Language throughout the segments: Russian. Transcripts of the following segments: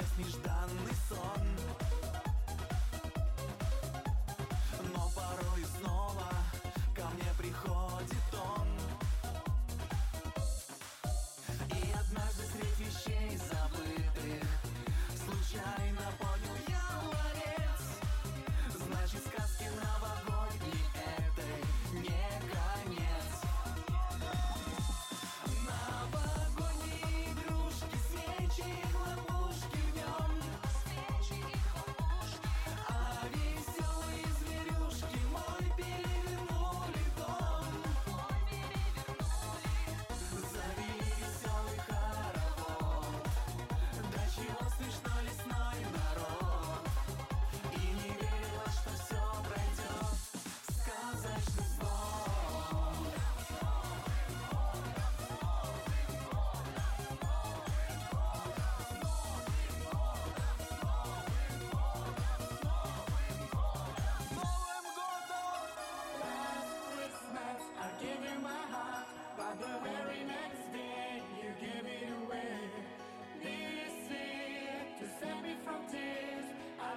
честный ждать.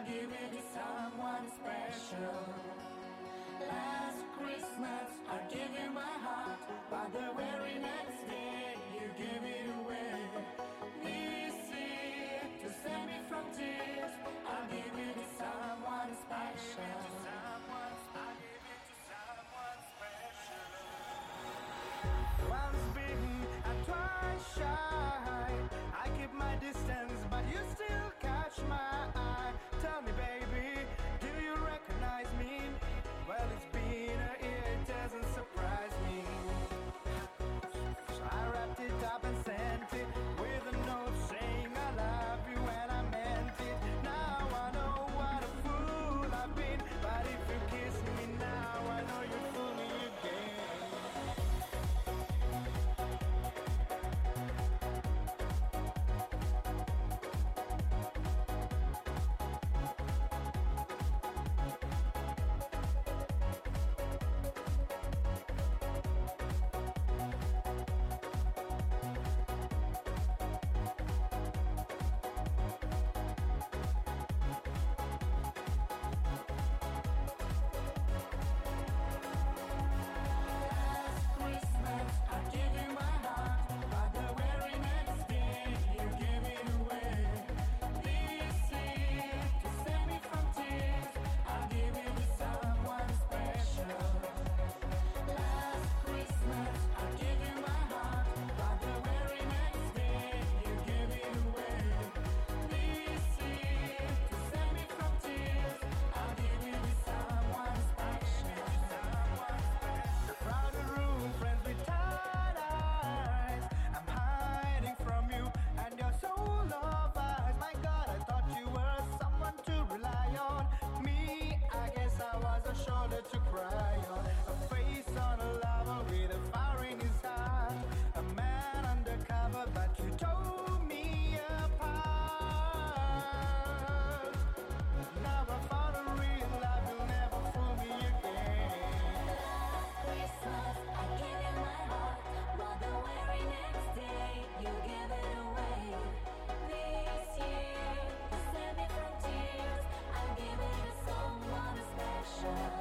I'll give it to someone special. Last Christmas, I gave you my heart, but the very next day you gave it away. This year, to save me from tears, I'll give it to someone special. Once bitten and twice shy. I keep my distance, but you still. Tell me, baby, же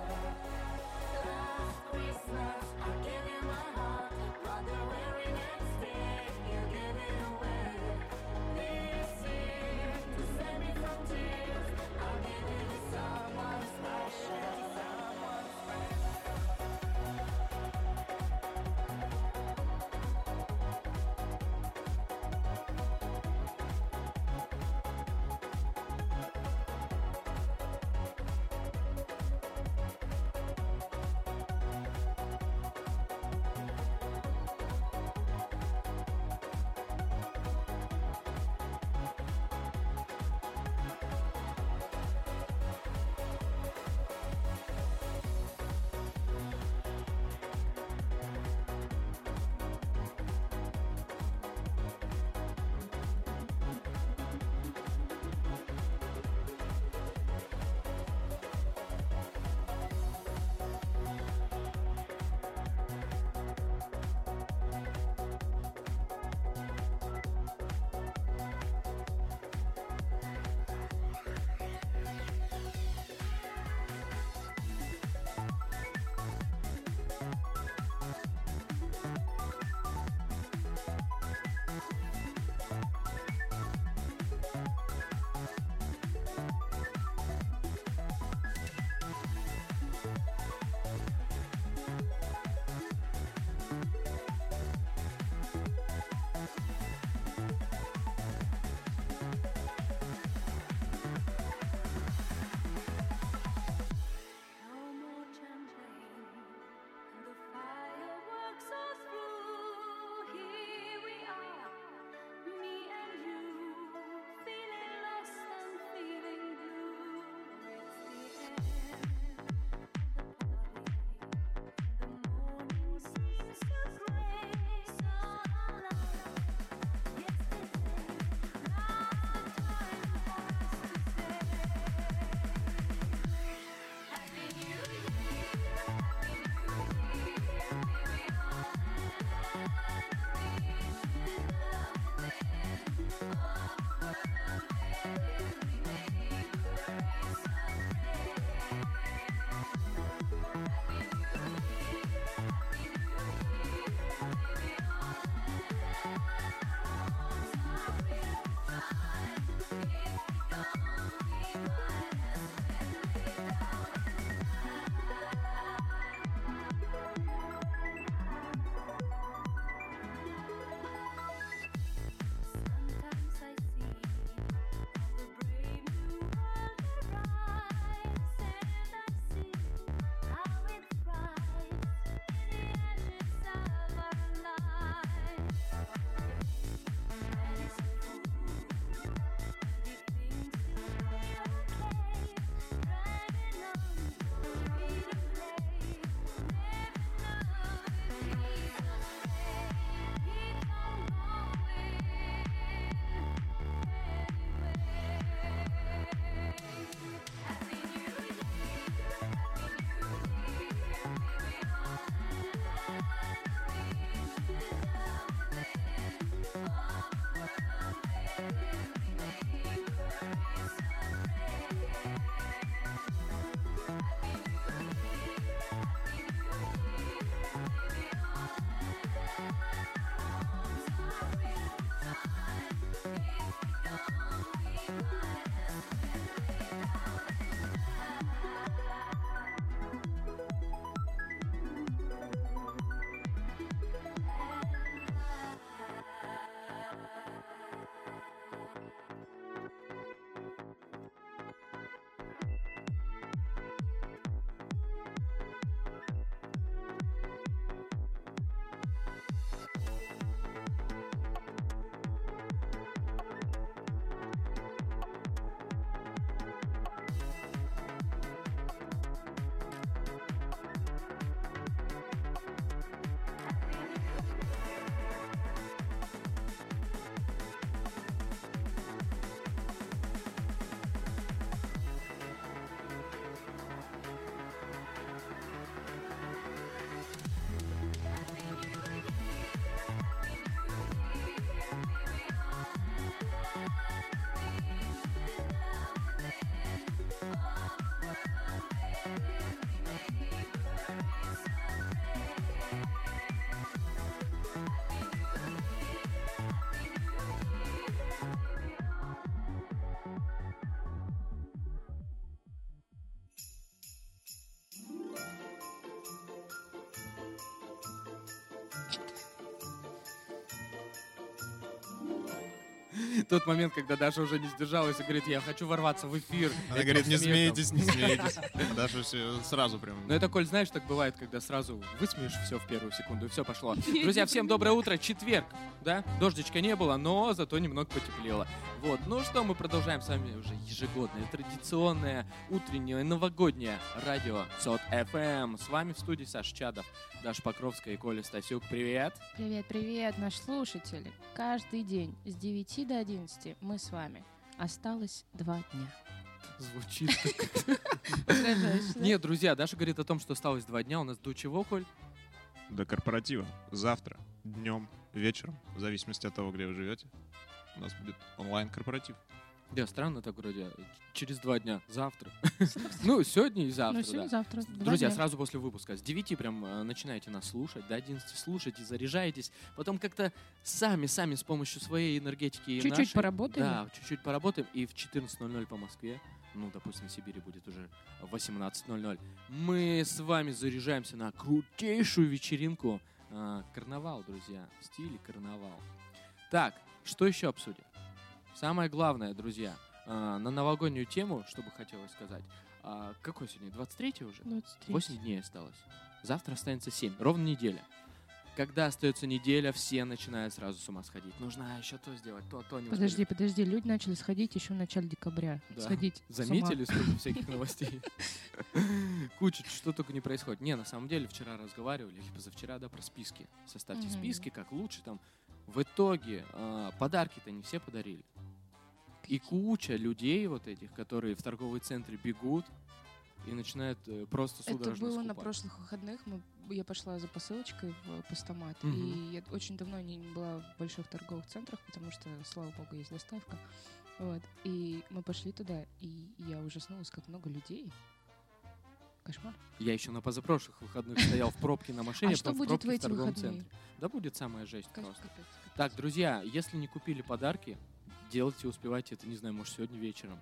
Тот момент, когда Даша уже не сдержалась и говорит, я хочу ворваться в эфир. Она Я говорит, не смею там». смейтесь, не смейтесь. Даша все сразу прям... Ну это, Коль, знаешь, так бывает, когда сразу высмеешь все в первую секунду, и все пошло. Друзья, всем доброе утро, четверг, да? Дождичка не было, но зато немного потеплело. Вот, ну что, мы продолжаем с вами уже ежегодное, традиционное, утреннее, новогоднее радио СОТ ФМ. С вами в студии Саш Чадов, Даша Покровская и Коля Стасюк. Привет! Привет, привет, наш слушатель. Каждый день с 9 до 11 мы с вами. Осталось два дня. Звучит? Нет, друзья, Даша говорит о том, что осталось два дня. У нас до чего, Коль? До корпоратива. Завтра, днем, вечером, в зависимости от того, где вы живете, у нас будет онлайн-корпоратив. Да, странно так вроде. Через два дня. Завтра. Ну, сегодня и завтра, Ну, сегодня, завтра. Друзья, сразу после выпуска с 9 прям э, начинаете нас слушать, до 11 слушайте, заряжаетесь, потом как-то сами-сами с помощью своей энергетики Чуть-чуть поработаем. Да, чуть-чуть поработаем, и в 14.00 по Москве, ну, допустим, в Сибири будет уже 18.00, мы с вами заряжаемся на крутейшую вечеринку. э, карнавал, друзья, в стиле карнавал. Так, что еще обсудим? Самое главное, друзья, э, на новогоднюю тему, что бы хотелось сказать. А, какой сегодня? 23 уже? 23. 8 дней осталось. Завтра останется 7. Ровно неделя. Когда остается неделя, все начинают сразу с ума сходить. Нужно еще то сделать, то, то не успели. Подожди, подожди, люди начали сходить еще в начале декабря. Да. Сходить. Заметили, сколько всяких новостей? Куча, что только не происходит. Не, на самом деле, вчера разговаривали, или позавчера, да, про списки. Составьте списки, как лучше там. В итоге а, подарки-то не все подарили. И куча людей вот этих, которые в торговый центре бегут и начинают э, просто Это судорожно было на скупать. прошлых выходных. Мы, я пошла за посылочкой в постамат. Мгм. И я очень давно не была в больших торговых центрах, потому что, слава богу, есть доставка. Вот. И мы пошли туда, и я ужаснулась, как много людей. Кошмар. Я еще на позапрошлых выходных стоял в пробке на машине, а что потом в будет пробке в эти торговом выходные? центре. Да будет самая жесть Капец, просто. капец, капец. Так, друзья, если не купили подарки, делайте, успевайте это, не знаю, может, сегодня вечером.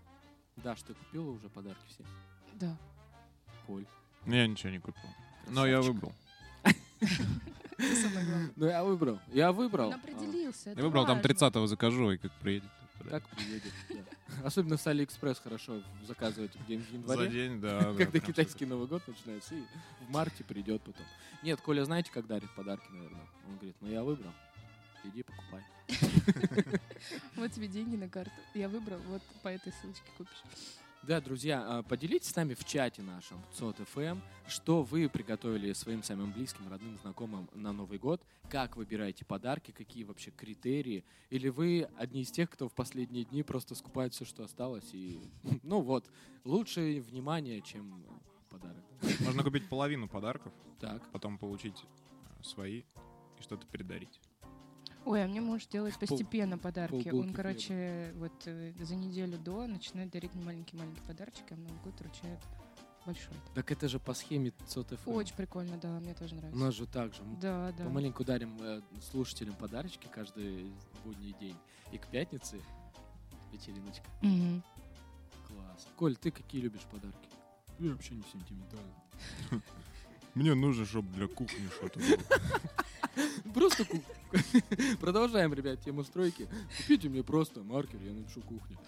Да, что купила уже подарки все? Да. Коль. Я ничего не купил. Но я красавчик. выбрал. Ну, я выбрал. Я выбрал. Он определился. Я выбрал, там важно. 30-го закажу, и как приедет. Так Как приедет, да. Особенно с Алиэкспресс хорошо заказывать где-нибудь в За январе. день, да. да, Когда китайский Новый год начинается, и в марте придет потом. Нет, Коля, знаете, как дарит подарки, наверное? Он говорит, ну я выбрал. Иди покупай. Вот тебе деньги на карту. Я выбрал, вот по этой ссылочке купишь. Да, друзья, а, поделитесь с нами в чате нашем ЦОТ ФМ, что вы приготовили своим самым близким, родным, знакомым на Новый год, как выбираете подарки, какие вообще критерии, или вы одни из тех, кто в последние дни просто скупает все, что осталось, и, ну вот, лучше внимание, чем подарок. Можно купить половину подарков, Так, потом получить э, свои и что-то передарить. Ой, а мне муж делает Пол- постепенно подарки. полбулки Он, короче, вот э, за неделю до начинает дарить мне маленькие-маленькие подарочки, а в Новый год вручает большой. так это же по схеме ЦОТ ФМ. Очень прикольно, да, мне тоже У нравится. нас же так же. Мы Да, да. Помаленьку дарим э, слушателям подарочки каждый будний день. И к пятнице вечериночка. Мгм. Класс. Коль, ты какие любишь подарки? Я вообще не сентиментальный. Мне нужно, чтобы для кухни что-то было. Просто ку- Продолжаем, ребят, тему стройки. Купите мне просто маркер, я напишу кухня.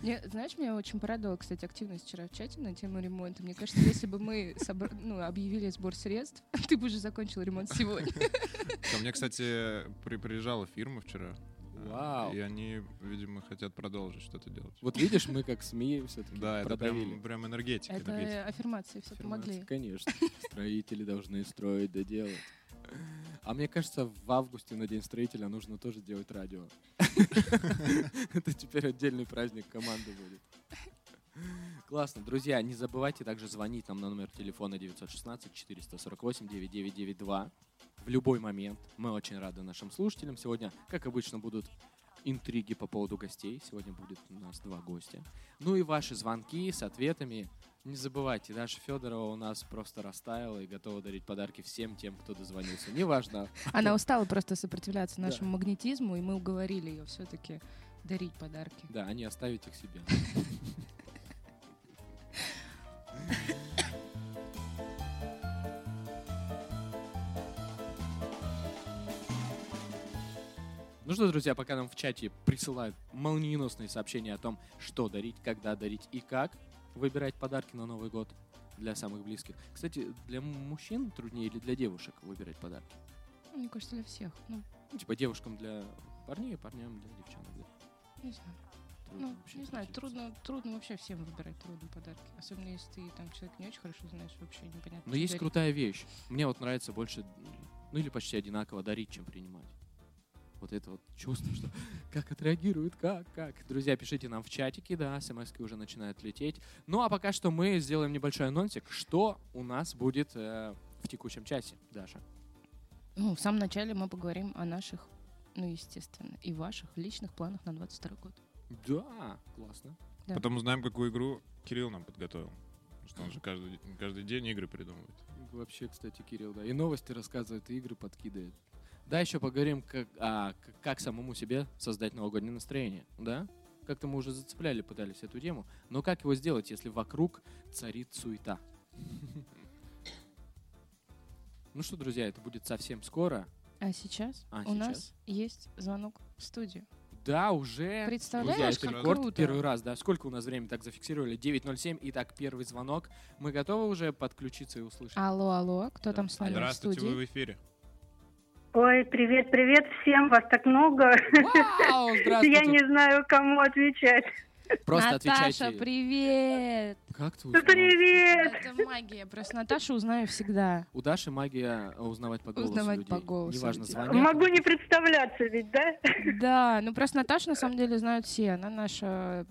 Мне, знаешь, меня очень порадовала, кстати, активность вчера в чате на тему ремонта. Мне кажется, если бы мы собра- ну, объявили сбор средств, ты бы уже закончил ремонт сегодня. Ко мне, кстати, при- приезжала фирма вчера. Вау. И они, видимо, хотят продолжить что-то делать. Вот видишь, мы как СМИ все-таки Да, это прям, прям энергетика. энергетика. Это аффирмации все помогли. Конечно. Строители должны строить да делать. А мне кажется, в августе на День строителя нужно тоже делать радио. Это теперь отдельный праздник команды будет. Классно. Друзья, не забывайте также звонить нам на номер телефона 916-448-9992 в любой момент. Мы очень рады нашим слушателям. Сегодня, как обычно, будут интриги по поводу гостей. Сегодня будет у нас два гостя. Ну и ваши звонки с ответами. Не забывайте, Даша Федорова у нас просто растаяла и готова дарить подарки всем тем, кто дозвонился. Неважно. Она устала просто сопротивляться Да. нашему магнетизму, и мы уговорили ее все-таки дарить подарки. Да, а не оставить их себе. Ну что, друзья, пока нам в чате присылают молниеносные сообщения о том, что дарить, когда дарить и как выбирать подарки на Новый год для самых близких. Кстати, для мужчин труднее или для девушек выбирать подарки? Мне кажется, для всех. Ну, Ну, типа девушкам для парней, парням для девчонок. да? не знаю. Трудно Ну, вообще не знаю, трудно, трудно вообще всем выбирать трудные подарки. Особенно если ты там человек не очень хорошо знаешь, вообще непонятно. Но есть дарить. крутая вещь. Мне вот нравится больше, ну или почти одинаково дарить, чем принимать. Вот это вот чувство, что как отреагирует, как, как. Друзья, пишите нам в чатике, да, смс уже начинают лететь. Ну а пока что мы сделаем небольшой анонсик, что у нас будет э, в текущем часе, Даша. Ну, в самом начале мы поговорим о наших, ну, естественно, и ваших личных планах на 22 год. Да, классно. Да. Потом узнаем, какую игру Кирилл нам подготовил. Что он же каждый, каждый день игры придумывает. Вообще, кстати, Кирилл, да. И новости рассказывает, и игры подкидывает. Да, еще поговорим, как, а, как самому себе создать новогоднее настроение, да? Как-то мы уже зацепляли, пытались эту тему. Но как его сделать, если вокруг царит суета? Ну что, друзья, это будет совсем скоро. А сейчас А, у сейчас? нас есть звонок в студию. Да, уже. Представляешь, Друзья, это рекорд круто. первый раз, да? Сколько у нас времени так зафиксировали? 9.07. Итак, первый звонок. Мы готовы уже подключиться и услышать? Алло, алло, кто Да. там с нами в Здравствуйте, студии? вы в эфире. Ой, привет, привет всем, вас так много. Вау, Я не знаю, кому отвечать. Просто Наташа, отвечайте. привет! Как ты узнала? Привет! Это магия. Просто Наташу узнаю всегда. У Даши магия узнавать по голосу Узнавать людей. по голосу Неважно, звонят. Могу не представляться ведь, да? Да, ну просто Наташу на самом деле знают все. Она наша,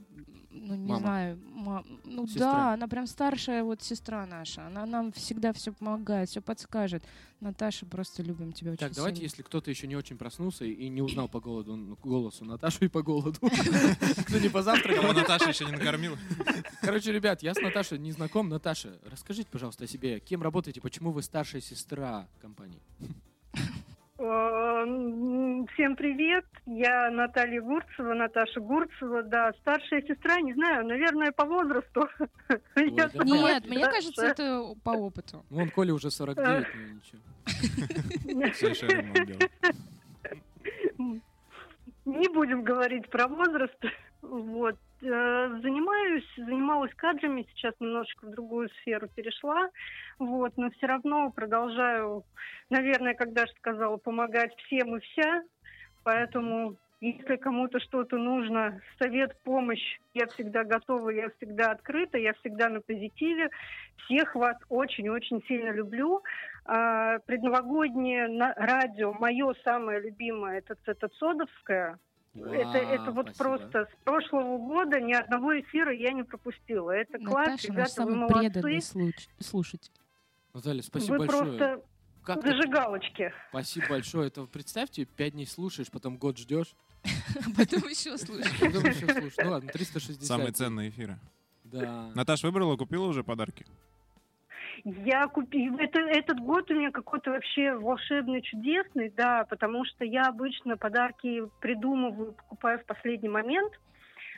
ну не Мама. знаю, ма- ну Сестра. да, она прям старшая вот сестра наша. Она нам всегда все помогает, все подскажет. Наташа, просто любим тебя очень Так, давайте, сильно. если кто-то еще не очень проснулся и не узнал по голоду, ну, голосу Наташу и по голоду, кто не позавтракал. Кого Наташа еще не накормила. Короче, ребят, я с Наташей не знаком. Наташа, расскажите, пожалуйста, о себе. Кем работаете? Почему вы старшая сестра компании? Э, Всем привет, я Наталья Гурцева, Наташа Гурцева, да, старшая сестра, не знаю, наверное, по возрасту. Нет, мне кажется, это по опыту. Вон Коля уже 49, ну ничего. Совершенно. Не будем говорить про возраст. Вот. Э, Занимаюсь, занималась кадрами, сейчас немножечко в другую сферу перешла. Вот, но все равно продолжаю, наверное, как Даша сказала, помогать всем и вся. Поэтому, если кому-то что-то нужно, совет, помощь, я всегда готова, я всегда открыта, я всегда на позитиве. Всех вас очень-очень сильно люблю. А, предновогоднее радио, мое самое любимое, это Цветоцодовское. это, это Вау, вот спасибо. просто с прошлого года ни одного эфира я не пропустила. Это класс, Наташа наш ребята, вы самый преданный молодцы. случ- слушатель. Наталья, спасибо Вы большое. просто Как ты- зажигалочки. Спасибо большое. Это представьте, пять дней слушаешь, потом год ждешь, Потом еще слушай. потом еще слушаешь. Ну ладно, 360. Самые ценные эфиры. Да. Наташ, выбрала, купила уже подарки? Я купила... Это, этот год у меня какой-то вообще волшебный, чудесный, да, потому что я обычно подарки придумываю, покупаю в последний момент.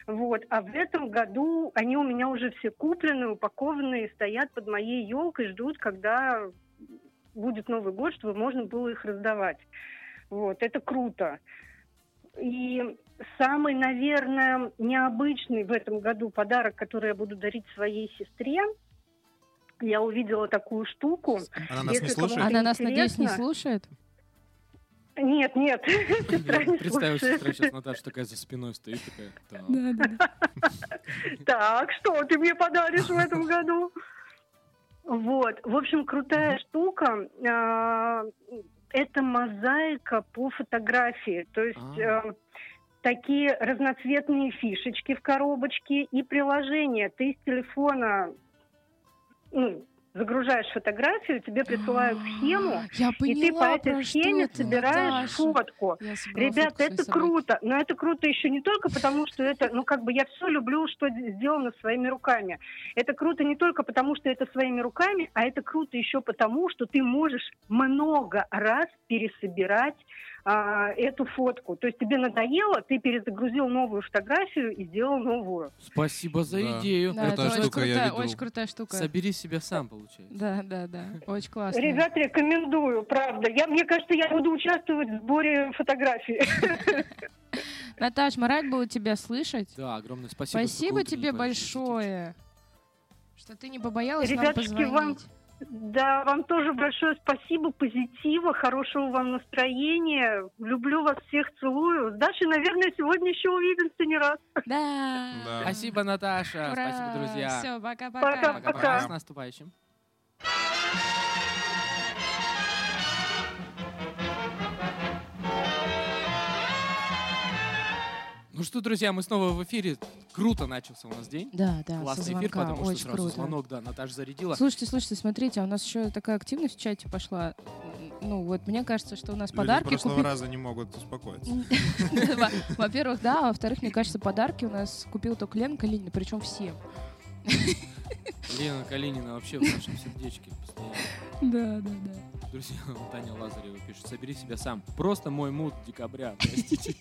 Вот. А в этом году они у меня уже все куплены, упакованные, стоят под моей елкой, ждут, когда будет Новый год, чтобы можно было их раздавать. Вот. Это круто. И самый, наверное, необычный в этом году подарок, который я буду дарить своей сестре, я увидела такую штуку. Она нас не Если слушает? кому-то Она нас, надеюсь, не слушает? Нет, нет, сестра не представил, слушает. сестра сейчас Наташа такая за спиной стоит, такая. «Так». Да, да, да. Так, что ты мне подаришь в этом году? Вот, в общем, крутая штука. а, Это мозаика по фотографии. То есть А. э, такие разноцветные фишечки в коробочке и приложение. Ты из телефона ну, загружаешь фотографию, тебе присылают схему, Я и ты по этой схеме ты, собираешь Наташа. фотку. Я собрала Ребят, фотку своей это собаки. круто, но это круто еще не только потому, что это, ну как бы я все люблю, что сделано своими руками. Это круто не только потому, что это своими руками, а это круто еще потому, что ты можешь много раз пересобирать а, эту фотку. То есть тебе надоело, ты перезагрузил новую фотографию и сделал новую. Спасибо за Да. идею. Да, это Крутая очень штука, я крутая, веду. очень крутая штука. Собери себя сам, получается. Да, да, да. Очень классно. Ребят, рекомендую, правда. Я, мне кажется, я буду участвовать в сборе фотографий. Наташ, мы рад было тебя слышать. Да, огромное спасибо. Спасибо тебе большое, что ты не побоялась нам Ребятушки, позвонить. вам- Да, вам тоже большое спасибо, позитива, хорошего вам настроения. Люблю вас всех, целую. С Дашей, наверное, сегодня еще увидимся не раз. Да. Да. Спасибо, Наташа. Ура. Спасибо, друзья. Все, пока-пока. Пока. Пока-пока. С наступающим. Ну что, друзья, мы снова в эфире. Круто начался у нас день. Да, да, Классный эфир, потому что Очень сразу круто. звонок, да, Наташа зарядила. Слушайте, слушайте, смотрите, а у нас еще такая активность в чате пошла. Ну, вот мне кажется, что у нас Люди подарки прошлого купить- раза не могут успокоиться. Во- Во-первых, да, а во-вторых, мне кажется, подарки у нас купил только Лена Калинина, причем всем. Лена Калинина вообще в нашем сердечке постоянно. Да, да, да. Друзья, Таня Лазарева пишет, собери себя сам. Просто мой мут декабря, простите.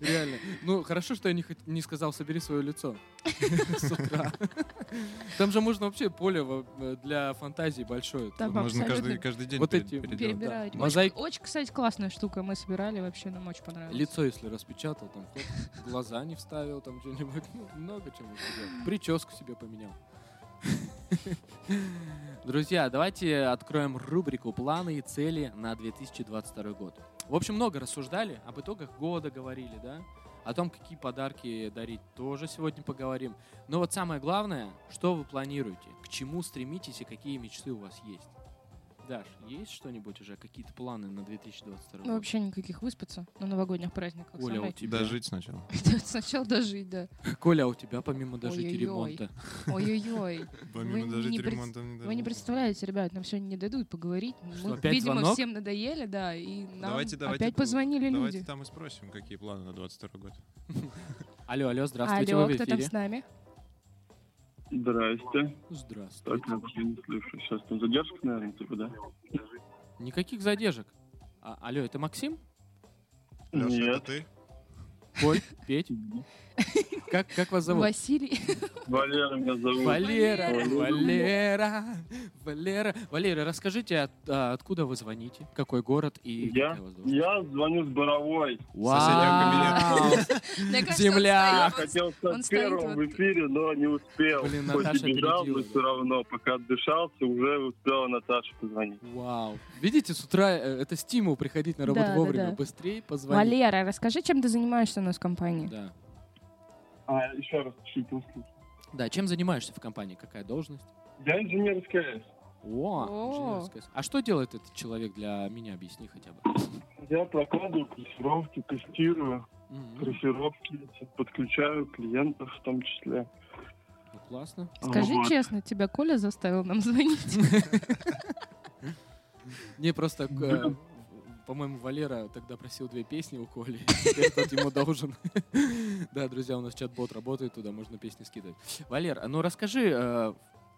Реально. Ну, хорошо, что я не, не сказал, собери свое лицо с утра. Там же можно вообще поле э, для фантазии большое. Там Можно каждый, каждый день Вот эти перебирать. Мозаик- Очень, кстати, классная штука. Мы собирали, вообще нам очень понравилось. Лицо, если распечатал, там глаза не вставил, там что-нибудь. Ну, много чего. Прическу себе поменял. Друзья, давайте откроем рубрику «Планы и цели на 2022 год». В общем, много рассуждали, об итогах года говорили, да? О том, какие подарки дарить, тоже сегодня поговорим. Но вот самое главное, что вы планируете, к чему стремитесь и какие мечты у вас есть. Даш, есть что-нибудь уже, какие-то планы на 2022 Ну, год? вообще никаких выспаться на новогодних праздниках. Оля, у Самое- тебя? Дожить сначала. Сначала дожить, да. Коля, а у тебя помимо дожить и Ой-ой-ой. ремонта? Ой-ой-ой. Помимо дожить ремонтом не Вы не представляете, ребят, нам сегодня не дадут поговорить. Мы, опять видимо, звонок? всем надоели, да, и нам Давайте, давайте, опять позвонили Давайте люди. там и спросим, какие планы на 22 год. Алло, алло, здравствуйте, Алло, кто там с нами? Здрасте. Здравствуйте. Так, я вообще не слышу. Сейчас там задержка, наверное, типа, да? Никаких задержек. А, алло, это Максим? Леша, это Нет. ты? Коль? Петь? Как, как вас зовут? Василий. Валера меня зовут. Валера, Валера. Валера, Валера. Расскажите, от- а, откуда вы звоните, какой город и Я, вас я звоню с Боровой. Вау! Земля. он стоит, Хотел стать первым вот- в эфире, но не успел. Блин, Хоть Наташа бежал, но все равно, пока отдышался, уже успела Наташа позвонить. Вау. Видите, с утра э, это стимул приходить на работу Да, да, вовремя, да. быстрее позвонить. Валера, расскажи, чем ты занимаешься у нас в компании? Да. А, еще раз, чуть услышал. Да, чем занимаешься в компании? Какая должность? Я инженер СКС. О, О. инженерская. А что делает этот человек для меня? Объясни хотя бы. Я прокладываю тестировки, тестирую, Мгм. трассировки, подключаю клиентов в том числе. Ну, классно. Скажи Вот. честно, тебя Коля заставил нам звонить? Не, просто, э, по-моему, Валера тогда просил две песни у Коли. Теперь тот ему должен. Да, друзья, у нас чат-бот работает, туда можно песни скидывать. Валер, а ну расскажи, э,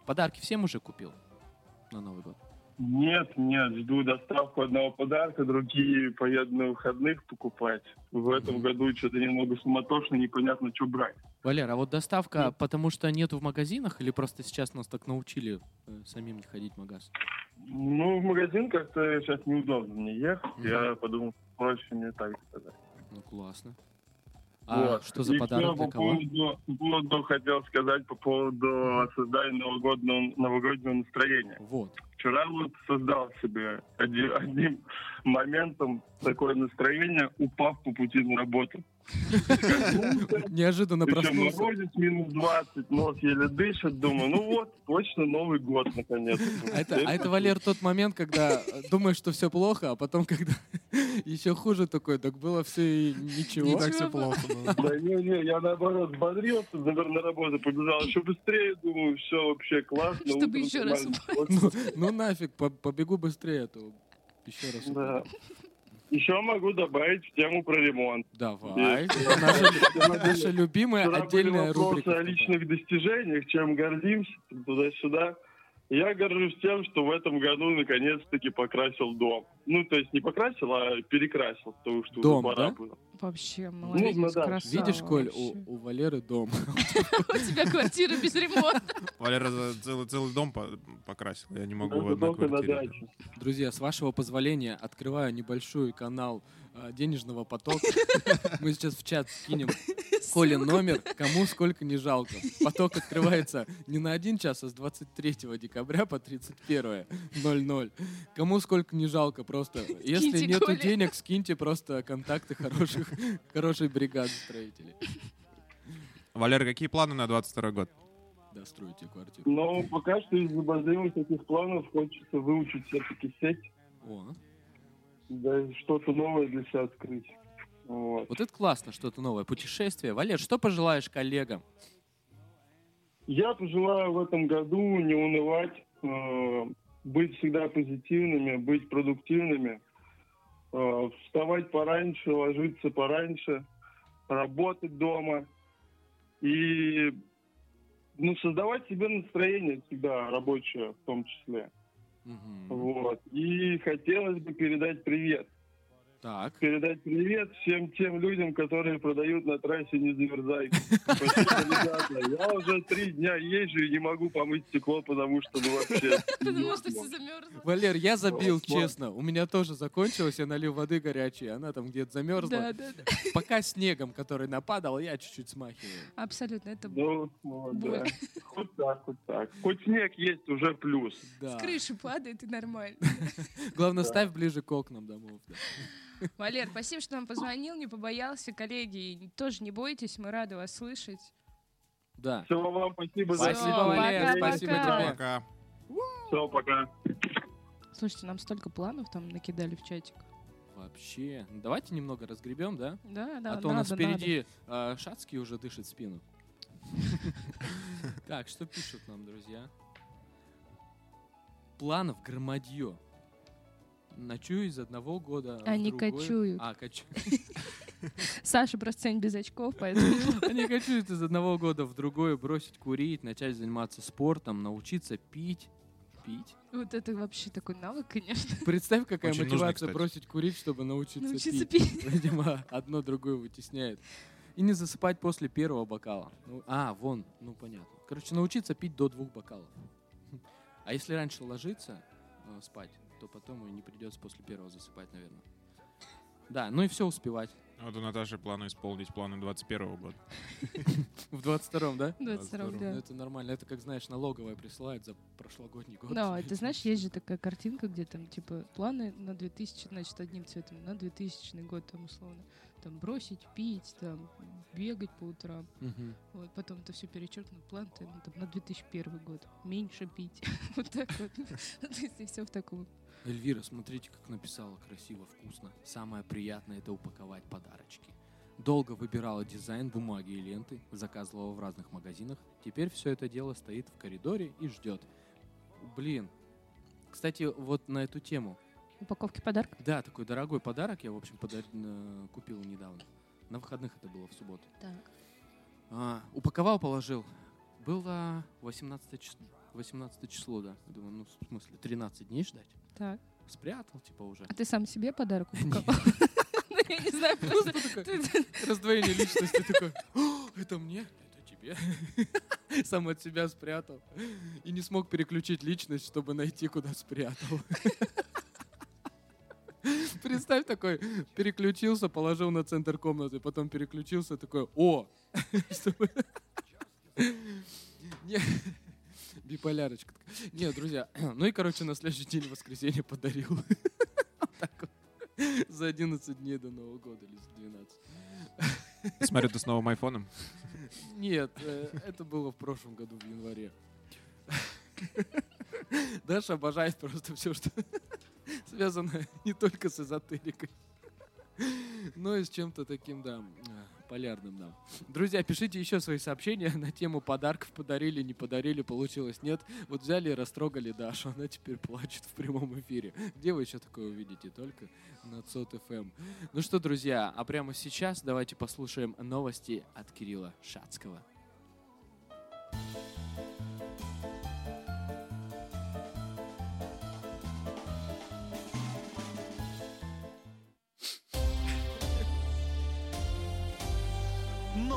подарки всем уже купил на Новый год? Нет, нет, жду доставку одного подарка, другие поеду на выходных покупать. В этом году что-то немного суматошно, непонятно, что брать. Валер, а вот доставка, потому что нету в магазинах или просто сейчас нас так научили э, самим не ходить в магаз? Ну, в магазин как-то сейчас неудобно мне ехать. Мгм. Я подумал, проще мне так сказать. Ну, классно. А Вот. что за И подарок всё, для по кого? поводу, по поводу, хотел сказать по поводу создания новогоднего, новогоднего настроения. Вот. Вчера вот создал себе оди- одним моментом такое настроение, упав по пути на работу. Неожиданно проснулся. морозец минус 20, нос еле дышит. Думаю, ну вот, точно Новый год наконец. А это, а это, Валер, тот момент, когда думаешь, что все плохо, а потом, когда еще хуже такой, так было все и ничего. Ничего. Так все плохо было. Да не-не, я наоборот наверное, на работу побежал еще быстрее, думаю, все вообще классно. Чтобы еще раз. Ну, нафиг, по- побегу быстрее, а то еще раз. Да. Еще могу добавить в тему про ремонт. Давай. Наша, наша любимая Вчера отдельная рубрика. о личных достижениях, чем гордимся, туда-сюда. Я горжусь тем, что в этом году наконец-таки покрасил дом. Ну, то есть не покрасил, а перекрасил, потому что Дом, уже пора да? было. Вообще, молодец, ну да. красава Видишь, Коль, у, вообще. у Валеры дом. У тебя квартира без ремонта. Валера целый, целый дом по- покрасил. Я не могу в одной квартире. Друзья, с вашего позволения открываю небольшой канал а, денежного потока. Мы сейчас в чат скинем Коле номер, кому сколько не жалко. Поток открывается не на один час, а с 23 декабря по 31.00. Кому сколько не жалко, просто. Если нету денег, скиньте просто контакты хороших, хорошей бригады строителей. Валера, какие планы на 22 год? Да, стройте квартиру. Но пока что из обозримых таких планов хочется выучить все-таки сеть, О, да что-то новое для себя открыть. Вот. вот это классно, что-то новое. Путешествие. Валер, что пожелаешь коллегам? Я пожелаю в этом году не унывать, э, быть всегда позитивными, быть продуктивными, э, вставать пораньше, ложиться пораньше, работать дома и ну, создавать себе настроение всегда рабочее в том числе. Мгм. Вот. И хотелось бы передать привет. Так. Передать привет всем тем людям, которые продают на трассе не замерзай. Я уже три дня езжу и не могу помыть стекло, потому что ну вообще... Потому что все замерзло. Валер, я забил, честно. У меня тоже закончилось, я налил воды горячей, она там где-то замерзла. Пока снегом, который нападал, я чуть-чуть смахиваю. Абсолютно. Это Ну. Боль. Хоть так, хоть так. Хоть снег есть, уже плюс. Да. с крыши падает и нормально. Главное, ставь ближе к окнам домов. Валер, спасибо, что нам позвонил, не побоялся. Коллеги, тоже не бойтесь, мы рады вас слышать. Да. Все, вам спасибо за Спасибо, Валер, пока, спасибо пока. тебе. Пока. Все, пока. Слушайте, нам столько планов там накидали в чатик. Вообще. Давайте немного разгребем, да? Да, да, а то у нас надо, впереди а, Шацкий уже дышит спину. Так, что пишут нам, друзья? Планов громадье. Ночую из одного года. в Они другой. кочуют. А, кочуют. Саша просто сегодня без очков, поэтому... Они кочуют из одного года в другой, бросить курить, начать заниматься спортом, научиться пить. Пить? Вот это вообще такой навык, конечно. Представь, какая Очень мотивация кстати. бросить курить, чтобы научиться, Научиться пить. пить. Видимо, одно другое вытесняет. И не засыпать после первого бокала. Ну, а, вон, ну понятно. Короче, научиться пить до двух бокалов. А если раньше ложиться э, спать, то потом и не придется после первого засыпать, наверное. Да, ну и все успевать. Вот у Наташи планы исполнить планы 21 года. В 22-м, да? 22 Ну, да. это нормально. Это как, знаешь, налоговая присылает за прошлогодний год. Да, ты знаешь, есть же такая картинка, где там, типа, планы на 2000, значит, одним цветом, на 2000 год, там, условно, там, бросить пить, там, бегать по утрам, вот, потом это все перечеркнут, план ну, там, на 2001 год, меньше пить, вот так вот, Ну, то есть и все в таком. Эльвира, смотрите, как написала красиво, вкусно. Самое приятное это упаковать подарочки. Долго выбирала дизайн бумаги и ленты, заказывала в разных магазинах. Теперь все это дело стоит в коридоре и ждет. Блин. Кстати, вот на эту тему. Упаковки подарков? Да, такой дорогой подарок я, в общем, подар- э, купил недавно. На выходных это было в субботу. Так. А, упаковал, положил. Было 18 число. 18 число, да. Я Думаю, ну, в смысле, 13 дней ждать? Так. Спрятал, типа, уже. А ты сам себе подарок упаковал? Ну, я не знаю, просто... ты- Раздвоение личности такой. «О, Это мне, это тебе. Сам от себя спрятал. И не смог переключить личность, чтобы найти, куда спрятал. Представь такой, переключился, положил на центр комнаты, потом переключился, такой, о! Чтобы- Биполярочка. такая. Не, друзья, ну и, короче, на следующий день воскресенье подарил. За 11 дней до Нового года или за 12. Смотрю, ты с новым айфоном. Нет, э, это было в прошлом году, в январе. Даша обожает просто все, что связано не только с эзотерикой, но и с чем-то таким, да, э, полярным, да. Друзья, пишите еще свои сообщения на тему подарков, подарили, не подарили, получилось, нет. Вот взяли и растрогали Дашу, она теперь плачет в прямом эфире. Где вы еще такое увидите? Только на ЦОТ ФМ. Ну что, друзья, а прямо сейчас давайте послушаем новости от Кирилла Шацкого.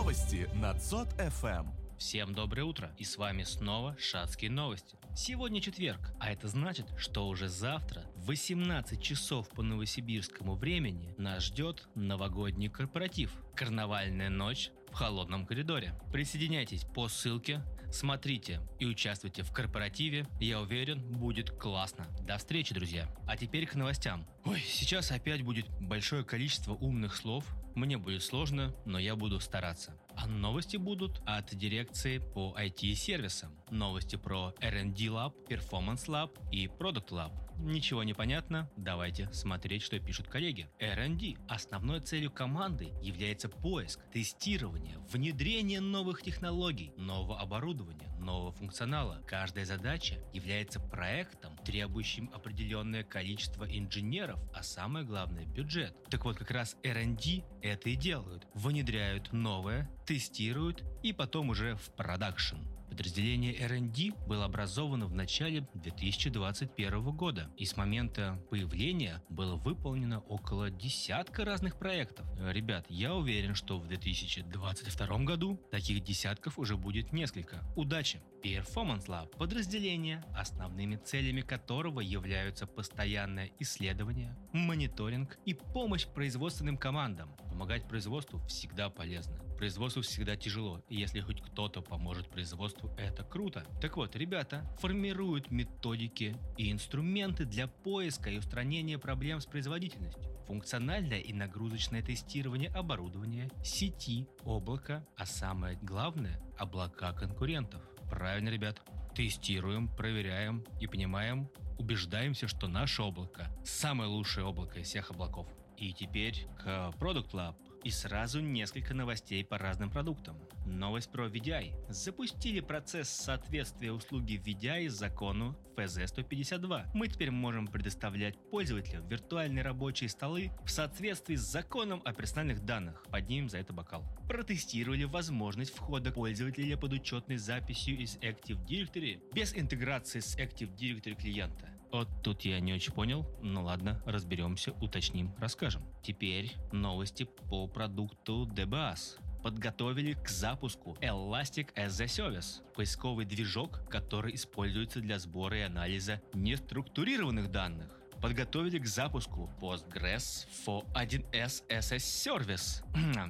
Новости на ЦОД ФМ. Всем доброе утро, и с вами снова Шацкие новости. Сегодня четверг, а это значит, что уже завтра в 18 часов по новосибирскому времени нас ждет новогодний корпоратив «Карнавальная ночь в холодном коридоре». Присоединяйтесь по ссылке, смотрите и участвуйте в корпоративе. Я уверен, будет классно. До встречи, друзья. А теперь к новостям. Ой, сейчас опять будет большое количество умных слов. Мне будет сложно, но я буду стараться. А новости будут от дирекции по IT-сервисам. Новости про R&D Lab, Performance Lab и Product Lab. Ничего не понятно? Давайте смотреть, что пишут коллеги. R&D. Основной целью команды является поиск, тестирование, внедрение новых технологий, нового оборудования, нового функционала. Каждая задача является проектом, требующим определенное количество инженеров, а самое главное – бюджет. Так вот, как раз R&D это и делают. Внедряют новое, тестируют и потом уже в продакшн. Подразделение R&D было образовано в начале 2021 года, и с момента появления было выполнено около десятка разных проектов. Э, Ребят, я уверен, что в 2022 году таких десятков уже будет несколько. Удачи! Performance Lab – подразделение, основными целями которого являются постоянное исследование, мониторинг и помощь производственным командам. Помогать производству всегда полезно. Производству всегда тяжело, и если хоть кто-то поможет производству, это круто. Так вот, ребята формируют методики и инструменты для поиска и устранения проблем с производительностью. Функциональное и нагрузочное тестирование оборудования, сети, облака, а самое главное – облака конкурентов. Правильно, ребят. Тестируем, проверяем и понимаем, убеждаемся, что наше облако – самое лучшее облако из всех облаков. И теперь к Product Lab. И сразу несколько новостей по разным продуктам. Новость про VDI. Запустили процесс соответствия услуги VDI закону FZ-152. Мы теперь можем предоставлять пользователям виртуальные рабочие столы в соответствии с законом о персональных данных. Поднимем за это бокал. Протестировали возможность входа пользователя под учетной записью из Active Directory без интеграции с Active Directory клиента. Вот тут я не очень понял. Ну ладно, разберемся, уточним, расскажем. Теперь новости по продукту DBAS. Подготовили к запуску Elastic as a Service, поисковый движок, который используется для сбора и анализа неструктурированных данных. Подготовили к запуску Postgres for 1С SS Service.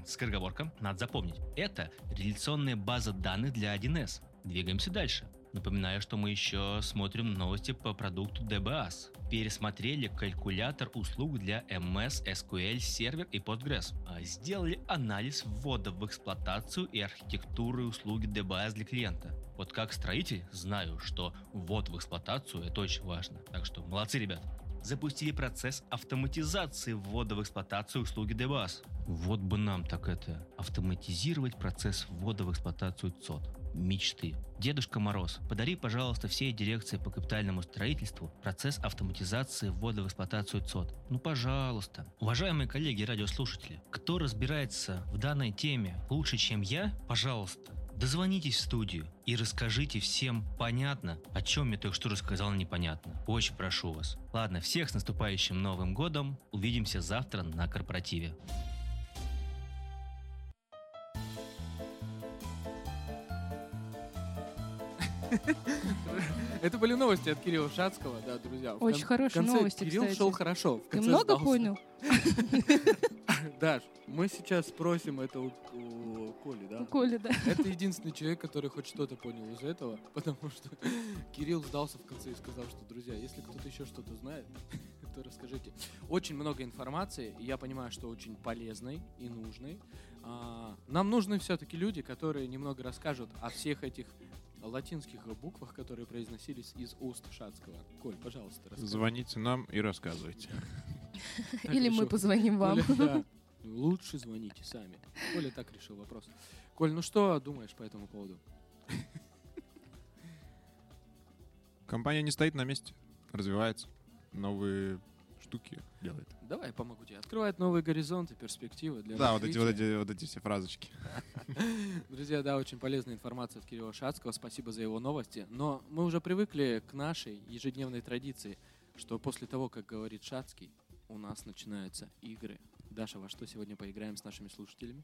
Скороговорка, надо запомнить. Это реляционная база данных для 1С. Двигаемся дальше. Напоминаю, что мы еще смотрим новости по продукту DBAS. Пересмотрели калькулятор услуг для MS, SQL, сервер и Postgres. А, Сделали анализ ввода в эксплуатацию и архитектуры услуги DBAS для клиента. Вот как строитель знаю, что ввод в эксплуатацию это очень важно. Так что молодцы, ребят. Запустили процесс автоматизации ввода в эксплуатацию услуги DBAS. Вот бы нам так это, автоматизировать процесс ввода в эксплуатацию ЦОД мечты. Дедушка Мороз, подари, пожалуйста, всей дирекции по капитальному строительству процесс автоматизации ввода в эксплуатацию ЦОД. Ну, пожалуйста. Уважаемые коллеги радиослушатели, кто разбирается в данной теме лучше, чем я, пожалуйста, Дозвонитесь в студию и расскажите всем понятно, о чем я только что рассказал непонятно. Очень прошу вас. Ладно, всех с наступающим Новым Годом. Увидимся завтра на корпоративе. Это были новости от Кирилла Шацкого, да, друзья. В Очень кон- хорошие конце новости, Кирилл кстати. шел хорошо. Ты много сдался. понял? Даш, мы сейчас спросим это у, у Коли, да? У Коли, да. Это единственный человек, который хоть что-то понял из этого, потому что Кирилл сдался в конце и сказал, что, друзья, если кто-то еще что-то знает, то расскажите. Очень много информации, и я понимаю, что очень полезной и нужной. А, Нам нужны все-таки люди, которые немного расскажут о всех этих латинских буквах, которые произносились из уст Шацкого. Коль, пожалуйста, расскажи. Звоните нам и рассказывайте. Или мы позвоним вам. Лучше звоните сами. Коля так решил вопрос. Коль, ну что думаешь по этому поводу? Компания не стоит на месте, развивается, новые штуки делает. Давай я помогу тебе. Открывает новые горизонты, перспективы для Да, вот эти, вот эти, вот эти все фразочки. Друзья, да, очень полезная информация от Кирилла Шацкого. Спасибо за его новости. Но мы уже привыкли к нашей ежедневной традиции, что после того, как говорит Шацкий, у нас начинаются игры. Даша, во что сегодня поиграем с нашими слушателями?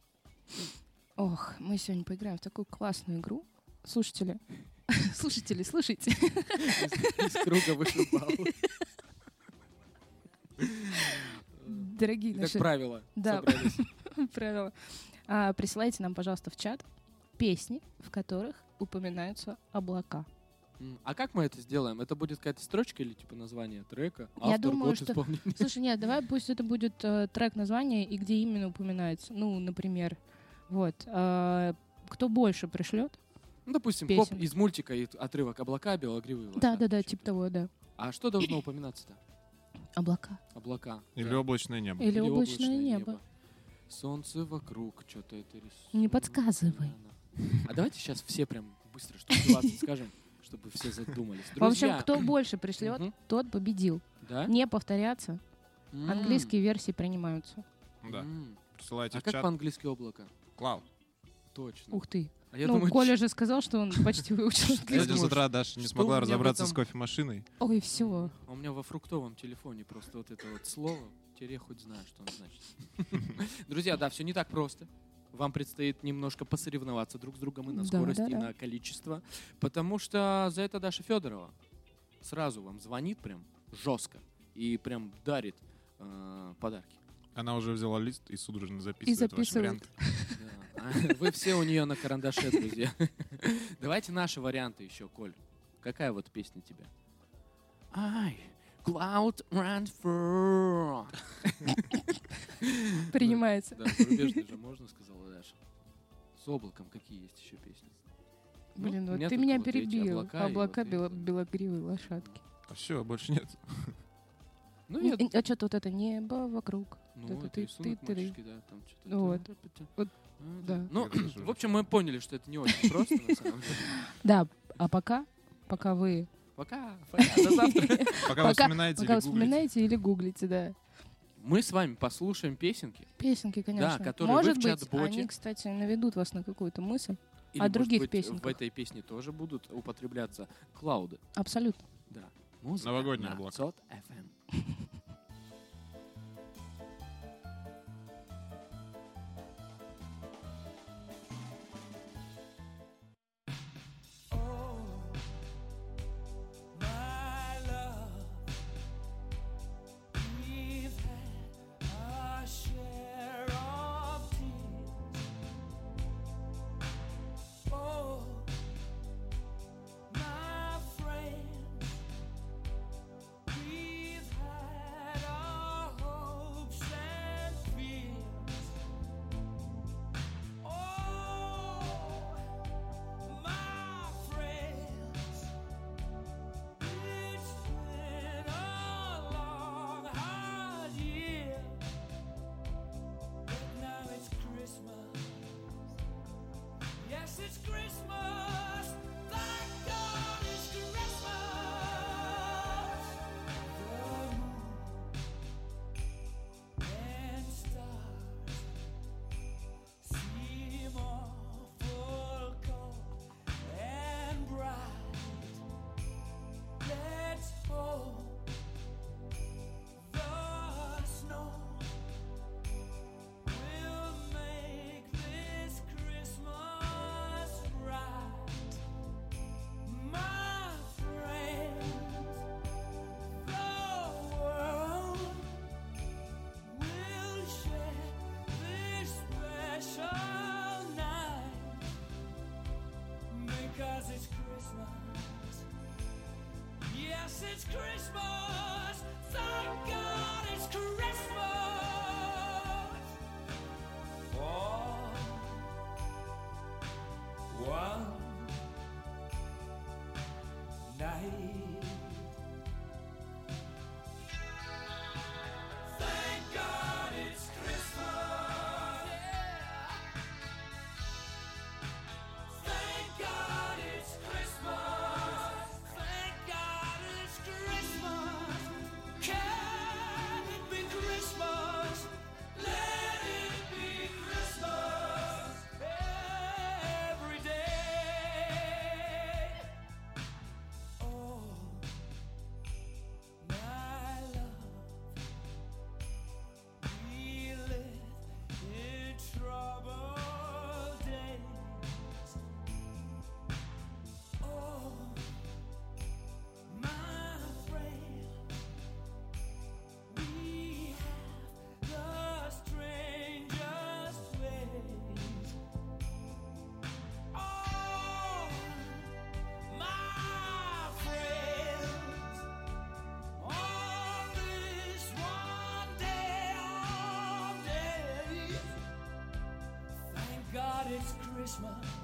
Ох, мы сегодня поиграем в такую классную игру. Слушатели, слушатели, слушайте. Из из круга вышибал. Дорогие Как наши правило. Да. правила, а, присылайте нам, пожалуйста, в чат песни, в которых упоминаются облака. А как мы это сделаем? Это будет какая-то строчка или типа название трека? Я Автор, думаю, год что-? Слушай, нет, давай пусть это будет э, трек название и где именно упоминается. Ну, например, вот. а, кто больше пришлет? Ну, допустим, песен. из мультика и отрывок облака, белогривые Да, да, да, типа того, да. А что должно упоминаться-то? Облака. Облака. Или да. облачное небо. Или облачное небо. Солнце вокруг, что-то это рисует. Не подсказывай. А давайте сейчас все прям быстро штук 20 скажем, чтобы все задумались. В общем, кто больше пришлет, тот победил. Да? Не повторяться. Английские версии принимаются. Да. М. Присылайте А в как чат. по-английски облако? Клауд. Точно. Ух ты. А я ну, думаю, Коля ч- же сказал, что он почти выучил Сегодня с утра Даша не смогла разобраться с кофемашиной. Ой, все. А у меня во фруктовом телефоне просто вот это вот слово, теперь я хоть знаю, что оно значит. Друзья, да, все не так просто. Вам предстоит немножко посоревноваться друг с другом и на скорость, и на количество. Потому что за это Даша Федорова сразу вам звонит прям жестко и прям дарит э, подарки. Она уже взяла лист и судорожно записывает, ваши записывает. варианты. Да. А Вы все у нее на карандаше, друзья. Давайте наши варианты еще, Коль. Какая вот песня тебе? Ай, Cloud Run for... Принимается. Да, зарубежный же можно, сказала Даша. С облаком какие есть еще песни? Ну, Блин, вот ты меня перебил. облака и белогривые лошадки. Все, больше нет. Ну, я... и- А что-то вот это небо вокруг. Ну, это это ты- рисунок ты- ты- мальчишки, да, там что-то... Вот. Вот, А, да. Ну, в общем, мы поняли, что это не очень просто, на самом деле. Да, а пока, пока вы, Пока, пока, до завтра. Пока вы вспоминаете пока или вы гуглите. вспоминаете или гуглите, да. Мы с вами послушаем песенки. Песенки, конечно. которые вы Может в быть, чат-боте. они, кстати, наведут вас на какую-то мысль. Или, О может других быть, песенках. в этой песне тоже будут употребляться клауды. Абсолютно. Да. Музыка Новогодние на облака. FM. Christmas. Christmas.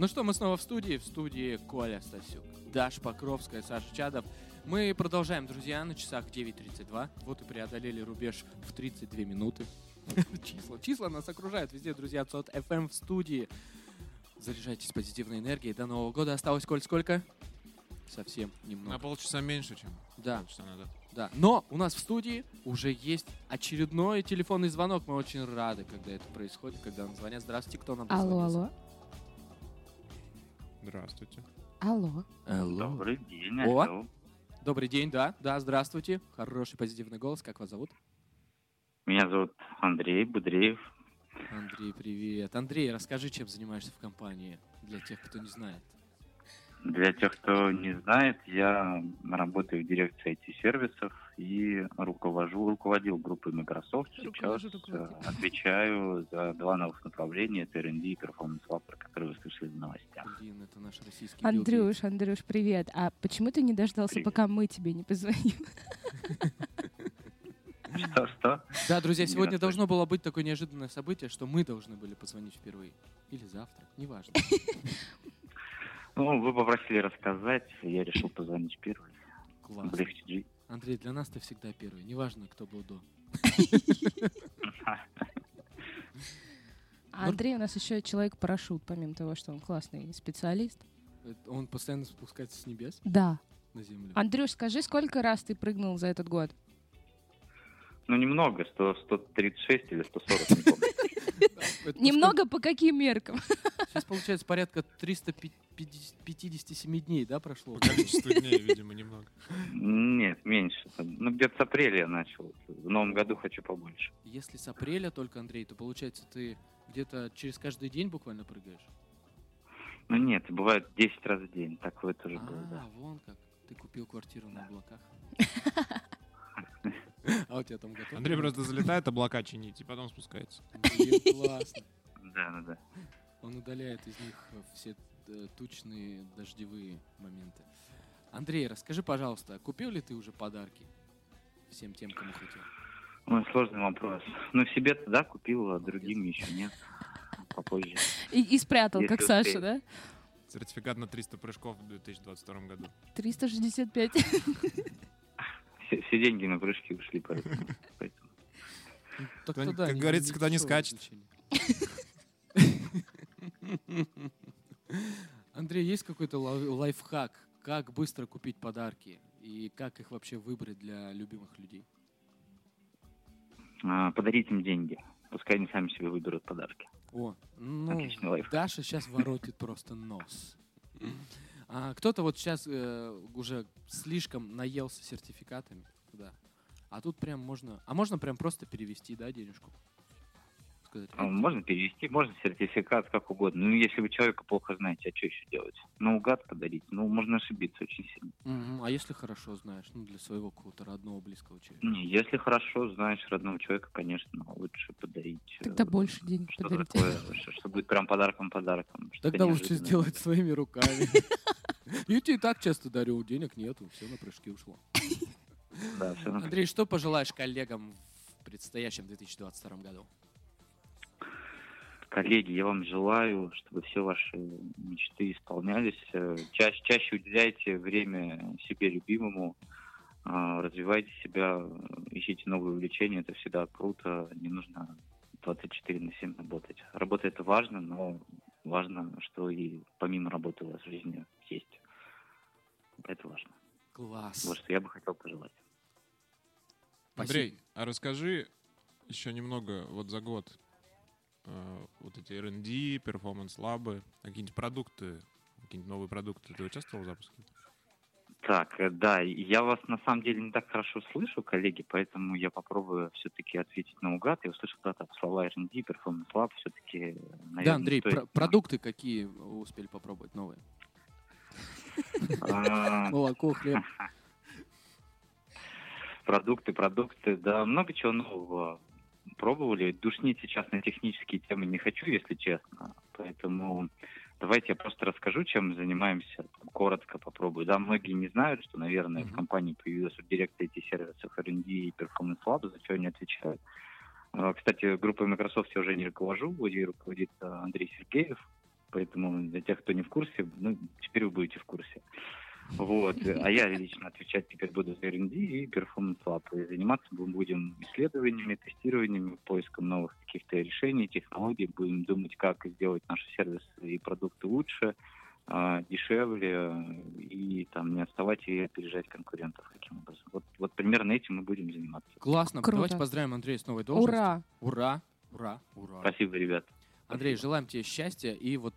Ну что, мы снова в студии. В студии Коля Стасюк, Даш Покровская, Саша Чадов. Мы продолжаем, друзья, на часах 9.32. Вот и преодолели рубеж в 32 минуты. Числа, числа нас окружают везде, друзья. Цот FM в студии. Заряжайтесь позитивной энергией. До Нового года осталось, Коль, сколько? Совсем немного. На полчаса меньше, чем Да. полчаса назад. Да, но у нас в студии уже есть очередной телефонный звонок. Мы очень рады, когда это происходит, когда нам звонят. Здравствуйте, кто нам Алло, алло. Здравствуйте. Алло. Алло. Добрый день, О. алло. Добрый день, да, да, здравствуйте. Хороший позитивный голос. Как вас зовут? Меня зовут Андрей Будреев. Андрей, привет. Андрей, расскажи, чем занимаешься в компании для тех, кто не знает. Для тех, кто не знает, я работаю в дирекции IT-сервисов и руковожу, руководил группой Microsoft. Сейчас руководил. э, отвечаю за два новых направления, это R&D и Performance Lab, про которые вы слышали в новостях. Блин, это наш российский Андрюш, Андрюш, привет. А почему ты не дождался, Привет. пока мы тебе не позвоним? Что, что? Да, друзья, сегодня должно было быть такое неожиданное событие, что мы должны были позвонить впервые. Или завтра, неважно. Ну, вы попросили рассказать, я решил позвонить первый. Класс. Жизнь. Андрей, для нас ты всегда первый, неважно, кто был до. А Андрей у нас еще человек-парашют, помимо того, что он классный специалист. Он постоянно спускается с небес Да. на землю. Андрюш, скажи, сколько раз ты прыгнул за этот год? Ну, немного, 100, 136 или 140, не помню. Немного по каким меркам? Сейчас получается порядка 357 дней, да, прошло? По количеству дней, видимо, немного. Нет, меньше. Ну, где-то с апреля я начал. В новом году хочу побольше. Если с апреля только, Андрей, то получается ты где-то через каждый день буквально прыгаешь? Ну нет, бывает 10 раз в день. Такое тоже было, да. А, вон как. Ты купил квартиру на облаках. А у тебя там готово? Андрей просто залетает облака чинить и потом спускается. Блин, классно. Да, да, да. Он удаляет из них э, все э, тучные дождевые моменты. Андрей, расскажи, пожалуйста, купил ли ты уже подарки всем тем, кому хотел? Ой, сложный вопрос. Ну, себе-то, да, купил, а другим еще нет. Попозже. И, и спрятал, Если как Саша, успею. да? Сертификат на 300 прыжков в 2022 году. 365. Все, все деньги на прыжки ушли, поэтому. поэтому. Так Кто не- тогда как не- говорится, кто не скачет. Андрей, есть какой-то лай- лайфхак, как быстро купить подарки и как их вообще выбрать для любимых людей? А, подарить им деньги. Пускай они сами себе выберут подарки. О, ну, Отличный лайфхак. Даша сейчас воротит просто нос. А кто-то вот сейчас уже слишком наелся сертификатами, да. А тут прям можно, а можно прям просто перевести, да, денежку? Сказать, А, Можно перевести, можно сертификат, как угодно. Ну, если вы человека плохо знаете, а что еще делать? Наугад подарить? Ну, можно ошибиться очень сильно. «Мгм, а если хорошо знаешь, ну, для своего какого-то родного, близкого человека? Не, если хорошо знаешь родного человека, конечно, лучше подарить. э, Тогда больше денег что подарить. такое, что, что будет прям подарком-подарком. Тогда лучше сделать своими руками. Я тебе и так часто дарю, денег нету, все на прыжки ушло. Да, все на Андрей, что пожелаешь коллегам в предстоящем 2022 году? Коллеги, я вам желаю, чтобы все ваши мечты исполнялись. Э, Чаще, чаще уделяйте время себе любимому, а, развивайте себя, ищите новые увлечения, это всегда круто, не нужно 24 на 7 работать. Работа это важно, но важно, что и помимо работы у вас в жизни есть. Это важно. Класс. Вот что я бы хотел пожелать. Андрей, а расскажи еще немного вот за год э, вот эти R&D, performance lab ы, какие-нибудь продукты, какие-нибудь новые продукты. Ты участвовал в запуске? Так, э, да, я вас на самом деле не так хорошо слышу, коллеги, поэтому я попробую все-таки ответить наугад. Я услышал да, там слова R&D, Performance Lab, все-таки, наверное, Да, Андрей, стоит- про- продукты какие вы успели попробовать новые? А, Молоко, хлеб. Продукты, продукты, да, много чего нового пробовали. Душнить сейчас на технические темы не хочу, если честно. Поэтому давайте я просто расскажу, чем мы занимаемся. Коротко попробую. Да, многие не знают, что, наверное, в компании появилась вот директор IT-сервисов R&D и Performance Lab, за что они отвечают. А, Кстати, группой Microsoft я уже не руковожу, ей руководит а, Андрей Сергеев. Поэтому для тех, кто не в курсе, ну, теперь вы будете в курсе. Вот. А я лично отвечать теперь буду за R&D и Performance Lab. И заниматься мы будем исследованиями, тестированиями, поиском новых каких-то решений, технологий. Будем думать, как сделать наши сервисы и продукты лучше, а, дешевле и там не отставать и опережать конкурентов каким образом. Вот, вот примерно этим мы будем заниматься. Классно. Круто. Давайте поздравим Андрея с новой должностью. Ура! Ура! Ура! Ура! Спасибо, ребят. Андрей, желаем тебе счастья и вот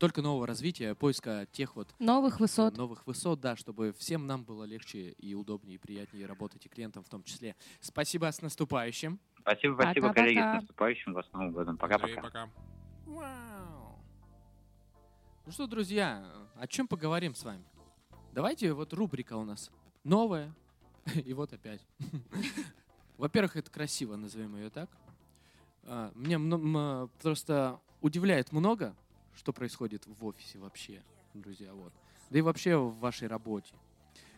только нового развития, поиска тех вот Новых высот. новых высот, да, чтобы всем нам было легче и удобнее, и приятнее работать, и клиентам в том числе. Спасибо, с наступающим. Спасибо, спасибо, Пока-пока. коллеги, с наступающим вас Новым годом. Пока-пока. пока. Вау. Ну что, друзья, о чем поговорим с вами? Давайте, вот рубрика у нас новая, и вот опять. Во-первых, это красиво, назовем ее так. А, Меня просто удивляет много, что происходит в офисе вообще, друзья, вот. Да и вообще в вашей работе.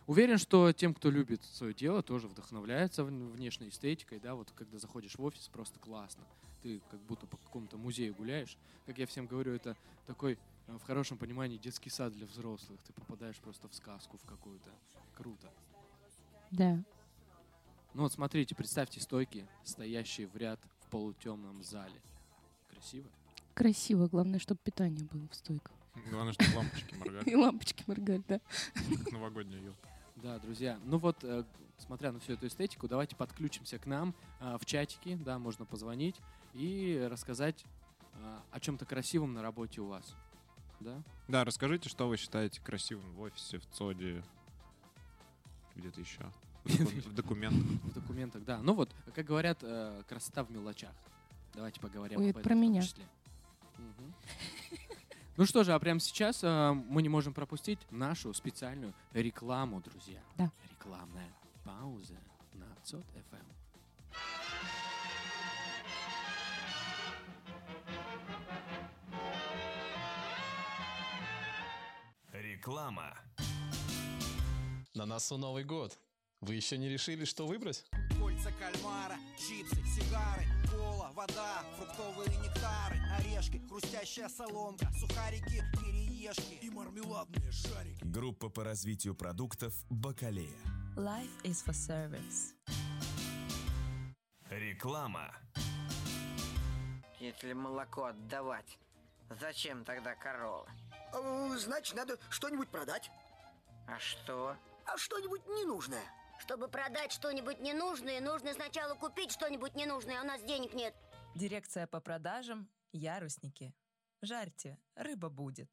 Уверен, что тем, кто любит свое дело, тоже вдохновляется вн- внешней эстетикой, да, вот когда заходишь в офис, просто классно. Ты как будто по какому-то музею гуляешь. Как я всем говорю, это такой, э, в хорошем понимании, детский сад для взрослых. Ты попадаешь просто в сказку в какую-то. Круто. Да. Ну вот смотрите, представьте стойки, стоящие в ряд в полутемном зале. Красиво? Красиво. Главное, чтобы питание было в стойках. Главное, чтобы лампочки И моргали, лампочки моргали, да. как новогодняя елка. Да, друзья. Ну вот, э, смотря на всю эту эстетику, давайте подключимся к нам э, в чатике, да, можно позвонить и рассказать э, о чем-то красивом на работе у вас. Да? Да, расскажите, что вы считаете красивым в офисе, в ЦОДе, где-то еще. В доку- В документах. В документах, да. Ну вот, как говорят, э, красота в мелочах. Давайте поговорим об это этом про в том меня. Ну что же, а прямо сейчас э, мы не можем пропустить нашу специальную рекламу, друзья. Да. Рекламная пауза на Эм. ЦОТ FM. Реклама. На носу Новый год. Вы еще не решили, что выбрать? Кольца кальмара, чипсы, сигары, вода, фруктовые нектары, орешки, хрустящая соломка, сухарики, кириешки и мармеладные шарики. Группа по развитию продуктов «Бакалея». Life is for service. Реклама. Если молоко отдавать, зачем тогда корова? Значит, надо что-нибудь продать. А что? А что-нибудь ненужное. Чтобы продать что-нибудь ненужное, нужно сначала купить что-нибудь ненужное, а у нас денег нет. Дирекция по продажам «Ярусники». Жарьте, рыба будет.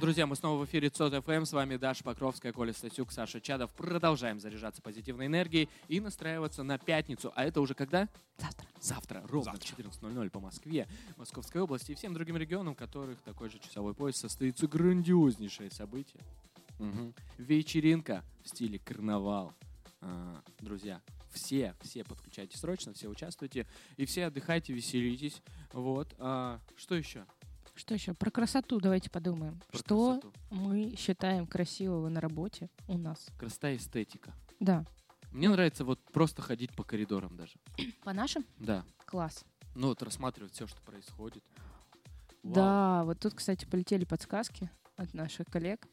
Друзья, мы снова в эфире ЦОТ ФМ. С вами Даша Покровская, Коля Стасюк, Саша Чадов. Продолжаем заряжаться позитивной энергией и настраиваться на пятницу. А это уже когда? Завтра. Завтра, ровно в 14.00 по Москве, Московской области и всем другим регионам, в которых такой же часовой пояс состоится грандиознейшее событие. Мгм. Вечеринка в стиле карнавал. А, друзья, все, все подключайте срочно, все участвуйте. И все отдыхайте, веселитесь. Вот. А, что еще? Что еще? Про красоту давайте подумаем. Про что красоту. мы считаем красивого на работе у нас? Красота и эстетика. Да. Мне нравится вот просто ходить по коридорам даже. По нашим? Да. Класс. Ну вот рассматривать все, что происходит. Вау. Да, вот тут, кстати, полетели подсказки от наших коллег,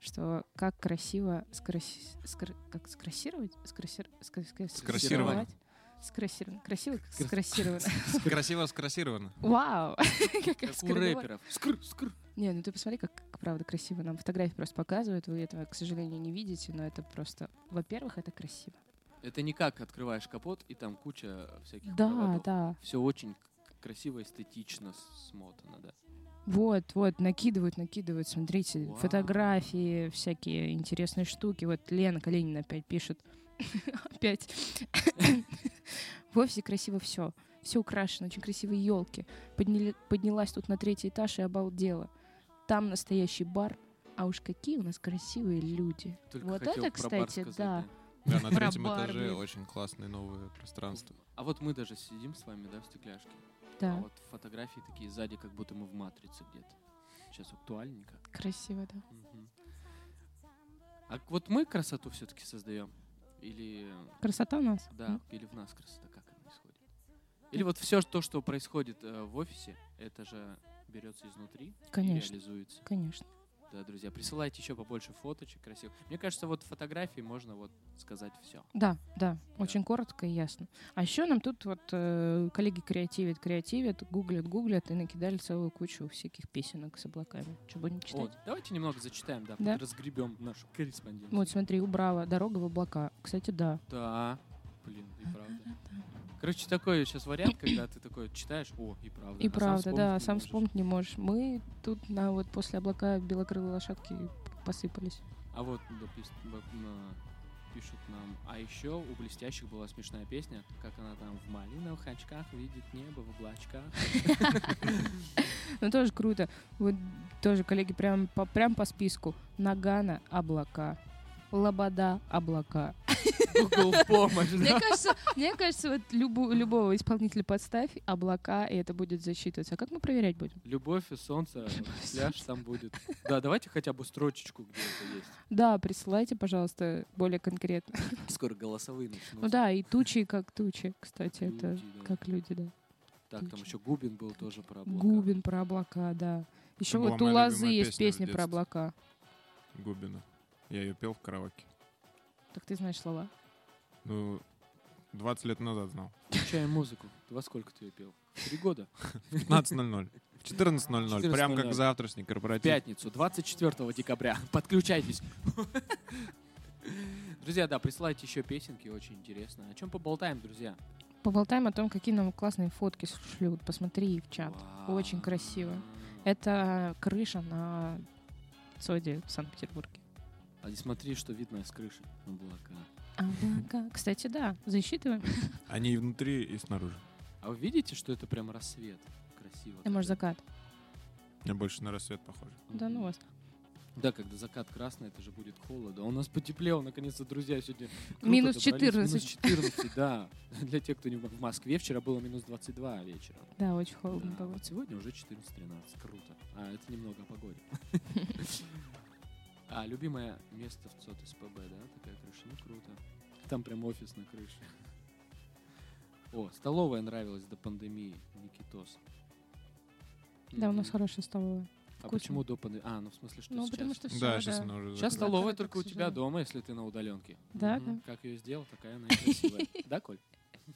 что как красиво скраси... скр- как скрасировать? Скрасир... скра- скра- Скрасировано. Скрасировано. Красиво, как Скра- скрасировано. Красиво скрасировано. Вау! Как у рэперов. Скр, скр. Не, ну ты посмотри, как, как правда красиво. Нам фотографии просто показывают, вы этого, к сожалению, не видите, но это просто... Во-первых, это красиво. Это не как открываешь капот, и там куча всяких Да, проводов. да. Все очень красиво, эстетично смотано, да. Вот, вот, накидывают, накидывают, смотрите, Вау. фотографии, всякие интересные штуки. Вот Лена Калинина опять пишет. Опять. В офисе красиво все. Все украшено, очень красивые елки. поднялась тут на третий этаж и обалдела. Там настоящий бар. А уж какие у нас красивые люди. Только вот это, кстати, да. Да, на третьем этаже очень классные новые пространства. А вот мы даже сидим с вами, да, в стекляшке. Да. А вот фотографии такие сзади, как будто мы в матрице где-то. Сейчас актуальненько. Красиво, да. Мгм. А вот мы красоту все-таки создаем? Или... Красота у нас? Да, М. или в нас красота как она исходит? Или вот все то, что происходит э, в офисе, это же берется изнутри Конечно. и реализуется. Конечно. Да, друзья, присылайте еще побольше фоточек красивых. Мне кажется, вот фотографии можно вот сказать все. Да, да, очень коротко и ясно. А еще нам тут вот э, коллеги креативят, креативят, гуглят, гуглят и накидали целую кучу всяких песенок с облаками. Что будем читать? Вот, давайте немного зачитаем, да, Да. разгребем нашу корреспонденцию. Вот смотри, убрала дорога в облака. Кстати, да. Да, блин, и правда. Короче, такой сейчас вариант, когда ты такой читаешь, о, и правда. И а сам правда, вспомнить да, не сам можешь. вспомнить не можешь. Мы тут на вот после облака белокрылые лошадки посыпались. А вот б- на- пишут нам, а еще у блестящих была смешная песня, как она там в малиновых очках видит небо в облачках. Ну тоже круто. Вот тоже коллеги прям по, прям по списку. Нагана облака. Лобода облака. Google помощь, Мне кажется, мне кажется, вот любу- любого исполнителя подставь облака, и это будет засчитываться. А как мы проверять будем? Любовь и солнце, пляж там будет. Да, давайте хотя бы строчечку, где это есть. Да, присылайте, пожалуйста, более конкретно. Скоро голосовые начнутся. Ну да, и тучи как тучи, кстати, это как люди, да. Так, там еще Губин был тоже про облака. Губин про облака, да. Еще вот у любимая есть песня про облака. Губина. Я ее пел в караоке. Так ты знаешь слова? Ну, 20 лет назад знал. Включаем музыку. Ты во сколько ты ее пел? В Три года? В 15.00. В 14.00. Прям как 14:00. завтрашний В корпоратив. пятницу, 24 декабря. Подключайтесь. Друзья, да, присылайте еще песенки, очень интересно. О чем поболтаем, друзья? Поболтаем о том, какие нам классные фотки шлют. Посмотри в чат. Очень красиво. Это крыша на Соде в Санкт-Петербурге. А не смотри, что видно с крыши облака. Облака. Кстати, да, засчитываем. Они и внутри, и снаружи. А вы видите, что это прям рассвет? Красиво. И может закат. Мне больше на рассвет похоже. Да ну вас. Да, когда закат красный, это же будет холодно. А у нас потеплело, наконец-то, друзья, сегодня. Минус добрались. 14. Минус 14, да. Для тех, кто не в в Москве, вчера было минус 22 вечером. Да, очень холодно Да, было. вот сегодня уже 14-13. Круто. А, это немного о погоде. А, любимое место в ЦОТ СПБ, да? Такая крыша. Ну, круто. Там прям офис на крыше. О, столовая нравилась до пандемии. Никитос. Да, у нас хорошая столовая. А Вкусно. почему до пандемии? А, ну в смысле, что Ну, сейчас? потому что всё, Да, да. она уже Сейчас закрыта. столовая только у тебя дома, если ты на удаленке. Да, да. Как ее сделал, такая она и красивая. Да, Коль?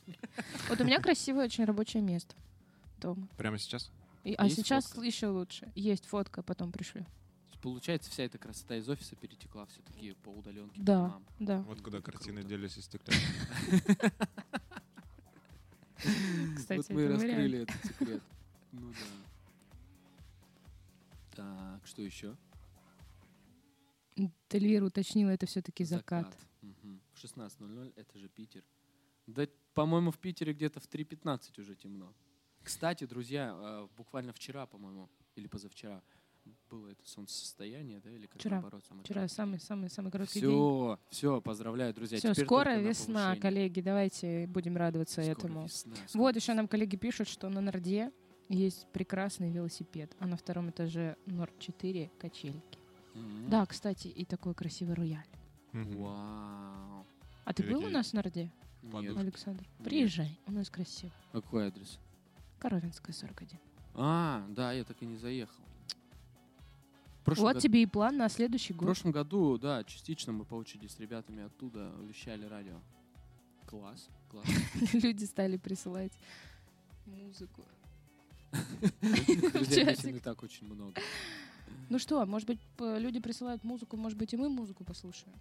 Вот у меня красивое очень рабочее место дома. Прямо сейчас? И- а сейчас фотка? еще лучше. Есть фотка, потом пришлю. Получается, вся эта красота из офиса перетекла все-таки по удаленке. по Да, домам. да. Вот куда картины делись из стекла. Кстати, вот мы раскрыли вариант. этот секрет. Ну да. Так, что еще? Эльвира уточнила, это все-таки закат. Мгм. В 16.00 это же Питер. Да, по-моему, в Питере где-то в 3.15 уже темно. Кстати, друзья, э, буквально вчера, по-моему, или позавчера, было это солнцестояние, да, или как Вчера. наоборот? самое Вчера самый самый самый короткий день. Все, все, поздравляю, друзья. Все, теперь скоро весна, повышение. коллеги, давайте будем радоваться Скоро этому. весна, скоро вот еще нам коллеги пишут, что на Норде есть прекрасный велосипед, а на втором этаже Норд 4 качельки. М. Да, кстати, и такой красивый рояль. Вау. А ты И был у нас в Норде, Нет. Александр? Нет. Приезжай, у нас красиво. Какой адрес? Коровинская, 41. А, да, я так и не заехал. В Вот году- тебе и план на следующий В год. прошлом году, да, частично мы поучились с ребятами оттуда, вещали радио. Класс, класс. Люди стали присылать музыку. И так очень много. Ну что, может быть, люди присылают музыку, может быть, и мы музыку послушаем?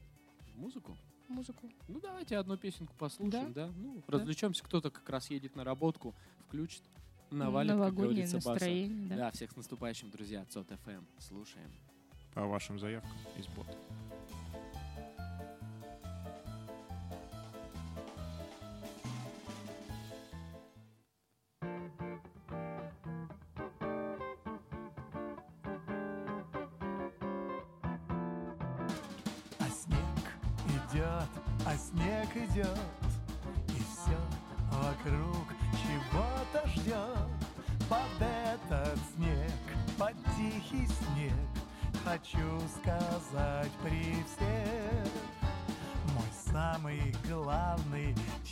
Музыку? Музыку. Ну, давайте одну песенку послушаем, да? Ну, Да. развлечемся. Кто-то как раз едет на работку, включит, навалит, как Новогоднее говорится, баса. настроение, да. Да, всех с наступающим, друзья. ЦОТ ФМ. Слушаем. По вашим заявкам из бота.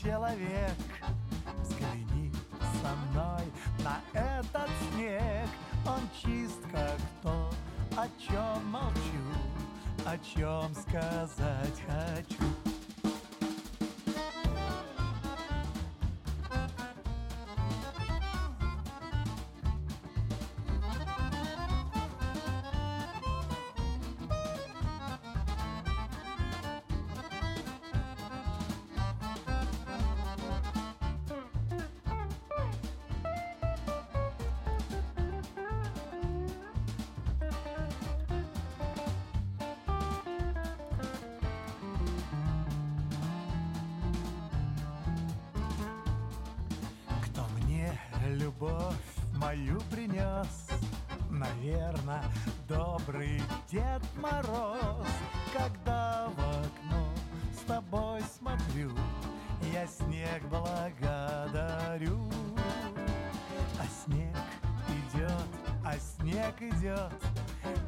Человек, любовь мою принес? Наверно, добрый Дед Мороз. Когда в окно с тобой смотрю, я снег благодарю. А снег идет, а снег идет,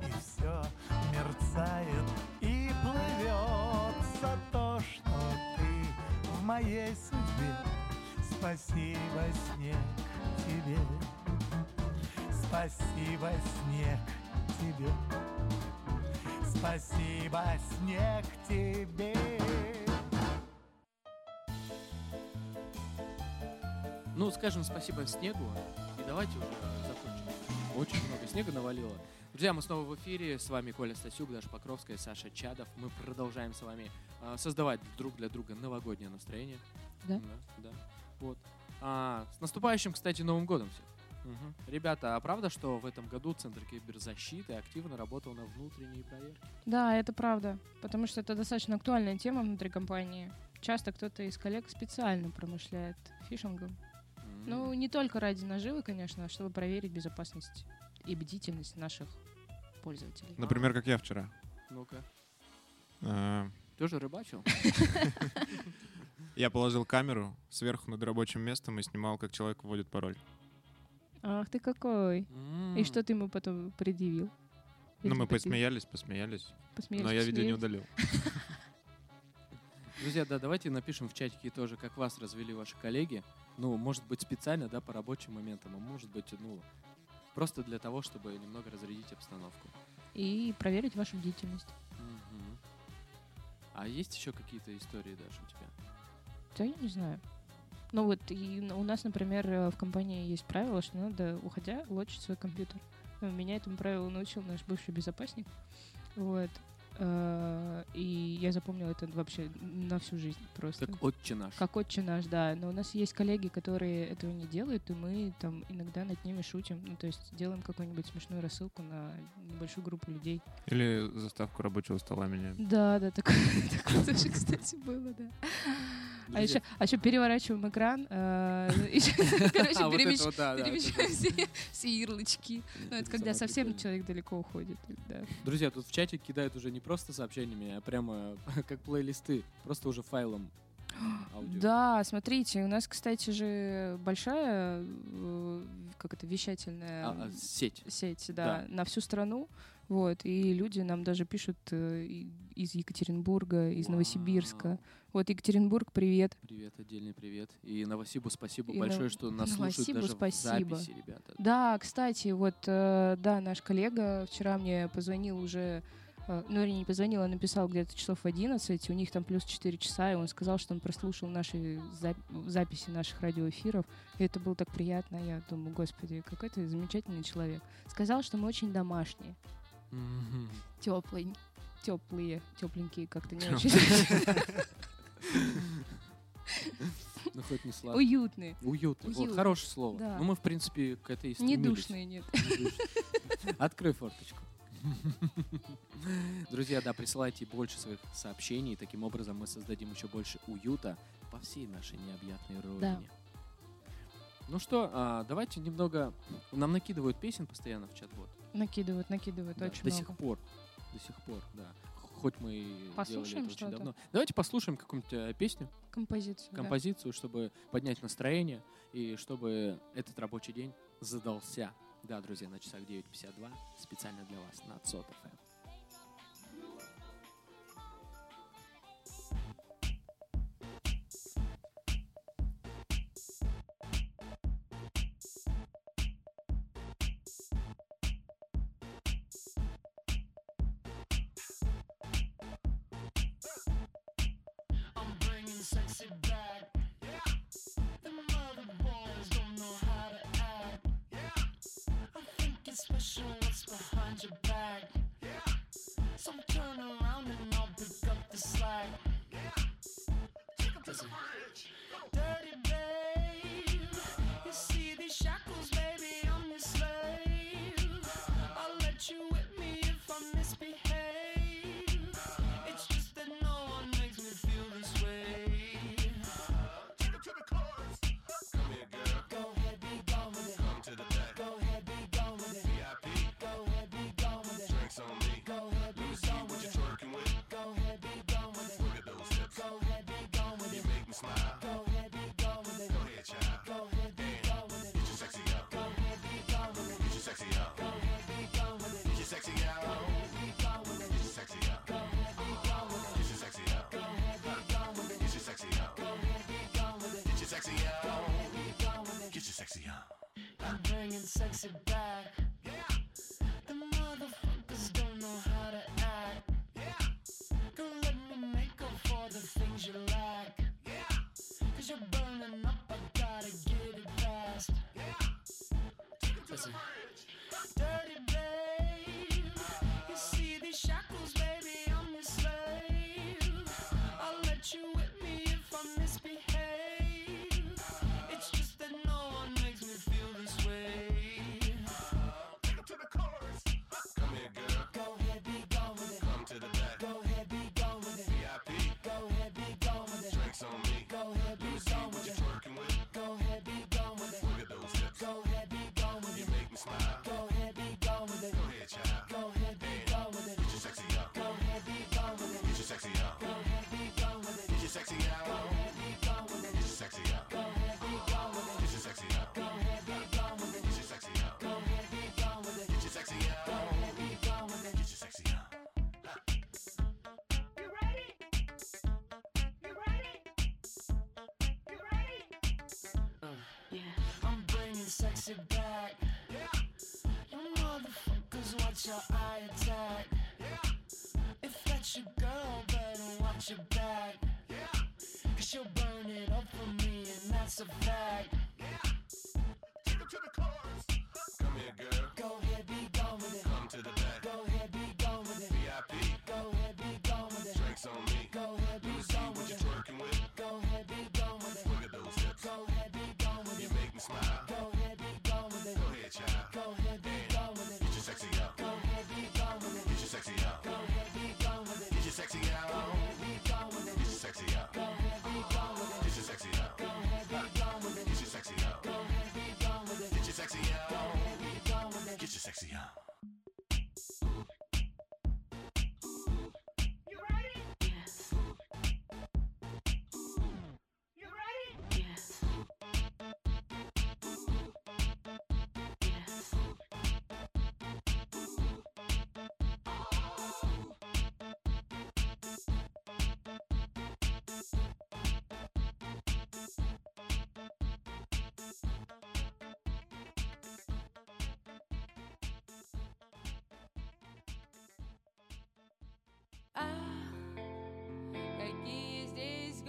и все мерцает и плывет за то, что ты в моей судьбе. Спасибо, снег, тебе. Спасибо, снег, тебе. Спасибо, снег, тебе. Ну, скажем спасибо снегу. И давайте уже закончим. Очень много снега навалило. Друзья, мы снова в эфире. С вами Коля Стасюк, Даша Покровская, Саша Чадов. Мы продолжаем с вами а, создавать друг для друга новогоднее настроение. Да? Да, да. Вот. А, с наступающим, кстати, Новым годом всех. Мгм. Ребята, а правда, что в этом году Центр киберзащиты активно работал на внутренней проверке? Да, это правда, потому что это достаточно актуальная тема внутри компании. Часто кто-то из коллег специально промышляет фишингом. Ну, не только ради наживы, конечно, а чтобы проверить безопасность и бдительность наших пользователей. Например, как я вчера. Ну-ка. Э, Тоже рыбачил? Я положил камеру сверху над рабочим местом и снимал, как человек вводит пароль. Ах ты какой. И что ты ему потом предъявил? Ну, Или мы предъявил? посмеялись, посмеялись. Посмеялись, Но я видео не удалил. Друзья, да, давайте напишем в чатике тоже, как вас развели ваши коллеги. Ну, может быть, специально, да, по рабочим моментам, а может быть, ну, просто для того, чтобы немного разрядить обстановку. И проверить вашу бдительность. Мгм. А есть еще какие-то истории, Даша, у тебя? Да, я не знаю. Ну вот и у нас, например, э, в компании есть правило, что надо, уходя, лочить свой компьютер. Ну, Меня этому правилу научил наш бывший безопасник. Вот. Э, И я запомнила это вообще на всю жизнь просто. Как отче наш. Как отче наш, да. Но у нас есть коллеги, которые этого не делают, и мы там иногда над ними шутим. Ну, то есть делаем какую-нибудь смешную рассылку на небольшую группу людей. Или заставку рабочего стола меняем. Да, да, такое, такое тоже, кстати, было, да. А еще, а еще переворачиваем экран. Э, короче, а, перемещаем все ярлычки. Ну, это когда совсем человек далеко уходит. Друзья, тут в чате кидают уже не просто сообщениями, а прямо как плейлисты, просто уже файлом Аудио. Да, смотрите, у нас, кстати же, большая, э, как это, вещательная а, а сеть. Сеть, да, да, на всю страну. Вот, и люди нам даже пишут э, из Екатеринбурга, из Вау. Новосибирска. Вот, Екатеринбург, привет. Привет, отдельный привет. И Новосибу спасибо и большое, нов... что нас Новосибу слушают даже спасибо. в записи, ребята. Да, кстати, вот, э, да, наш коллега вчера мне позвонил уже э, ну, не позвонил, а написал где-то часов в 11, у них там плюс 4 часа, и он сказал, что он прослушал наши за... записи наших радиоэфиров, и это было так приятно, я думаю, господи, какой ты замечательный человек. Сказал, что мы очень домашние. Mm-hmm. Теплый, теплые, тепленькие как-то не очень. Ну, хоть не сладкие. Уютные. Уютные. Вот, хорошее слово. Да. Ну, мы, в принципе, к этой истории Не душные, нет. Открой форточку. Друзья, да, присылайте больше своих сообщений. Таким образом мы создадим еще больше уюта по всей нашей необъятной родине. Да. Ну что, а, давайте немного... Нам накидывают песен постоянно в чат-бот. Накидывают, накидывают да, очень до много. До сих пор, до сих пор, да. Хоть мы и послушаем делали это очень давно. Давайте послушаем какую-нибудь э, песню. Композицию. Композицию, да. чтобы поднять настроение и чтобы этот рабочий день задался. Да, друзья, на часах 9.52 специально для вас на Отсот FM. Эм. Listen. Sit back. Yeah. You motherfuckers watch your eye attack. Yeah. If that's your girl, better watch your back. Yeah. Cause she'll burn it up for me, and that's a fact. Alexia.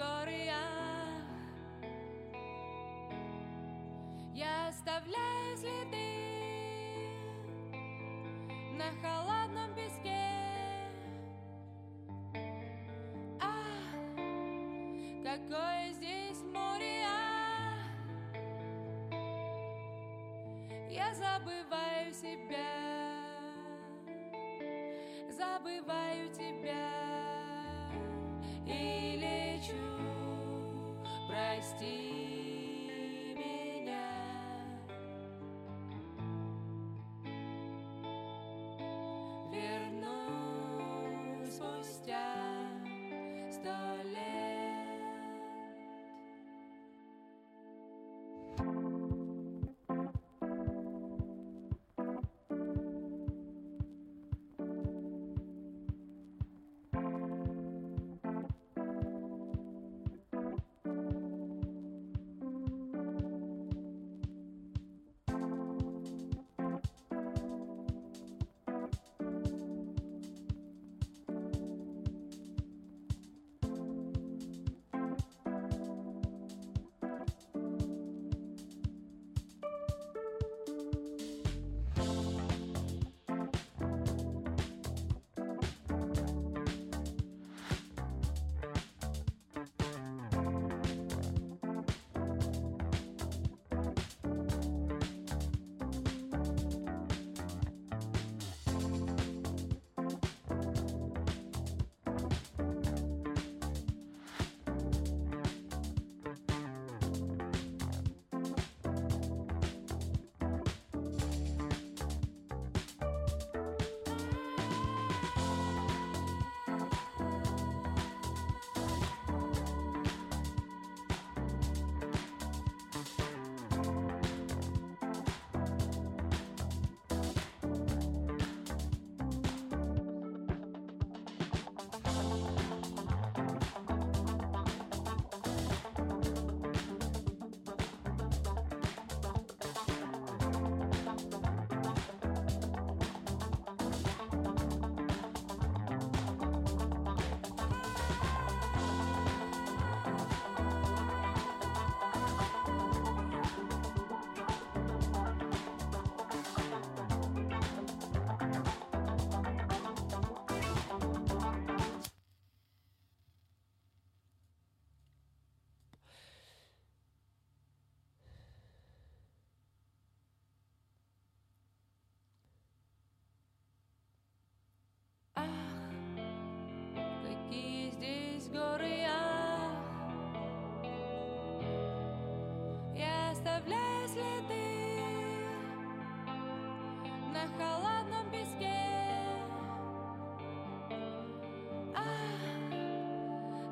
Гореях Я оставляю следы на холодном песке. Ах, какое здесь море ах. Я забываю себя. Забываю day. Я оставляю следы на холодном песке. Ах,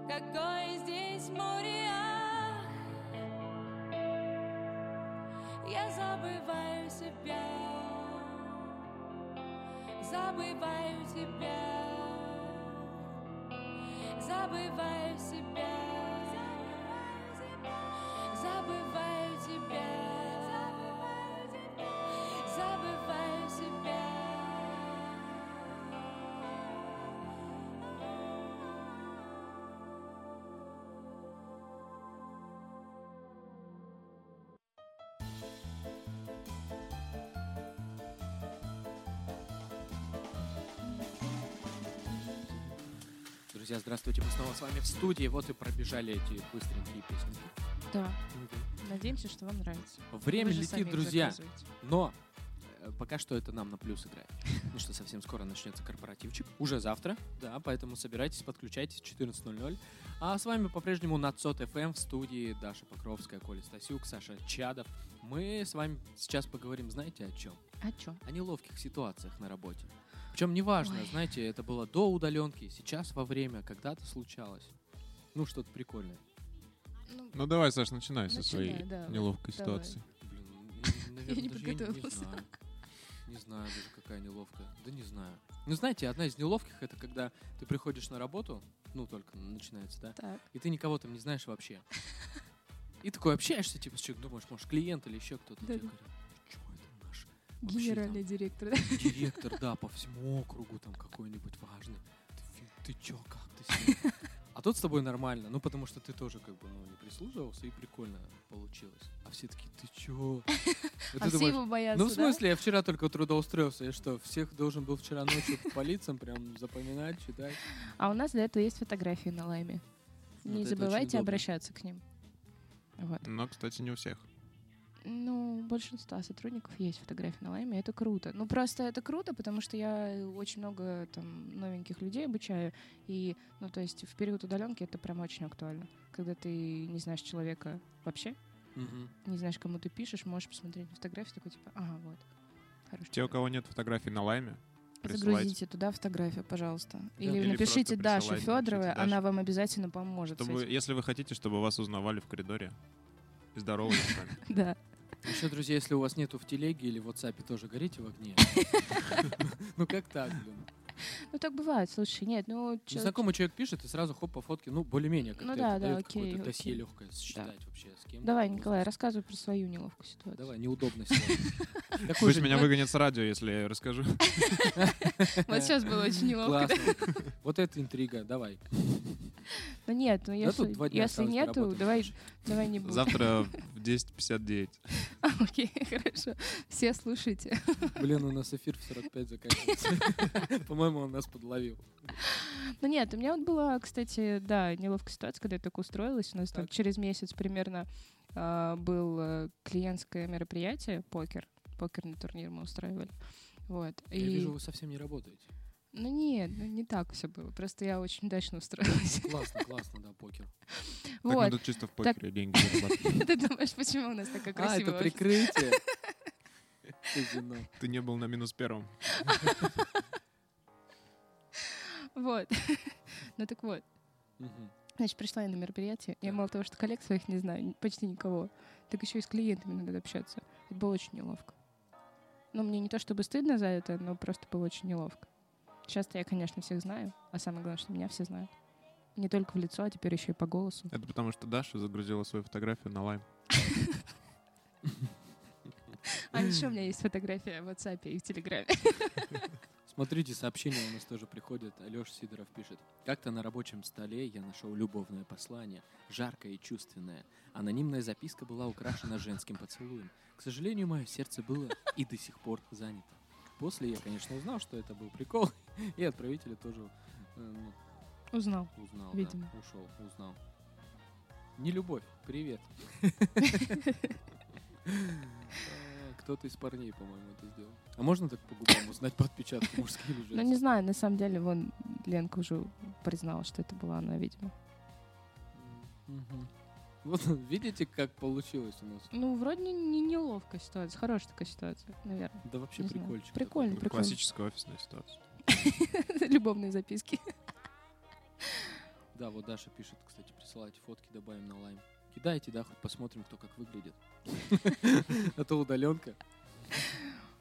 какое здесь море, ах. Я забываю себя, забываю тебя. Забываю себя, Друзья, здравствуйте, мы снова с вами в студии. Вот и пробежали эти быстренькие песни. Да. Надеемся, что вам нравится. Время летит, друзья. Но э, пока что это нам на плюс играет. Потому что совсем скоро начнется корпоративчик. Уже завтра, да, поэтому собирайтесь, подключайтесь 14.00. А с вами по-прежнему Нацот FM в студии Даша Покровская, Коля Стасюк, Саша Чадов. Мы с вами сейчас поговорим, знаете, о чем? О чем? О неловких ситуациях на работе. Причем неважно, Ой. знаете, это было до удаленки, сейчас во время, когда-то случалось. Ну, что-то прикольное. Ну давай, Саш, начинай со своей давай, неловкой давай. ситуации. Наверное, не даже я не подготовился. знаю. Не знаю даже, какая неловкая. Да не знаю. Ну, знаете, одна из неловких это когда ты приходишь на работу, ну, только начинается, да? Так. И ты никого там не знаешь вообще. И такой общаешься, типа, с человеком, думаешь, может, клиент или еще кто-то. Да, тебе да. говорит, «Чё это Генеральный директор. да? директор, да, по всему округу там какой-нибудь важный. Ты, чё, как ты с ним?» А тут с тобой нормально, ну потому что ты тоже как бы ну, не прислуживался, и прикольно получилось. А все такие, ты чё? А все его боятся, Ну в смысле, я вчера только трудоустроился, я что, всех должен был вчера ночью по лицам прям запоминать, читать? А у нас для этого есть фотографии на лайме. Не забывайте обращаться к ним. Вот. Но, кстати, не у всех. Большинства сотрудников есть фотографии на лайме, это круто. Ну, просто это круто, потому что я очень много там новеньких людей обучаю, и, ну, то есть в период удаленки это прям очень актуально. Когда ты не знаешь человека вообще, Мгм. не знаешь, кому ты пишешь, можешь посмотреть на фотографию, такой типа, ага, вот. Хороший Те, у кого нет фотографий на лайме. Загрузите туда фотографию, пожалуйста. Или, Или напишите присылайте, Федоровой, напишите она вам обязательно поможет. Чтобы, если вы хотите, чтобы вас узнавали в коридоре здоровались с вами. Да. Еще, друзья, если у вас нету в телеге или в WhatsApp, тоже горите в огне. Ну как так, блин? Ну, так бывает, слушай, нет, ну... Незнакомый человек пишет, и сразу хоп по фотке, ну, более-менее как-то Ну это да, да, окей, какое-то досье окей. легкое считать вообще, с кем. Давай, Николай, рассказывай про свою неловкую ситуацию. Давай, неудобность. Пусть меня выгонят с радио, если я расскажу. Вот сейчас было очень неловко. Вот это интрига, давай. Ну нет, ну Да если, если нету, давай, давай не будем. Завтра в 10.59. Окей, хорошо. Все слушайте. Блин, у нас эфир в 45 заканчивается. По-моему, он нас подловил. Ну нет, у меня вот была, кстати, да, неловкая ситуация, когда я так устроилась. У нас там через месяц примерно а, был клиентское мероприятие, покер, покерный турнир мы устраивали. Вот. Я и... вижу, вы совсем не работаете. Ну нет, ну не так все было. Просто я очень удачно устроилась. Классно, классно, да, покер. Так мы Вот. тут чисто в Так- покере деньги. Ты думаешь, почему у нас такая А, красивая это офис? прикрытие. Ты не был на минус первом. Вот. Ну так вот. Значит, пришла я на мероприятие. Я мало того, что коллег своих не знаю, почти никого, так еще и с клиентами надо общаться. Это было очень неловко. Ну, мне не то чтобы стыдно за это, но просто было очень неловко. Сейчас-то я, конечно, всех знаю, а самое главное, что меня все знают. Не только в лицо, а теперь еще и по голосу. Это потому, что Даша загрузила свою фотографию на лайм. А еще у меня есть фотография в WhatsApp и в Телеграме. Смотрите, сообщения у нас тоже приходят. Алеша Сидоров пишет. Как-то на рабочем столе я нашел любовное послание, жаркое и чувственное. Анонимная записка была украшена женским поцелуем. К сожалению, мое сердце было и до сих пор занято. После я, конечно, узнал, что это был прикол, и отправителя тоже э, ну, Узнал. узнал, Видимо. да, ушел, узнал. Не любовь, привет. Кто-то из парней, по-моему, это сделал. А можно так по губам узнать по отпечатку мужские или Ну, не знаю, на самом деле, вон Ленка уже признала, что это была она, видимо. Вот видите, как получилось у нас? Ну, вроде не, не неловкая ситуация, хорошая такая ситуация, наверное. Да вообще Не прикольчик. Прикольно, такой. прикольно. Классическая офисная ситуация. Любовные записки. Да, вот Даша пишет, кстати, присылайте фотки, добавим на лайм. Кидайте, да, хоть посмотрим, кто как выглядит. А то удаленка.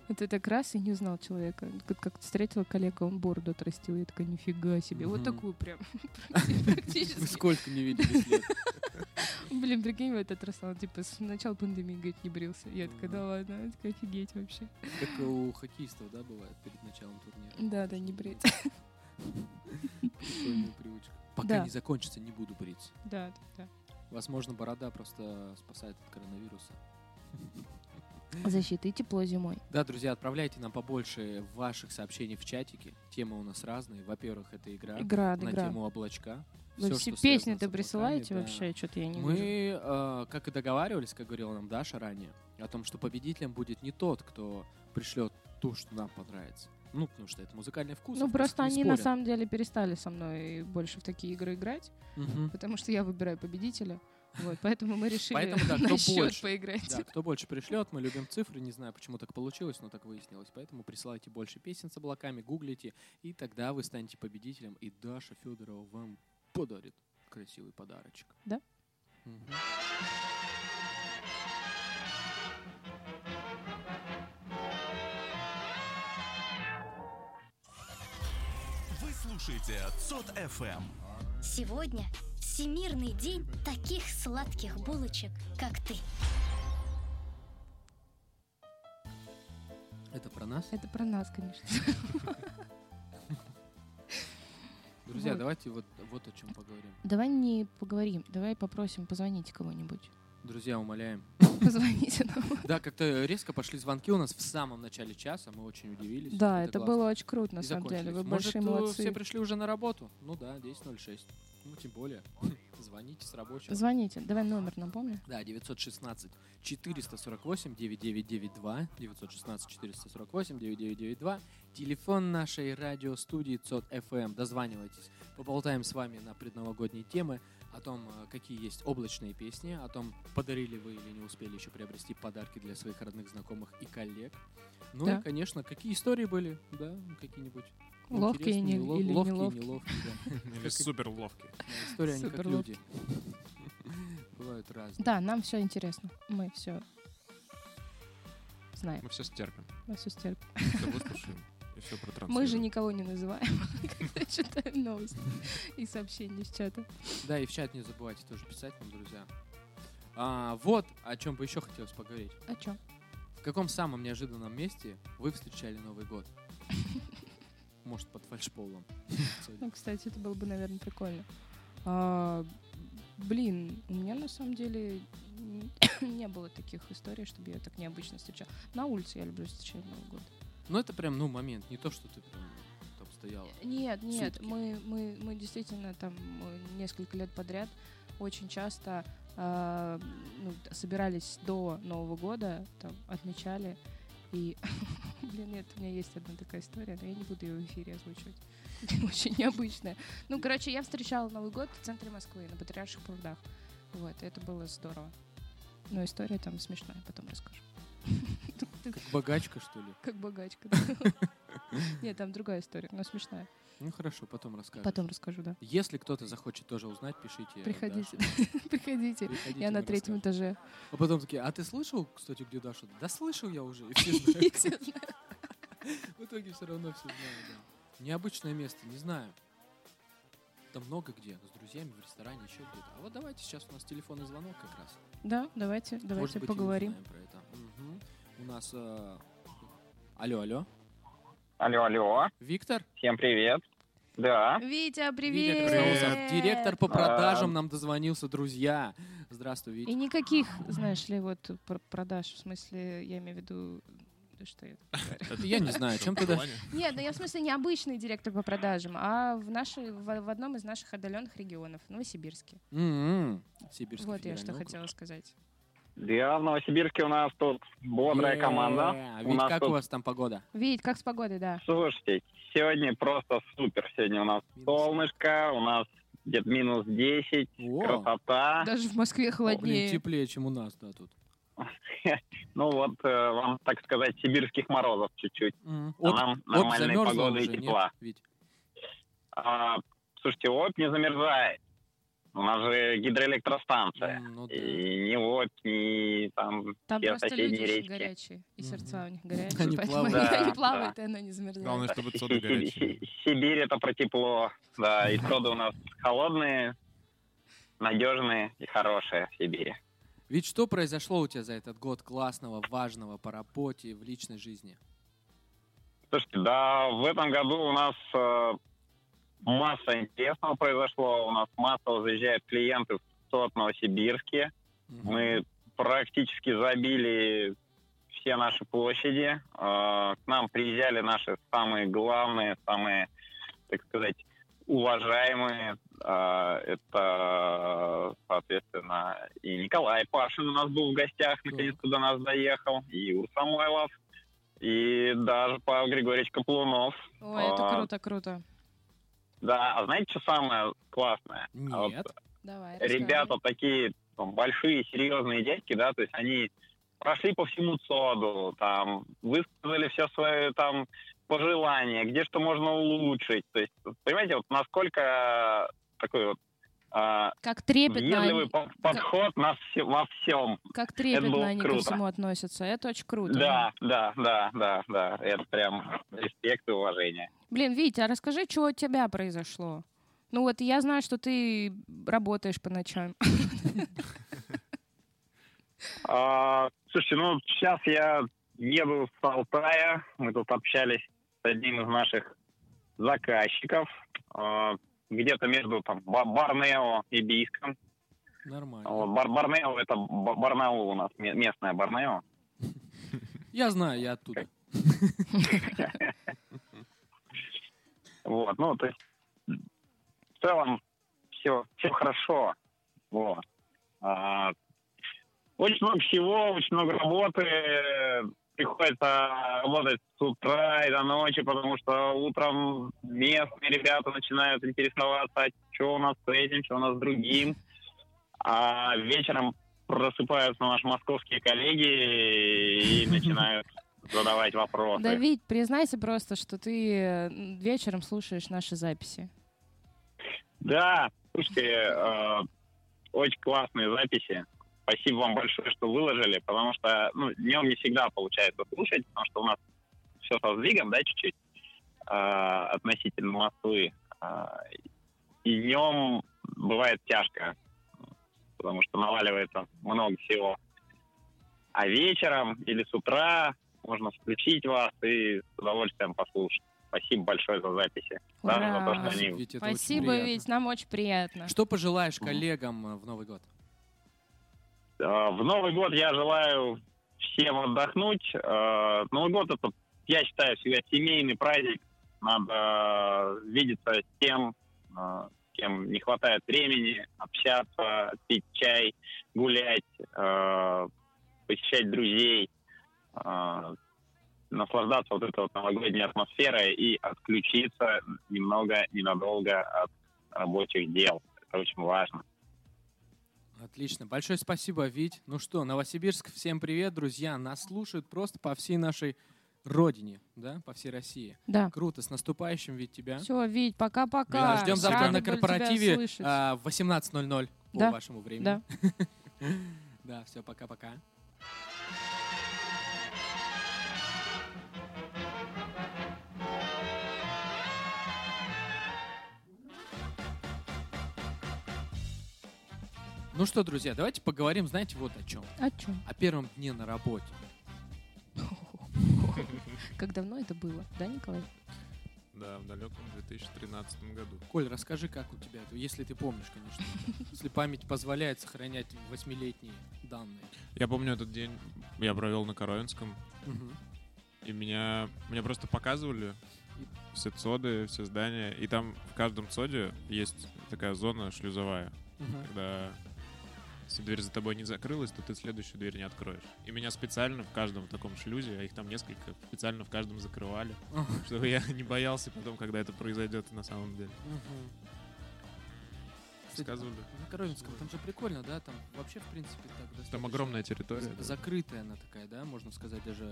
Вот это как раз и не узнал человека. Как, как встретила коллега, он бороду отрастил. Я такая, нифига себе. Вот такую прям. Вы Практически. сколько не виделись лет? Блин, прикинь, вот отрастал. Типа с начала пандемии, говорит, не брился. Я такая, да ладно. Я такая, офигеть вообще. Как у хоккеистов, да, бывает перед началом турнира? Да, да, не брить. Прикольная привычка. Пока не закончится, не буду бриться. Да, да, да. Возможно, борода просто спасает от коронавируса. Защита и тепло зимой. Да, друзья, отправляйте нам побольше ваших сообщений в чатике. Темы у нас разные. Во-первых, это игра. Игра, на игра. тему облачка. Вы все песни-то связано с облаками, присылаете да. вообще? Что-то я не Мы, вижу. э, как и договаривались, как говорила нам Даша ранее, о том, что победителем будет не тот, кто пришлет то, что нам понравится. Ну, потому что это музыкальный вкус. Ну, а просто они на спорят. самом деле перестали со мной больше в такие игры играть, Мгм. потому что я выбираю победителя. Вот, поэтому мы решили Поэтому, да, на счет больше, поиграть. да, кто больше пришлет, мы любим цифры, не знаю, почему так получилось, но так выяснилось. Поэтому присылайте больше песен с облаками, гуглите, и тогда вы станете победителем, и Даша Федорова вам подарит красивый подарочек. Да? Мгм. Вы слушаете ЦОД ФМ. Сегодня Всемирный день таких сладких булочек, как ты. Это про нас? Это про нас, конечно. Друзья, Вот. давайте вот, вот о чем поговорим. Давай не поговорим, давай попросим позвонить кого-нибудь. Друзья, умоляем. Позвоните нам. Да, как-то резко пошли звонки у нас в самом начале часа, мы очень удивились. Да, Это это было очень круто, на И самом деле. Вы. Может, большие э, молодцы. все пришли уже на работу? Ну да, 10.06. Ну, тем более. Звоните с рабочего. Звоните, давай номер напомни. Да, 916 448 9992, 916 448 9992, телефон нашей радиостудии ЦОД FM. Дозванивайтесь, поболтаем с вами на предновогодние темы, о том, э, какие есть облачные песни, о том, подарили вы или не успели еще приобрести подарки для своих родных, знакомых и коллег. Ну Да. и, конечно, какие истории были, да, какие-нибудь Ловкие интересные, не- ло- или ловкие, неловкие. неловкие, да. Или супер ловкие. Да, Истории, они как люди. Бывают разные. Да, нам все интересно. Мы все знаем. Мы все стерпим. Мы все стерпим. Все выслушаем и все. Мы же никого не называем, когда читаем новости и сообщения из чата. Да, и в чат не забывайте тоже писать нам, друзья. А, вот о чем бы еще хотелось поговорить. О чем? В каком самом неожиданном месте вы встречали Новый год? Может, под фальшполом. Ну, кстати, это было бы, наверное, прикольно. А, блин, у меня на самом деле не было таких историй, чтобы я так необычно встречала. На улице я люблю встречать Новый год. Ну, это прям, ну, момент. Не то, что ты прям там стояла. Нет, нет, Сутки. мы, мы, мы действительно там э, несколько лет подряд очень часто а, ну, собирались до Нового года, там, отмечали. И, блин, нет, у меня есть одна такая история, но я не буду ее в эфире озвучивать. Очень необычная. Ну, короче, я встречала Новый год в центре Москвы, на Патриарших прудах. Вот, это было здорово. Но история там смешная, потом расскажу. Как богачка, что ли? Как богачка, да. Нет, там другая история, но смешная. Ну, хорошо, потом расскажешь. Потом расскажу, да. Если кто-то захочет тоже узнать, пишите. Приходите. Приходите. Я на третьем этаже. А потом такие, а ты слышал, кстати, где Даша? Да слышал я уже. И все. В итоге все равно все знают, да. Необычное место, не знаю. Там много где, с друзьями в ресторане, еще где-то. А вот давайте сейчас у нас телефонный звонок как раз. Да, давайте, Может давайте быть, поговорим. про это. Мгм. У нас... э, Алло, алло. Алло, алло. Виктор? Всем привет. Да. Витя, Витя привет! Директор по продажам А. нам дозвонился, друзья. Здравствуй, Витя. И никаких, знаешь ли, вот пр- продаж, в смысле, я имею в виду, да что я? Это я не знаю, о чем ты да- Нет, ну я в смысле не обычный директор по продажам, а в, нашей, в, одном из наших отдаленных регионов, Новосибирске. М-м. Сибирский Вот я что хотела сказать. Да, в Новосибирске у нас тут бодрая Е, команда. а У Вить, нас как тут- у вас там погода? Вить, как с погодой, да? Слушайте, сегодня просто супер. Сегодня у нас солнышко, у нас где-то минус 10, красота. Даже в Москве Блин, холоднее. теплее, чем у нас, да, тут. Ну вот, э, вам, так сказать, сибирских морозов чуть-чуть. Мгм. А нам нормальной погоды и тепла. А, слушайте, Обь не замерзает. У нас же гидроэлектростанция. ну И ни Обь, ни там Там все просто люди соседние очень речки. горячие, и сердца у них горячие, Они поэтому плавают. они Да, плавают, да. и она не замерзает. Главное, чтобы соды горячие. Си- Сибирь это про тепло, да, и соды у нас холодные, надежные и хорошие в Сибири. Ведь что произошло у тебя за этот год классного, важного по работе, в личной жизни? Слушайте, да, в этом году у нас э, масса интересного произошло. У нас массово заезжают клиенты в СОТ Новосибирске. Мы практически забили все наши площади. Э, К нам приезжали наши самые главные, самые, так сказать, уважаемые. Э, Это, соответственно, и Николай Пашин у нас был в гостях, наконец-то до нас доехал, и Юр Самойлов, и даже Павел Григорьевич Каплунов. Ой, это А, круто, круто. Да, а знаете, что самое классное? А вот Нет. Давай, ребята такие там, большие, серьезные дядьки, да, то есть они прошли по всему ЦОДу, там, высказали все свои там пожелания, где что можно улучшить. То есть, понимаете, вот насколько такой вот а, Как трепетно въедливый они- по- подход на все- во всем. Как трепетно они ко круто. всему относятся. Это очень круто. Да, да, да, да, да. Это прям респект и уважение. Блин, Витя, а расскажи, что у тебя произошло? Ну вот я знаю, что ты работаешь по ночам. А, слушайте, ну сейчас я еду с Алтая. Мы тут общались одним из наших заказчиков. А, где-то между там Ба- Борнео и Бийском. Нормально. Вот, Бар- Борнео это Ба- Барнаул у нас, ме- местное Борнео. Я знаю, я оттуда. Вот, ну, то есть в целом все, все хорошо. Вот. А, очень много всего, очень много работы. Приходится работать с утра и до ночи, потому что утром местные ребята начинают интересоваться, что у нас с этим, что у нас с другим. А вечером просыпаются наши московские коллеги и начинают задавать вопросы. Давид, признайся просто, что ты вечером слушаешь наши записи. Да, слушайте, э, очень классные записи. Спасибо вам большое, что выложили, потому что ну, днем не всегда получается слушать, потому что у нас все со сдвигом, да, чуть-чуть э, относительно Москвы. Э, и днем бывает тяжко, потому что наваливается много всего. А вечером или с утра можно включить вас и с удовольствием послушать. Спасибо большое за записи. Даже за то, что Ура! они Вить, Спасибо, ведь нам очень приятно. Что пожелаешь коллегам э, в Новый год? Э, В Новый год я желаю всем отдохнуть. Э, Новый год это, я считаю, всегда семейный праздник. Надо видеться с тем, э, с кем не хватает времени, общаться, пить чай, гулять, э, посещать друзей, э, наслаждаться вот этой вот новогодней атмосферой и отключиться немного, ненадолго от рабочих дел. Это очень важно. Отлично. Большое спасибо, Вить. Ну что, Новосибирск, всем привет, друзья. Нас слушают просто по всей нашей родине, да, по всей России. Да. Круто. С наступающим, Вить, тебя. Все, Вить, пока-пока. Да, Ждем завтра Рады на корпоративе а, в 18.00 по Да, вашему времени. да. Да, все, пока-пока. Ну что, друзья, давайте поговорим, знаете, вот о чем. О чем? О первом дне на работе. Как давно это было, да, Николай? Да, в далеком 2013 году. Коль, расскажи, как у тебя это, если ты помнишь, конечно. Если память позволяет сохранять восьмилетние данные. Я помню этот день, я провел на Коровинском, и меня, мне просто показывали все ЦОДы, все здания, и там в каждом ЦОДе есть такая зона шлюзовая, Мгм. когда если дверь за тобой не закрылась, то ты следующую дверь не откроешь. И меня специально в каждом таком шлюзе, а их там несколько, специально в каждом закрывали, чтобы я не боялся потом, когда это произойдет на самом деле. Сказывали. На Коровинском, там же прикольно, да? Там вообще, в принципе, так достаточно... Там огромная территория. Закрытая она такая, да? Можно сказать, даже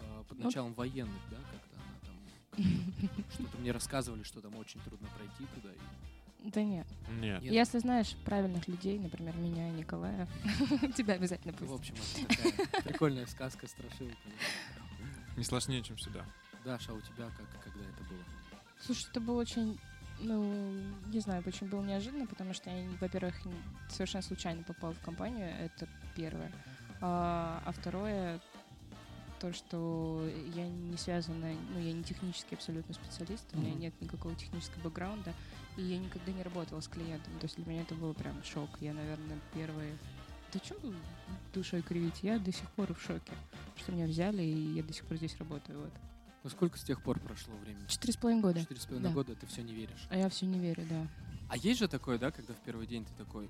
э, под Ну. началом военных, да? Как-то она там... Что-то мне рассказывали, что там очень трудно пройти туда. и- Да нет. Нет. Если знаешь правильных людей, например, меня и Николая, тебя обязательно В пустят. общем, это такая прикольная сказка, страшилка. Не сложнее, чем сюда. Даша, а у тебя как, когда это было? Слушай, это было очень, ну, не знаю, почему было неожиданно, потому что я, во-первых, совершенно случайно попала в компанию, это первое. А, а второе, то, что я не связана, ну, я не технический абсолютно специалист, у меня нет никакого технического бэкграунда, и я никогда не работала с клиентом. То есть для меня это было прям шок. Я, наверное, первые... Да что душой кривить? Я до сих пор в шоке, что меня взяли, и я до сих пор здесь работаю. Вот. Ну сколько с тех пор прошло времени? Четыре с половиной года. Четыре с половиной Да. года ты все не веришь. А я все не верю, да. А есть же такое, да, когда в первый день ты такой,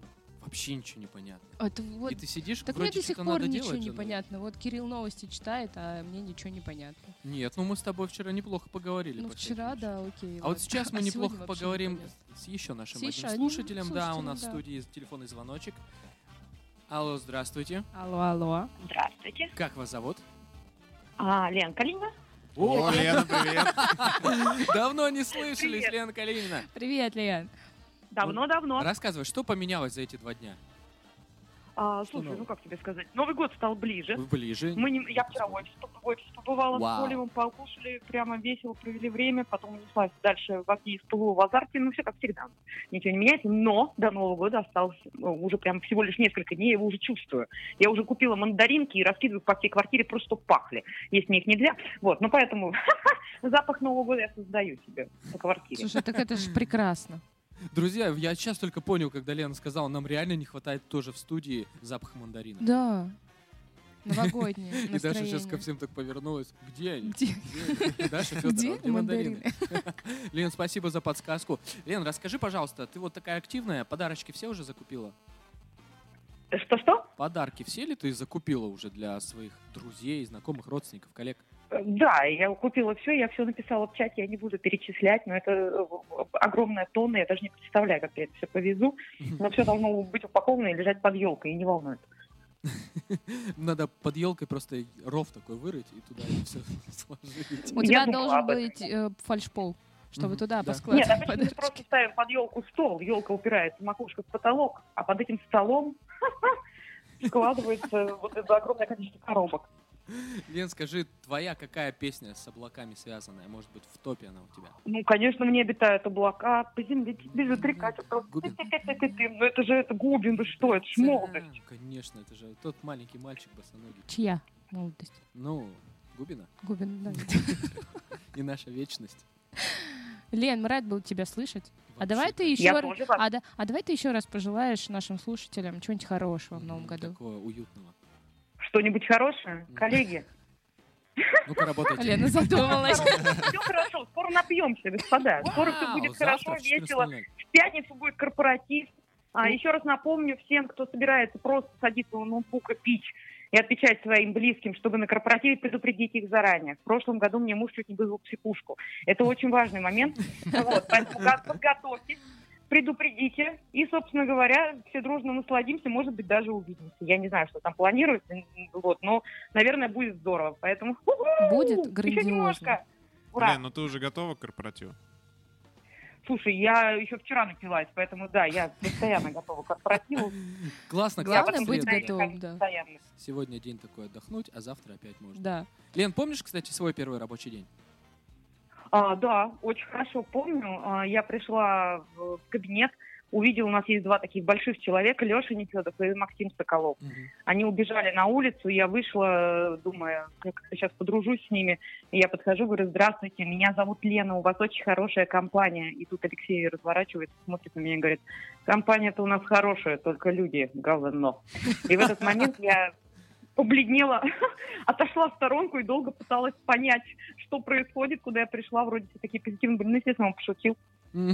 вообще ничего не понятно. Это вот... И ты сидишь, Так вроде мне до сих пор надо ничего делать не но- понятно. Вот Кирилл новости читает, а мне ничего не понятно. Нет, ну мы с тобой вчера неплохо поговорили. Ну, по вчера, да, окей. А вот сейчас мы А неплохо сегодня вообще поговорим непонятно. с еще нашим С еще одним слушателем. Да, у нас в да. студии телефонный звоночек. Алло, здравствуйте. Алло, алло. Здравствуйте. Как вас зовут? А, Лен Калинина? О, Лена, привет. Давно не слышались. Лена Калинина. Привет, Лен. Давно-давно. Рассказывай, что поменялось за эти два дня? А, слушай, нового? ну как тебе сказать? Новый год стал ближе. Ближе. Мы не- я вчера в офис, в офис побывала Вау. с мы покушали, прямо весело провели время, потом унеслась дальше в огне из ПВО в азарте, ну все как всегда. Ничего не меняется, но до Нового года осталось ну, уже прям всего лишь несколько дней, я его уже чувствую. Я уже купила мандаринки и раскидываю по всей квартире просто пахли. Есть мне их нельзя. Вот, ну поэтому запах Нового года я создаю себе по квартире. Слушай, так это же прекрасно. Друзья, я сейчас только понял, когда Лена сказала, нам реально не хватает тоже в студии запаха мандарина. Да. Новогоднее И Даша сейчас ко всем так повернулась. Где они? Где? они?» Даша Федорова, Где где мандарины? мандарины? Лен, спасибо за подсказку. Лен, расскажи, пожалуйста, ты вот такая активная, подарочки все уже закупила? Что-что? Подарки все ли ты закупила уже для своих друзей, знакомых, родственников, коллег? Да, я купила все, я все написала в чате, я не буду перечислять, но это э, огромная тонна, я даже не представляю, как я это все повезу. Но все должно быть упаковано и лежать под елкой, и не волнует. Надо под елкой просто ров такой вырыть и туда все сложить. У тебя должен быть э, фальшпол, чтобы Мгм, туда да. поскладывать Нет, обычно мы просто ставим под елку стол, елка упирается макушка в потолок, а под этим столом складывается вот это огромное количество коробок. Лен, скажи, твоя какая песня с облаками связанная? Может быть, в топе она у тебя? Ну, конечно, мне обитают облака, по земле бежит река. Ты-ты-ты-ты-ты. Ну, это же это Губин, вы что, это ж молодость. Конечно, это же тот маленький мальчик босоногий. Чья молодость? Ну, Губина. Губин, да. И наша вечность. Лен, мы рад был тебя слышать. А давай ты еще раз, а, да- а давай ты еще раз пожелаешь нашим слушателям чего-нибудь хорошего в новом году. Такого уютного. Что-нибудь хорошее? Коллеги? Ну-ка, работайте. Лена задумалась. Все хорошо, скоро напьемся, господа. Скоро все будет хорошо, в весело. 14:00. В пятницу будет корпоратив. А еще раз напомню всем, кто собирается просто садиться у ноутбука пить и отвечать своим близким, чтобы на корпоративе предупредить их заранее. В прошлом году мне муж чуть не вызвал психушку. Это очень важный момент. Вот, поэтому подготовьтесь, предупредите. И, собственно говоря, все дружно насладимся, может быть, даже увидимся. Я не знаю, что там планируется, вот, но, наверное, будет здорово. Поэтому Будет еще грандиозно. немножко. Ура! Лен, ну ты уже готова к корпоративу? Слушай, я еще вчера напилась, поэтому да, я постоянно готова к корпоративу. Классно, среду. буду готовым, да. Сегодня день такой отдохнуть, а завтра опять можно. Да. Лен, помнишь, кстати, свой первый рабочий день? А, да, очень хорошо помню. А, Я пришла в кабинет, увидела, у нас есть два таких больших человека, Леша Нефедов и Максим Соколов. Они убежали на улицу, я вышла, думаю, как сейчас подружусь с ними. И я подхожу, говорю, здравствуйте, меня зовут Лена, у вас очень хорошая компания. И тут Алексей разворачивается, смотрит на меня и говорит, компания-то у нас хорошая, только люди говно. И в этот момент я побледнела, отошла в сторонку и долго пыталась понять, что происходит, куда я пришла. Вроде все такие позитивные были. Ну, естественно, он пошутил.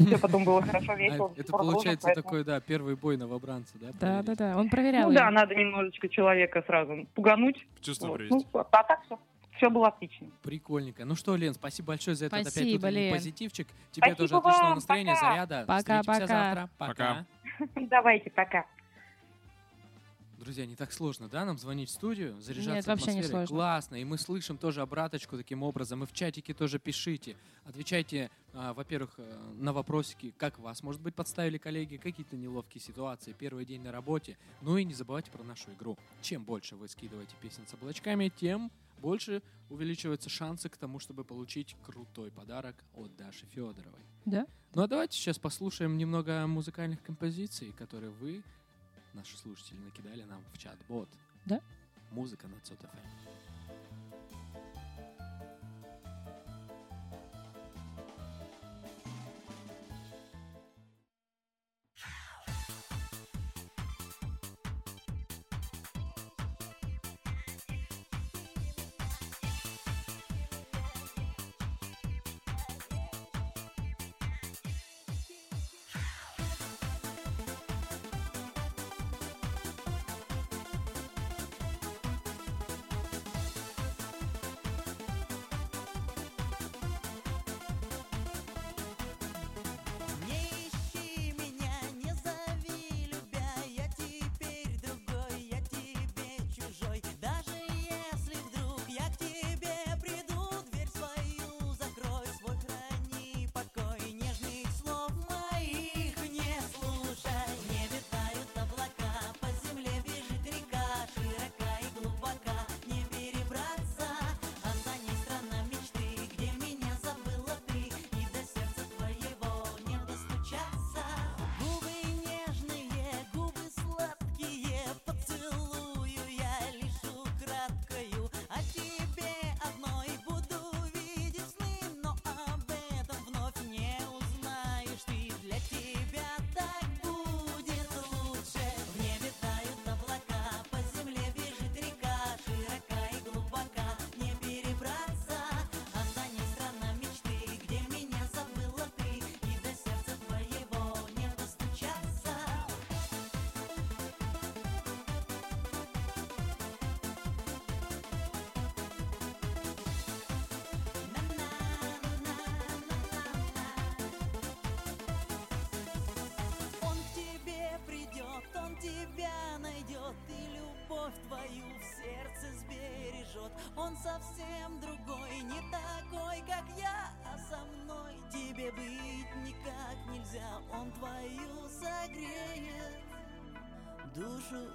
Все потом было хорошо, весело. А, сих это получается такой, да, первый бой новобранца, да? Да, да, да. Он проверял. Ну да, надо немножечко человека сразу пугануть. Чувство привести. Ну, а так все, все было отлично. Прикольненько. Ну что, Лен, спасибо большое за этот опять Спасибо, утренний Лен. позитивчик. Тебе Спасибо тоже отличного вам, настроения, пока. заряда. Пока, Встретимся пока. завтра. Пока. Давайте, пока. Друзья, не так сложно, да, нам звонить в студию, заряжаться Нет, вообще не сложно. Классно, и мы слышим тоже обраточку таким образом, и в чатике тоже пишите. Отвечайте, а, во-первых, э, на вопросики, как вас, может быть, подставили коллеги, какие-то неловкие ситуации, первый день на работе. Ну и не забывайте про нашу игру. Чем больше вы скидываете песен с облачками, тем больше увеличиваются шансы к тому, чтобы получить крутой подарок от Даши Федоровой. Да? Ну а давайте сейчас послушаем немного музыкальных композиций, которые вы, наши слушатели, накидали нам в чат-бот. Да? Музыка на ЦОТФМ. Он совсем другой, не такой, как я А со мной тебе быть никак нельзя. Он твою согреет душу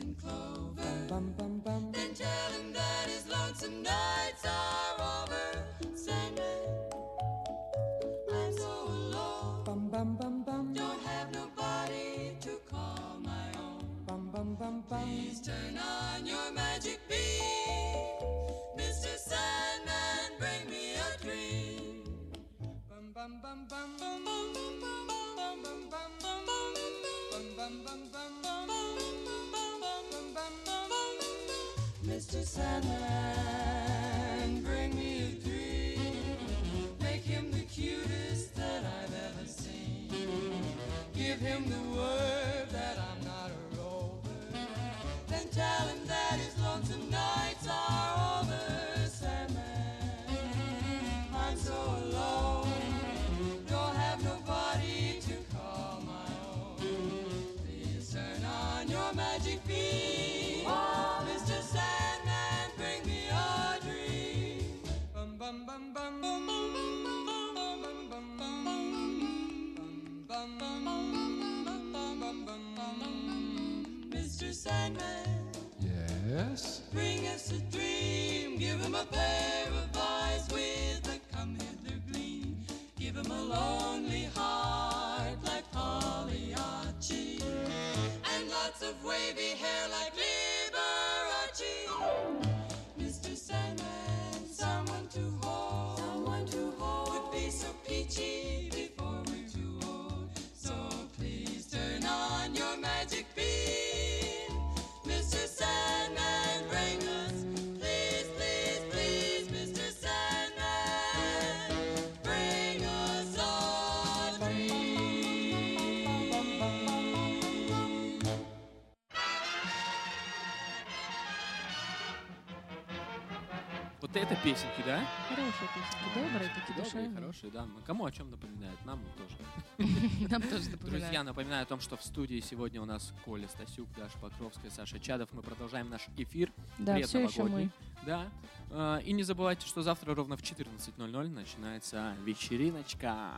And clover. Bum, bum, bum. Вот это песенки, да? Хорошие песенки, добрые, такие Добрые, душевные. хорошие, да. Кому о чем напоминает? Нам тоже. Нам тоже напоминает. Друзья, напоминаю о том, что в студии сегодня у нас Коля Стасюк, Даша Покровская, Саша Чадов. Мы продолжаем наш эфир. Да, всё ещё предновогодний. Да. А, И не забывайте, что завтра ровно в 14.00 начинается вечериночка.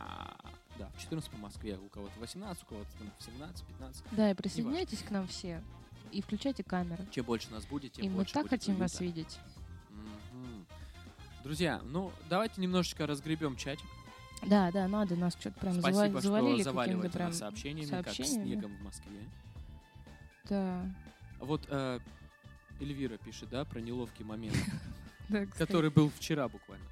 Да, в 14 по Москве. У кого-то 18, у кого-то там в 17, 15. Да, и присоединяйтесь к нам все. И включайте камеры. Чем больше нас будет, тем И мы больше так будет хотим вас видеть. Друзья, ну давайте немножечко разгребем чатик. Да, да, надо нас что-то прям Спасибо, завалили что заваливаете прям нас сообщениями, как сообщениями. снегом в Москве. Да. Вот э, Эльвира пишет, да, про неловкий момент, который был вчера буквально.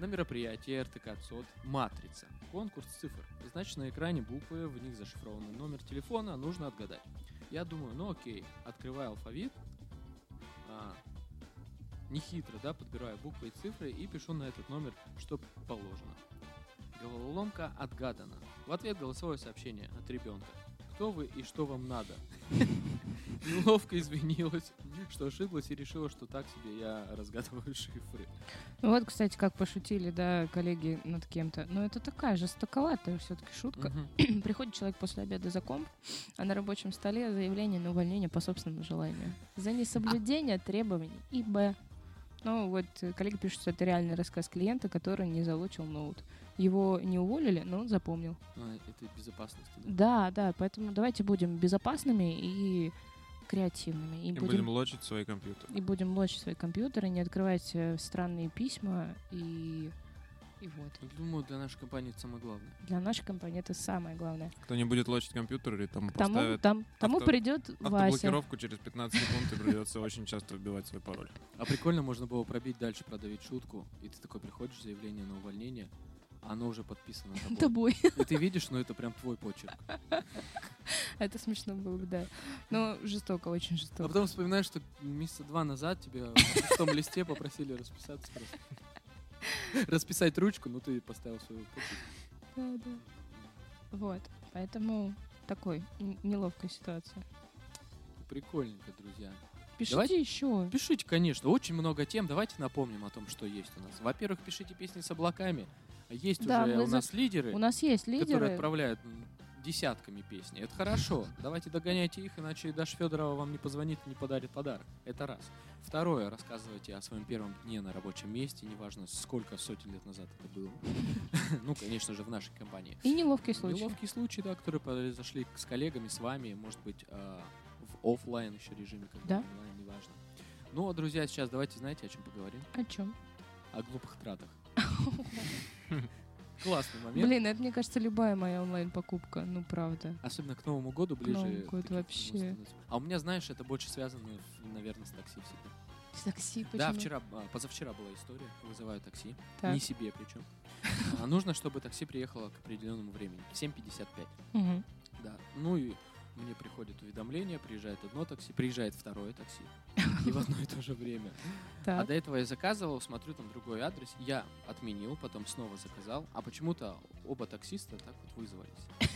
На мероприятии РТК ЦОД «Матрица». Конкурс цифр. Значит, на экране буквы, в них зашифрованный номер телефона, нужно отгадать. Я думаю, ну окей, открываю алфавит, нехитро, да, подбираю буквы и цифры и пишу на этот номер, что положено. Головоломка отгадана. В ответ голосовое сообщение от ребенка. Кто вы и что вам надо? Неловко извинилась, что ошиблась и решила, что так себе я разгадываю шифры. Ну вот, кстати, как пошутили, да, коллеги над кем-то. Но это такая жестоковатая все-таки шутка. Приходит человек после обеда за комп, а на рабочем столе заявление на увольнение по собственному желанию. За несоблюдение требований и Б. Ну вот э, коллега пишет, что это реальный рассказ клиента, который не залучил ноут. Его не уволили, но он запомнил. А, Это безопасность. да? Да, да, поэтому давайте будем безопасными и креативными. И, И будем лочить свои компьютеры. и будем лочить свои компьютеры, не открывать э, странные письма и, и вот. Думаю, для нашей компании это самое главное. Для нашей компании это самое главное. Кто не будет лочить компьютер, или тому Тому- там- тому авто- придет Вася. Автоблокировку через 15 секунд, и придется очень часто вбивать свой пароль. А прикольно можно было пробить дальше, продавить шутку, и ты такой приходишь, заявление на увольнение, а оно уже подписано Тобой. И ты видишь, ну это прям твой почерк. Это смешно было бы, да. Но жестоко, очень А жестоко. потом вспоминаешь, что месяца два назад тебя на пустом листе попросили расписаться просто. Расписать ручку, ну ты поставил свою. Да, да. Вот. Поэтому такой неловкая ситуация. Прикольненько, друзья. Пишите еще. Пишите, конечно. Очень много тем. Давайте напомним о том, что есть у нас. Во-первых, пишите песни с облаками. Есть Да, уже у за- нас лидеры. у нас есть лидеры. Которые отправляют десятками песни. Это хорошо. Давайте догоняйте их, иначе Даша Федорова вам не позвонит и не подарит подарок. Это раз. Второе. Рассказывайте о своем первом дне на рабочем месте. Неважно, сколько сотен лет назад это было. Ну, конечно же, в нашей компании. И неловкие случаи. Неловкие случаи, да, которые произошли с коллегами, с вами, может быть, а, в оффлайн еще режиме, Да. онлайн, неважно. Ну, а, друзья, сейчас давайте, знаете, о чем поговорим? О чем? О глупых тратах. Классный момент. Блин, это, мне кажется, любая моя онлайн-покупка. Ну, правда. Особенно к Новому году ближе. Году таких вообще. А у меня, знаешь, это больше связано, наверное, с такси всегда. С такси Да, почему? вчера, а, позавчера была история, вызываю такси, Так. не себе причем. А, нужно, чтобы такси приехало к определенному времени, в 7.55. Мгм. Да, ну и мне приходит уведомление, приезжает одно такси, приезжает второе такси, и в одно и то же время. А до этого я заказывал, смотрю, там другой адрес, я отменил, потом снова заказал, а почему-то оба таксиста так вот вызвались.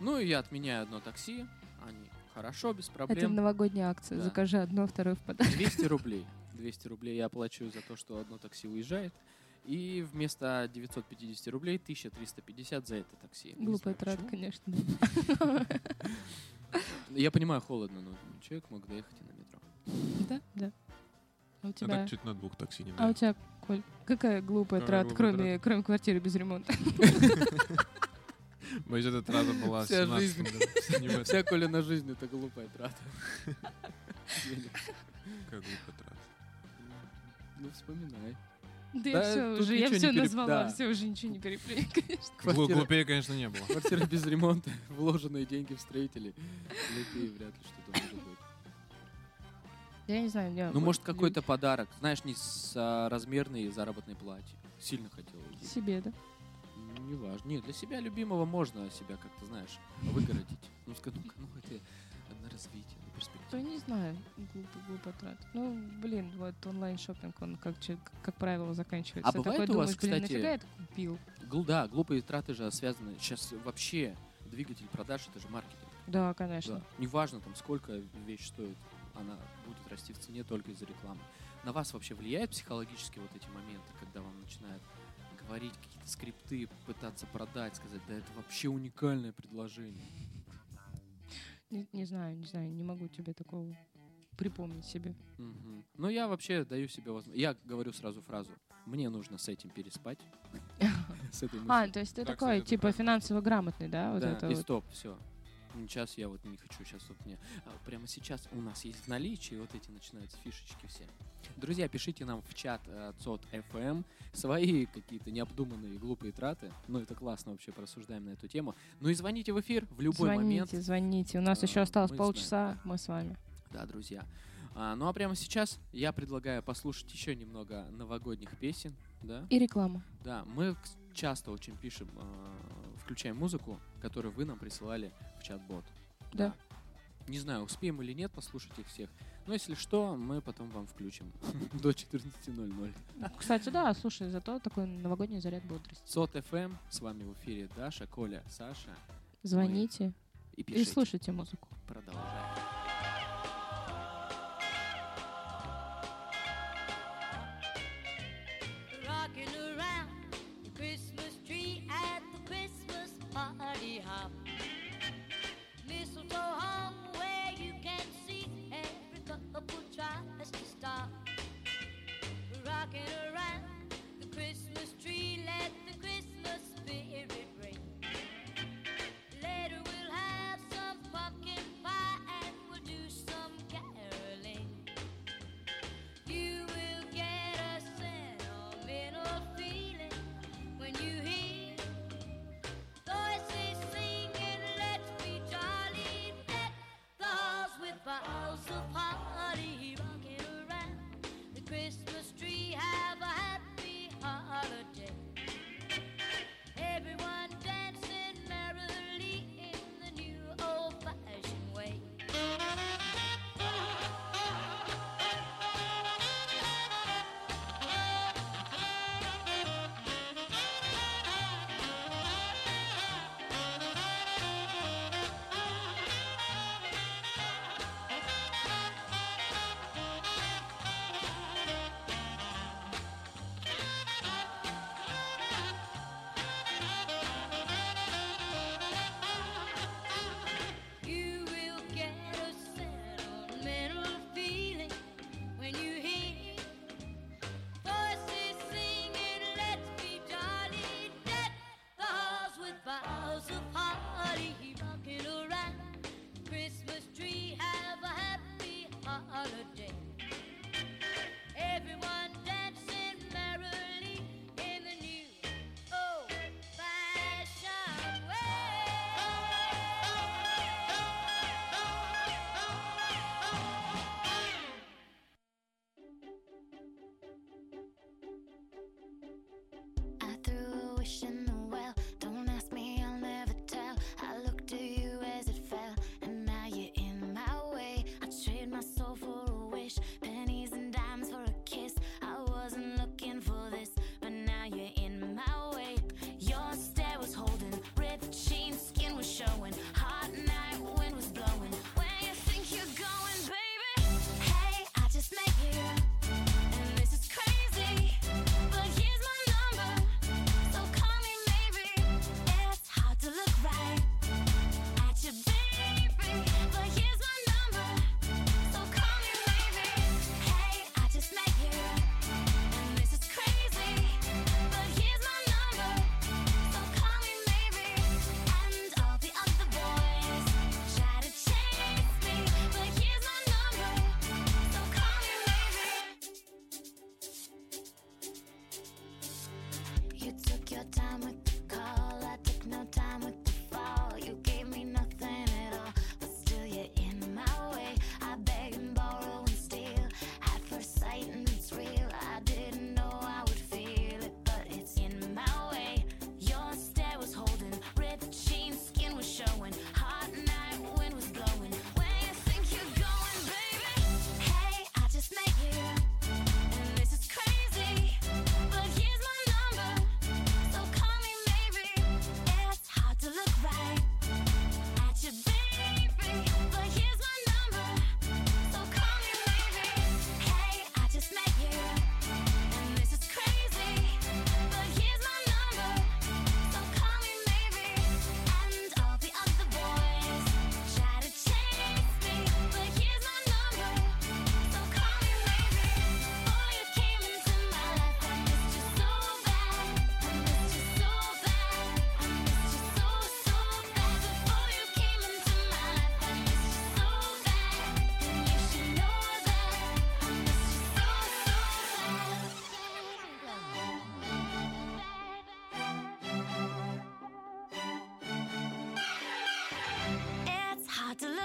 Ну и я отменяю одно такси, они хорошо, без Это проблем. новогодняя акция. Да. Закажи одно, второе в подарок. 200 рублей. 200 рублей я оплачу за то, что одно такси уезжает. И вместо 950 рублей 1350 за это такси. Глупая трата, конечно. Я понимаю, холодно, но человек мог доехать и на метро. Да, да. А у тебя... так чуть на двух такси не А у тебя, Коль, какая глупая трата, кроме, кроме квартиры без ремонта? Боюсь, эта трата была Вся 17 жизнь, вся Колина жизнь это глупая трата. Какая глупая трата. Ну, вспоминай. Да, я все уже, я все переп- назвала, да. все уже ничего не переплюнь, конечно. Глу- Глупее, конечно, не было. Квартира без ремонта, вложенные деньги в строителей. Глупее вряд ли что-то может быть. Я не знаю, я Ну, вот может, какой-то подарок. Знаешь, не с размерной заработной плате. Сильно хотел. уйти. Себе, да? Не важно. Нет, для себя любимого можно себя как-то, знаешь, выгородить. Ну, ну, ну это на развитие, на Да перспективу. не знаю, глупо, глупо трат. Ну, блин, вот онлайн-шоппинг, он как, как правило заканчивается. А бывает такой у вас, думаешь, блин, кстати, нафига я это купил? Гл- да, глупые траты же связаны. Сейчас вообще двигатель продаж это же маркетинг. Да, конечно. Да. Неважно, там, сколько вещь стоит, она будет расти в цене только из-за рекламы. На вас вообще влияют психологически вот эти моменты, когда вам начинают говорить какие-то скрипты, пытаться продать, сказать, да это вообще уникальное предложение. Не, не знаю, не знаю, не могу тебе такого припомнить себе. Мгм. Ну, я вообще даю себе возможность. Я говорю сразу фразу. Мне нужно с этим переспать. С этой А, то есть ты такой, типа, финансово грамотный, да? Вот Да, и стоп, все. Сейчас я вот не хочу, сейчас вот мне. а, прямо сейчас у нас есть в наличии вот эти начинаются фишечки все. Друзья, пишите нам в чат э, ЦОТ FM свои какие-то необдуманные глупые траты. Ну, это классно вообще, порассуждаем на эту тему. Ну и звоните в эфир в любой звоните, момент. звоните. У нас А, еще осталось полчаса, мы с вами. Да, друзья. А, ну а прямо сейчас я предлагаю послушать еще немного новогодних песен, да? И реклама. Да, мы часто очень пишем, а, включаем музыку, которую вы нам присылали в чат-бот. Да. Не знаю, успеем или нет послушать их всех. Но если что, мы потом вам включим до 14.00. Кстати, да, слушай, зато такой новогодний заряд бодрости. Сот FM, эм, с вами в эфире Даша, Коля, Саша. Звоните мы... и, пишите. и слушайте музыку. Продолжаем.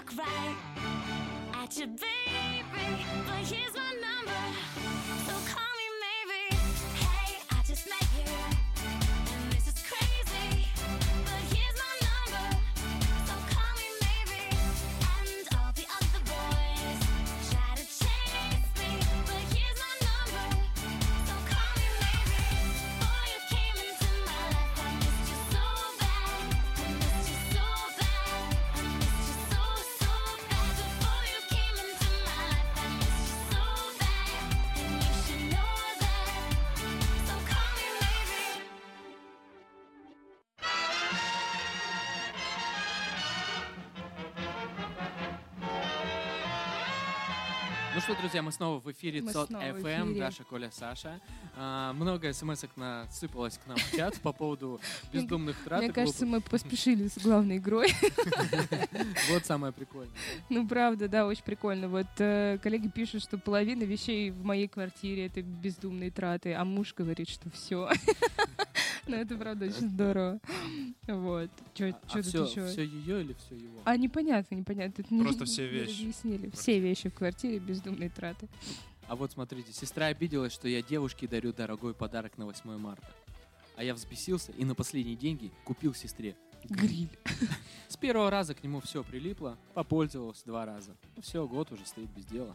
look right at your baby. But here's my number, so call. Друзья, мы снова в эфире Мы ЦОД FM, эфире. Даша, Коля, Саша. А, много смс-ок насыпалось к нам в чат по поводу бездумных трат. Мне кажется, мы поспешили с главной игрой. Вот самое прикольное. Ну, правда, да, очень прикольно. Вот э, коллеги пишут, что половина вещей в моей квартире — это бездумные траты, а муж говорит, что все. Ну, это правда очень здорово. Вот. Чё А чё все, тут еще? все ее или все его? А непонятно, непонятно. Это не- Просто все вещи разъяснили. в Все вещи в квартире, бездумные траты. А вот смотрите, сестра обиделась, что я девушке дарю дорогой подарок на 8 марта. А я взбесился и на последние деньги купил сестре Гриль. С первого раза к нему все прилипло, попользовался два раза. Все, год уже стоит без дела.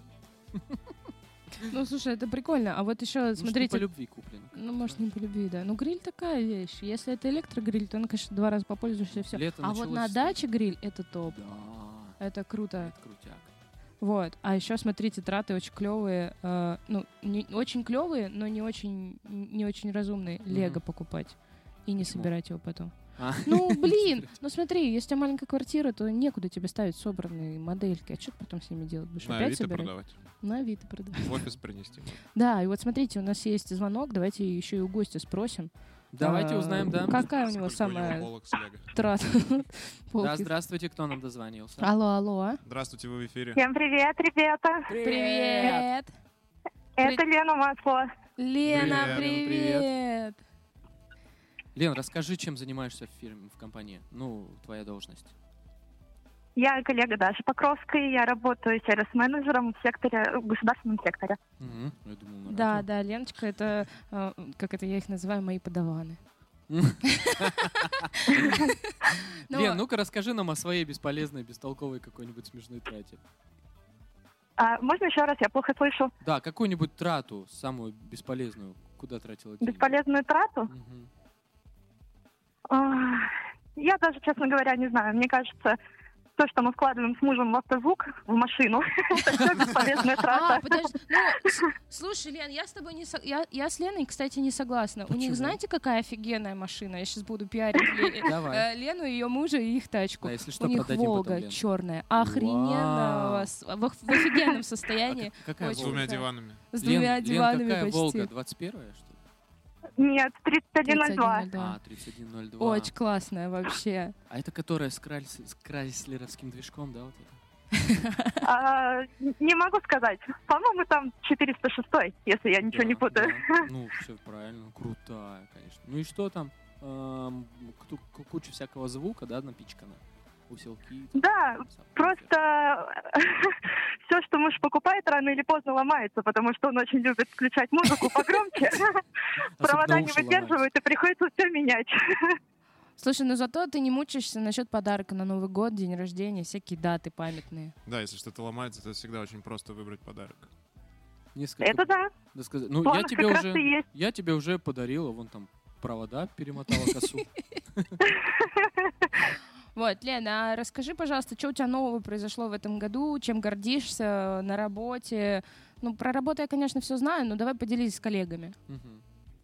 Ну, слушай, это прикольно. А вот еще, Ну, смотрите... по любви куплено. Ну, может, не по любви, да. Ну, гриль такая вещь. Если это электрогриль, то, ну, конечно, два раза попользуешься и все. Лето А вот на даче гриль — это топ. Это круто. Крутяк. Вот. А еще, смотрите, траты очень клевые. э, ну, не, очень клевые, но не очень, не очень разумные. Лего покупать. И не собирать его потом. А. Ну, блин, ну смотри, если у тебя маленькая квартира, то некуда тебе ставить собранные модельки. А что ты потом с ними делать будешь? На Опять Авито собирать? продавать. На Авито продавать. В офис принести. Да, и вот смотрите, у нас есть звонок, давайте еще и у гостя спросим. Давайте А, узнаем, да. Какая у него Сколько у него самая трата? Да, здравствуйте, кто нам дозвонился? Алло, алло. Здравствуйте, вы в эфире. Всем привет, ребята. Привет. Это Лена Привет, Лена, привет. Лен, расскажи, чем занимаешься в фирме, в компании? Ну, твоя должность. Я коллега Даши Покровской. Я работаю сервис-менеджером в секторе, в государственном секторе. Мгм, Я думал, на Да, да, Леночка, это, э, как это я их называю, мои подаваны. Лен, ну-ка расскажи нам о своей бесполезной, бестолковой какой-нибудь смешной трате. А, можно еще раз? Я плохо слышу. Да, какую-нибудь трату, самую бесполезную, куда тратила деньги? Бесполезную трату? А, Я даже, честно говоря, не знаю. Мне кажется, то, что мы вкладываем с мужем в автозвук, в машину, это все бесполезная трата. А, подожди, ну, слушай, Лен, я с тобой не со- я, с Леной, кстати, не согласна. У них, знаете, какая офигенная машина? Я сейчас буду пиарить Давай. э, Лену, ее мужа и их тачку. Да, если что, У них Волга черная, охрененно, в, офигенном состоянии. Какая Очень С двумя диванами. С Лен, двумя Лен, диванами какая почти. Волга? 21-я, что ли? Нет, 3102. 3102. А, 3102. Очень классная вообще. А это которая с, Крайс- с крайслеровским движком, да, вот это? А, Не могу сказать. По-моему, там 406, если я ничего не путаю. Ну, все правильно, крутая, конечно. Ну и что там? Эм, ку- ку- куча всякого звука, да, напичкана? Да, просто все, что муж покупает, рано или поздно ломается, потому что он очень любит включать музыку погромче. Провода не выдерживают, и приходится все менять. Слушай, ну зато ты не мучаешься насчет подарка на Новый год, день рождения, всякие даты памятные. Да, если что-то ломается, то всегда очень просто выбрать подарок. Несколько... Это да. Да сказать- Ну, я тебе уже, я тебе уже подарила, вон там провода перемотала косу. Вот, Лена, а расскажи, пожалуйста, что у тебя нового произошло в этом году, чем гордишься на работе? Ну, про работу я, конечно, все знаю, но давай поделись с коллегами.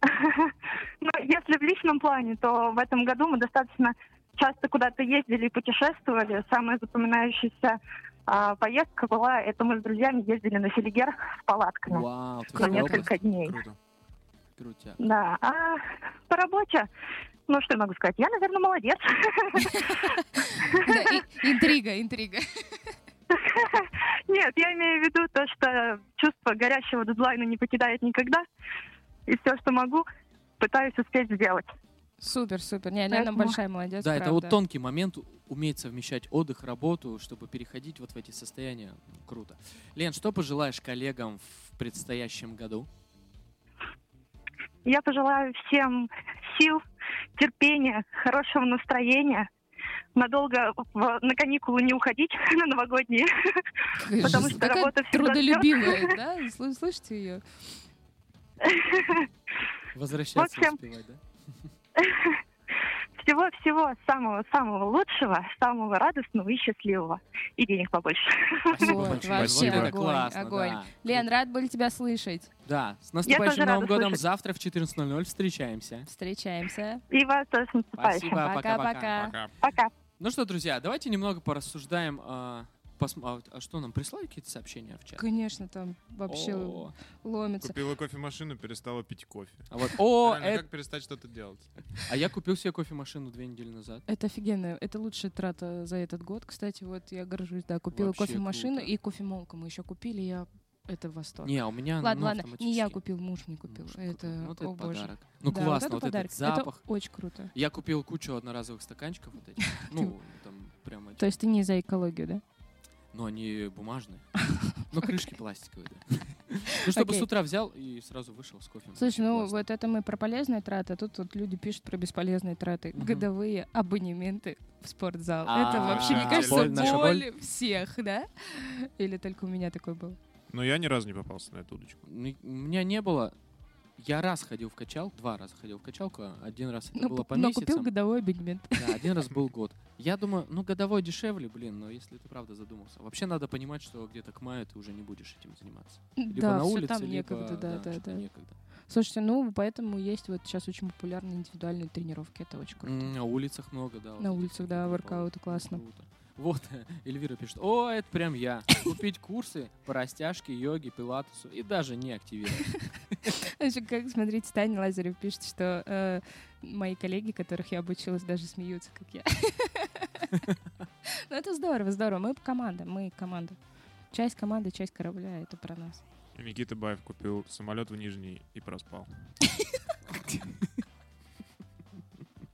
Ну, если в личном плане, то в этом году мы достаточно часто куда-то ездили и путешествовали. Самая запоминающаяся а, поездка была, это мы с друзьями ездили на Селигер с палатками. Вау, на несколько область. дней. Круто. Крутяк. Да, а по работе, ну что я могу сказать, я, наверное, молодец. Интрига, интрига. Нет, я имею в виду то, что чувство горящего дедлайна не покидает никогда. И все, что могу, пытаюсь успеть сделать. Супер, супер. Не, Лена большая молодец, Да, это вот тонкий момент, уметь совмещать отдых, работу, чтобы переходить вот в эти состояния. Круто. Лен, что пожелаешь коллегам в предстоящем году? Я пожелаю всем сил, терпения, хорошего настроения, надолго в- на каникулы не уходить, на новогодние, потому что работа всегда трудолюбивая, да? Слы- Слышите ее? Возвращаться общем, успевать, да? Всего-всего самого-самого лучшего, самого радостного и счастливого. И денег побольше. Вот, большое. вообще это огонь, классно, огонь. да. Лен, рад были тебя слышать. Да, с наступающим Новым годом. слышать. Завтра в 14.00 встречаемся. Встречаемся. И вас тоже с наступающим. Спасибо, пока-пока. Пока-пока. Пока. Пока. Ну что, друзья, давайте немного порассуждаем о посм- а, а что нам прислали какие-то сообщения в чат? Конечно, там вообще О. ломится. Купила кофемашину, перестала пить кофе. А вот, о, Реально, это- как перестать что-то делать? А я купил себе кофемашину две недели назад. Это офигенно. Это лучшая трата за этот год. Кстати, вот я горжусь, да, купила Вообще кофемашину круто. и кофемолку мы еще купили. Я это восторг. Не, а у меня, Ладно, ну, ладно, не я купил, муж мне купил. это, Ну, вот это о боже. подарок. Ну Да, классно, вот, вот, это подарок. этот запах. Это очень круто. Я купил кучу одноразовых стаканчиков вот этих. Ну, там прямо... То есть ты не за экологию, да? Ну, они бумажные. Ну, крышки пластиковые, да. Ну, чтобы с утра взял и сразу вышел с кофе. Слушай, ну вот это мы про полезные траты, а тут вот люди пишут про бесполезные траты. Годовые абонементы в спортзал. А, это вообще, мне кажется, боль, наша боль всех, да? Или только у меня такой был? Но я ни разу не попался на эту удочку. Ну, У меня не было... Я раз ходил в качалку, два раза ходил в качалку, один раз это Но, было п- по но месяцам. купил годовой абонемент. Да, один раз был год. Я думаю, ну, годовой дешевле, блин, но если ты правда задумался. Вообще надо понимать, что где-то к маю ты уже не будешь этим заниматься. Либо да, на улице, там либо, некогда, да, да, что-то да. некогда. Слушайте, ну поэтому есть вот сейчас очень популярные индивидуальные тренировки, это очень круто. На улицах много, да. На улицах, да, воркауты классно. Круто. Вот, Эльвира пишет, о, это прям я. Купить курсы по растяжке, йоге, пилатесу и даже не активировать. Как, смотрите, Таня Лазарев пишет, что э, мои коллеги, которых я обучилась, даже смеются, как я. Ну, это здорово, здорово. Мы команда, мы команда. Часть команды, часть корабля, это про нас. Никита Баев купил самолет в Нижний и проспал.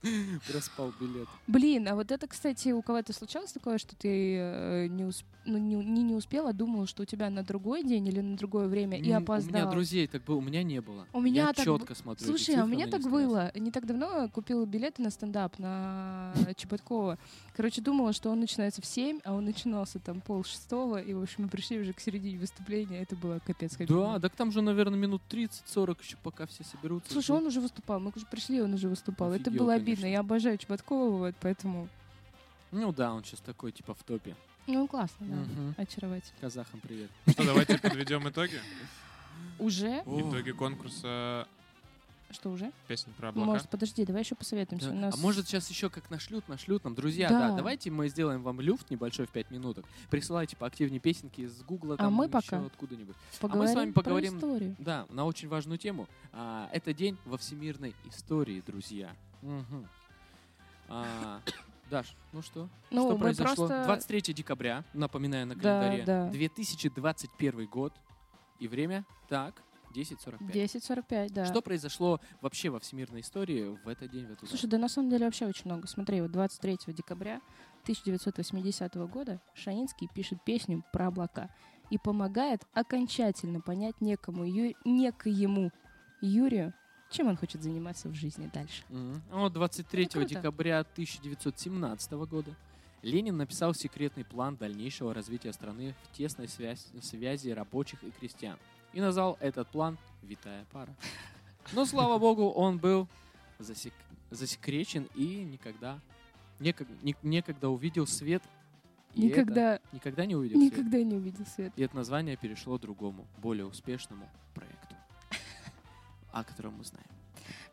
Проспал билет. Блин, а вот это, кстати, у кого-то случалось такое, что ты э, не, усп- ну, не, не, не успел, а думал, что у тебя на другой день или на другое время и опоздал? У меня друзей так было, у меня не было. У меня я так четко смотрю. Слушай, а у меня так было. Не так давно купила билеты на стендап на Чеботкова. Короче, думала, что он начинается в 7, а он начинался там пол шестого. И, в общем, мы пришли уже к середине выступления. Это было капец. как Да, было. так там же, наверное, минут 30-40 еще пока все соберутся. Слушай, он уже выступал. Мы уже пришли, он уже выступал. это Офигел, было конечно. Обидно. Я обожаю Чеботкова, вот, поэтому... Ну да, он сейчас такой, типа, в топе. Ну, классно, да. Мгм. Очаровательно. Казахам привет. Что, давайте подведем итоги? Уже? Итоги конкурса Что уже? песен про облака. Может, подожди, давай еще посоветуемся. Да. У нас... А может сейчас еще как нашлют, нашлют нам. Друзья, да. Да. давайте мы сделаем вам люфт небольшой в 5 минуток. Присылайте поактивнее песенки из Гугла, А там мы еще пока откуда-нибудь. а мы поговорим с вами про поговорим историю. Да, на очень важную тему. А, это день во всемирной истории, друзья. Мгм. А, Даш, ну что? Ну, что произошло? просто- 23 декабря, напоминаю на Да, календаре. да. 2021 год. И время? Так, 10.45. 10.45, да. Что произошло вообще во всемирной истории в этот день, в эту Слушай, да на самом деле вообще очень много. Смотри, вот 23 декабря 1980 года Шаинский пишет песню про облака и помогает окончательно понять некому, Ю- некоему Юрию, чем он хочет заниматься в жизни дальше. А Вот 23 Ну, круто. декабря 1917 года Ленин написал секретный план дальнейшего развития страны в тесной связь- связи рабочих и крестьян и назвал этот план «Витая пара». Но, слава богу, он был засек- засекречен и никогда, неког- не- некогда увидел свет. и это- Никогда- никогда не увидел свет. Никогда не увидел свет. И это название перешло другому, более успешному проекту, о котором мы знаем.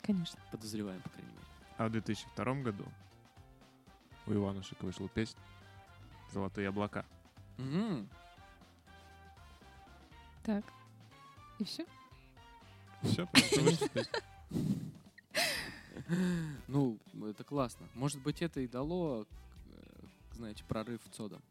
Конечно. Подозреваем, по крайней мере. А в 2002 году у Иванушек вышла песня «Золотые облака». Мгм. Так. И все? Все, просто вышла песня. Ну, это классно. Может быть, это и дало, э, знаете, прорыв ЦОДом.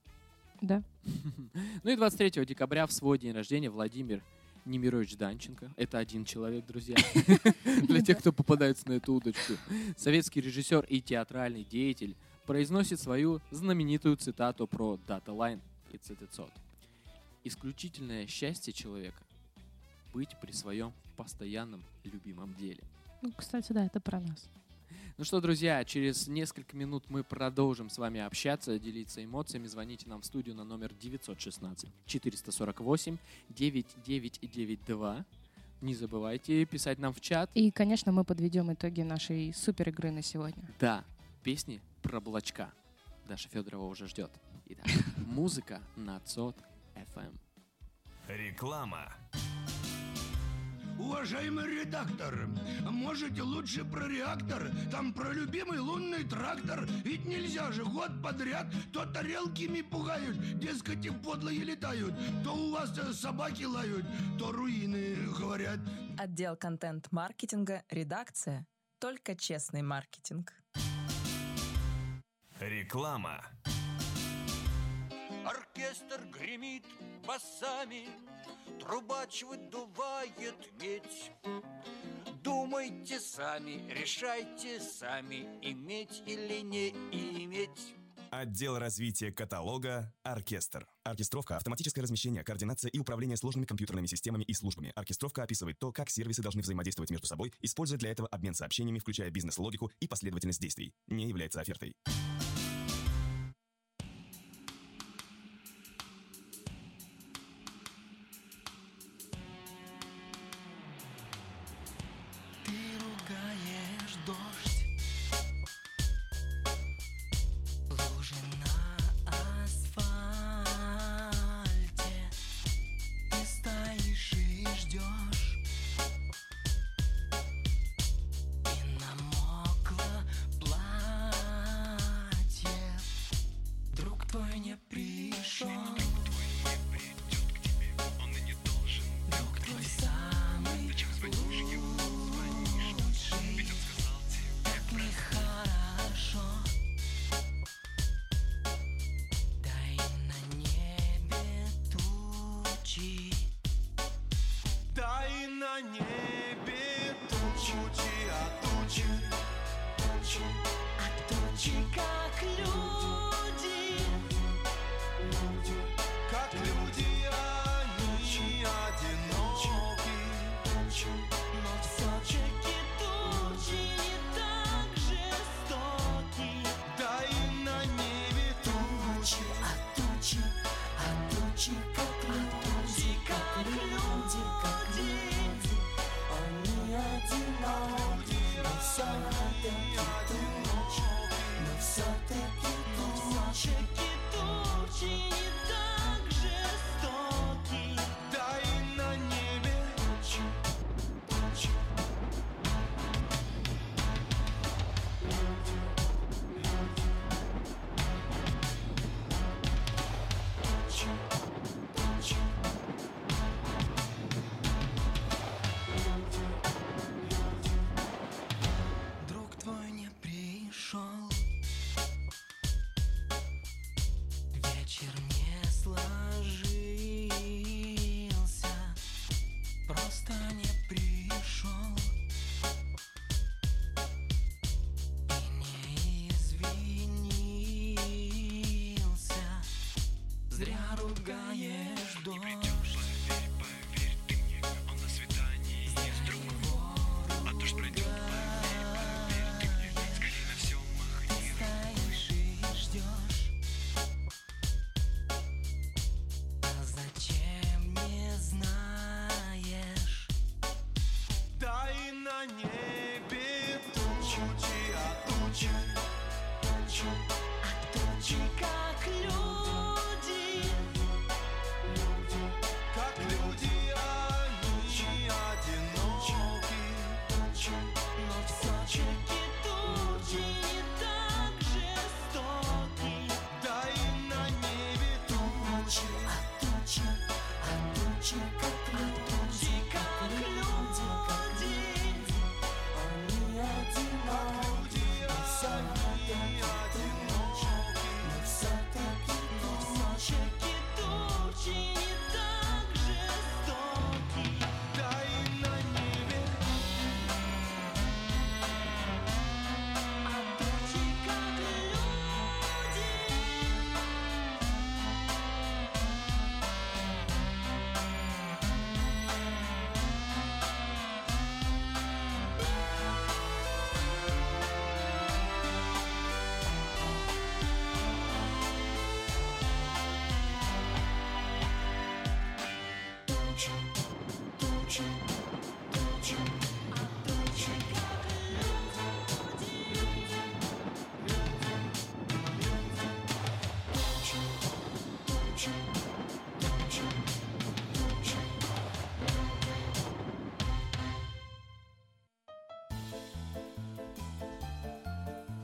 Да. Ну и 23 декабря в свой день рождения Владимир Немирович Данченко. Это один человек, друзья. Для тех, кто попадается на эту удочку. Советский режиссер и театральный деятель произносит свою знаменитую цитату про Data Line и ЦТЦОД. Исключительное счастье человека — быть при своем постоянном любимом деле. Ну, кстати, да, это про нас. Ну что, друзья, через несколько минут мы продолжим с вами общаться, делиться эмоциями. Звоните нам в студию на номер 916 448 9992. Не забывайте писать нам в чат. И, конечно, мы подведем итоги нашей супер игры на сегодня. Да, песни про Блочка. Даша Федорова уже ждет. Итак, музыка на ЦОД FM. Реклама. Уважаемый редактор, можете лучше про реактор, там про любимый лунный трактор. Ведь нельзя же год подряд то тарелками пугают, дескать, и подлые летают, то у вас э, собаки лают, то руины говорят. Отдел контент-маркетинга, редакция. Только честный маркетинг. Реклама. Оркестр гремит басами, Трубач выдувает медь. Думайте сами, решайте сами, иметь или не иметь. Отдел развития каталога «Оркестр». Оркестровка – автоматическое размещение, координация и управление сложными компьютерными системами и службами. Оркестровка описывает то, как сервисы должны взаимодействовать между собой, используя для этого обмен сообщениями, включая бизнес-логику и последовательность действий. Не является офертой.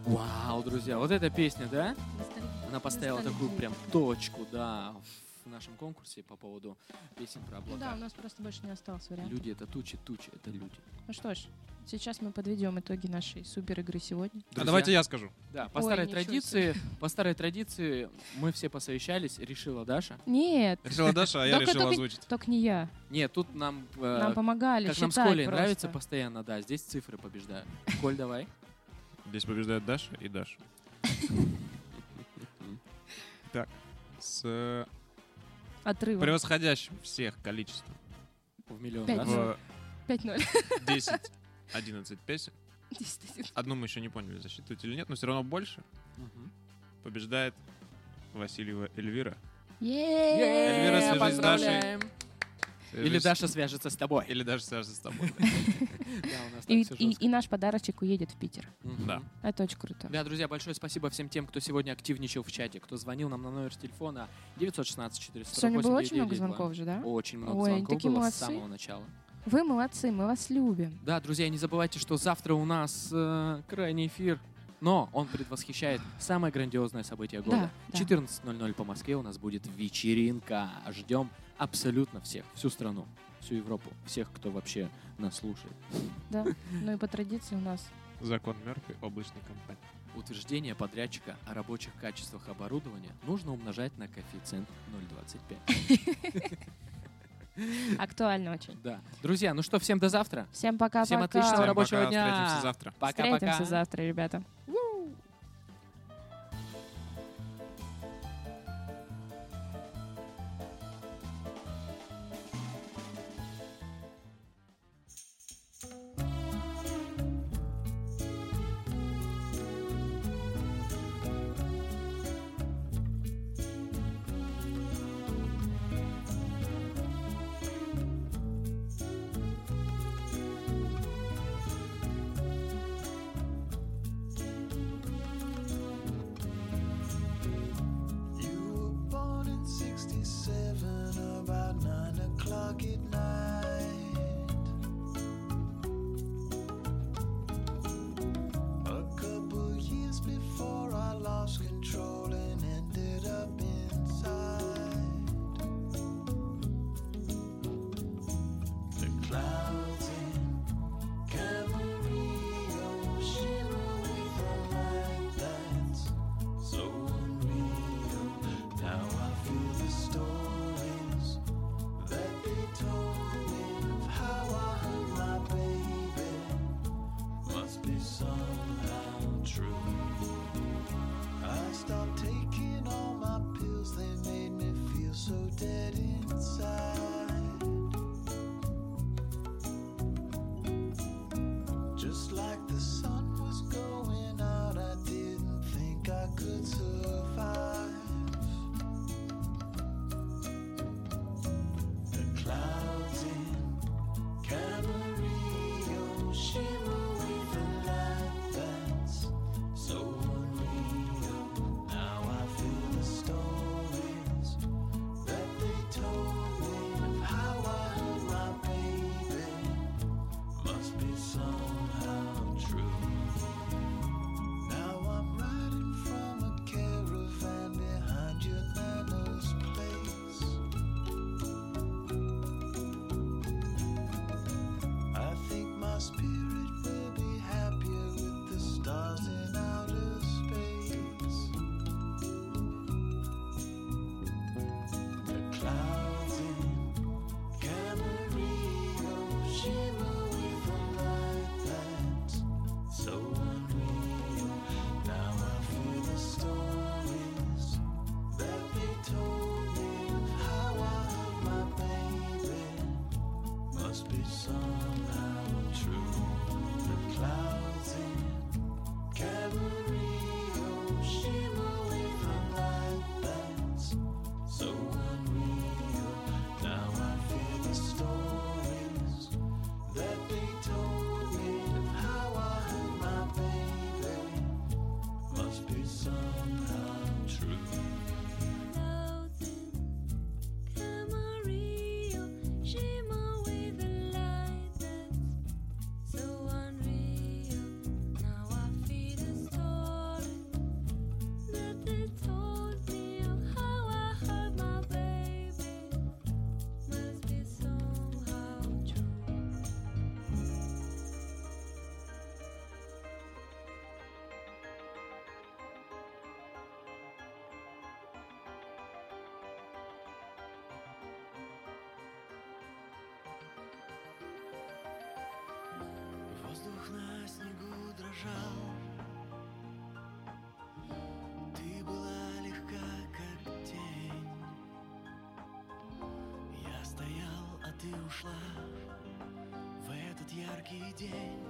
Вау, друзья, вот эта песня, да? Она поставила такую прям точку, да, в нашем конкурсе по поводу песен про Ну да, облака. у нас просто больше не осталось вариантов. Люди это тучи, тучи это люди. Ну что ж, сейчас мы подведем итоги нашей супер игры сегодня. А давайте я скажу. Да, по Ой, старой традиции, по старой традиции мы все посовещались, решила Даша. Нет. Решила Даша, а я решил озвучить. Только не я. Нет, тут нам... э, Нам помогали Как нам с Колей нравится постоянно, да, здесь цифры побеждают. Коль, давай. Здесь побеждает Даша и Даша. Так, с Отрывом. превосходящим всех количеством. В миллион, Пять да? ноль. Пять ноль. 10, 11 песен. 10, 11. Одну мы еще не поняли, засчитывать или нет, но все равно больше. Побеждает Васильева Эльвира. Эльвира, свяжись с. Дашей. Или Даша свяжется с тобой. Или Даша свяжется с тобой. И, наш подарочек уедет в Питер. Да. Это очень круто. Да, друзья, большое спасибо всем тем, кто сегодня активничал в чате, кто звонил нам на номер телефона 916 448 Сегодня было очень много 9992. звонков же, да? Очень много звонков было с самого начала. Вы молодцы, мы вас любим. Да, друзья, не забывайте, что завтра у нас э, крайний эфир, но он предвосхищает самое грандиозное событие года. Да, да. 14.00 по Москве у нас будет вечеринка. Ждем абсолютно всех, всю страну, всю Европу, всех, кто вообще нас слушает. Да. Ну и по традиции у нас Закон Мерфи облачной компании. Утверждение подрядчика о рабочих качествах оборудования нужно умножать на коэффициент 0,25. актуально очень. Да. Друзья, ну что, всем до завтра. Всем пока-пока. Всем отличного Всем рабочего дня. встретимся завтра. Пока-пока. Встретимся завтра, ребята. Воздух на снегу дрожал. Ты была легка, как тень. Я стоял, а ты ушла В этот яркий день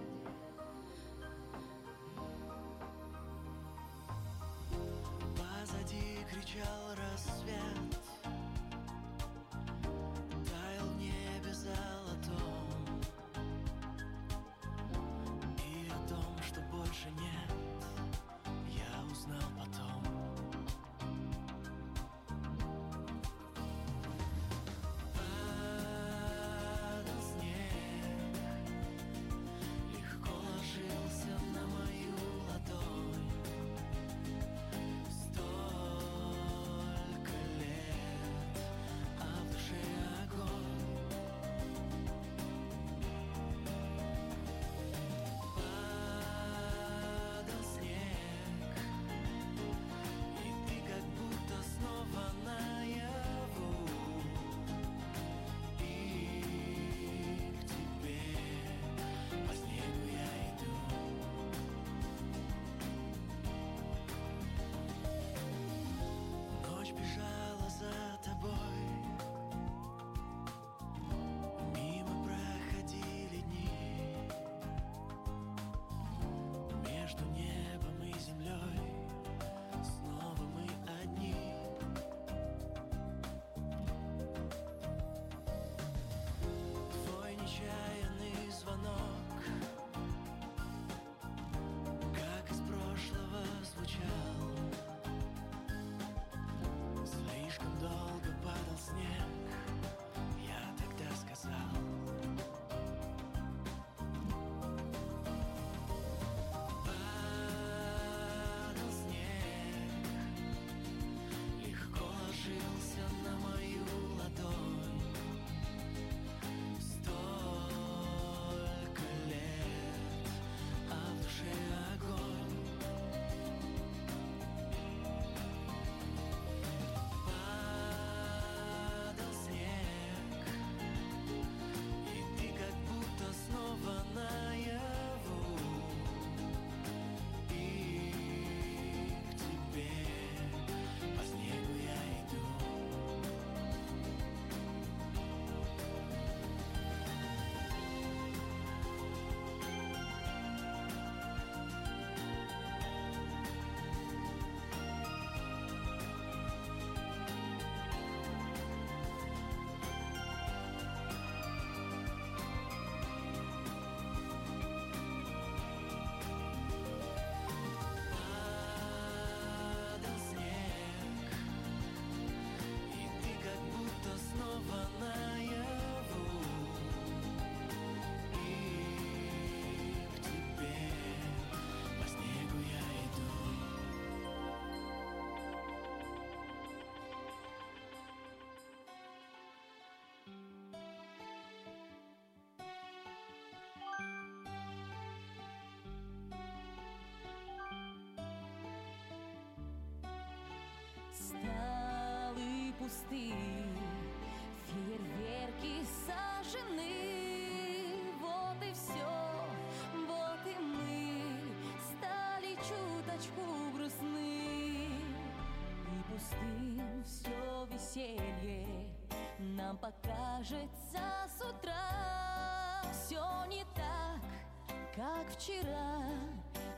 Столы пусты, фейерверки сожжены. Вот и все, вот и мы стали чуточку грустны. И пустым все веселье нам покажется с утра. Все не так, как вчера,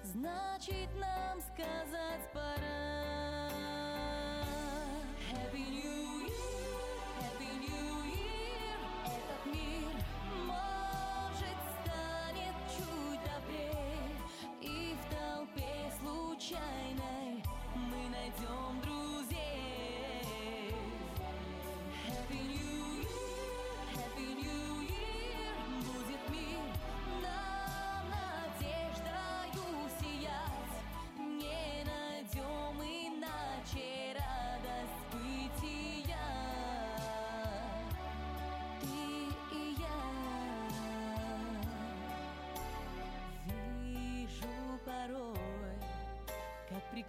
значит нам сказать пора.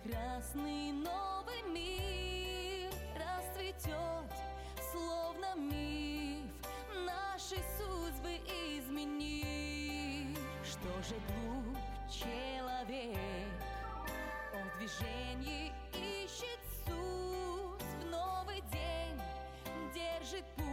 Прекрасный новый мир расцветет, словно миф, наши судьбы изменив. Что же глуп человек? Он в движении ищет суть в новый день, держит путь,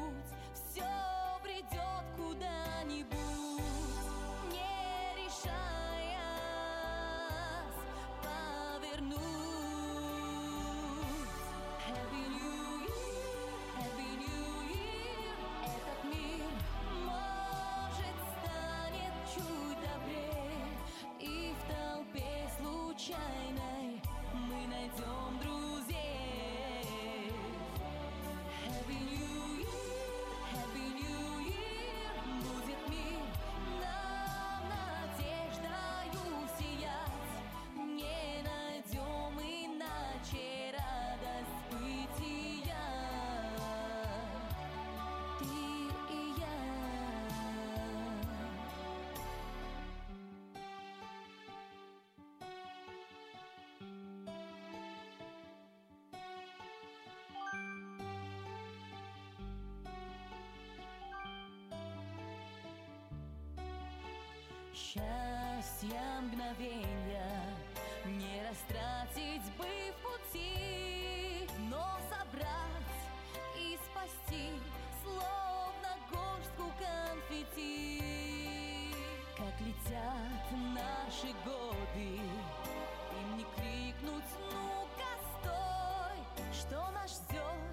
счастья мгновенья Не растратить бы в пути Но собрать и спасти Словно горстку конфетти. Как летят наши годы Им не крикнуть, ну-ка стой Что нас ждет?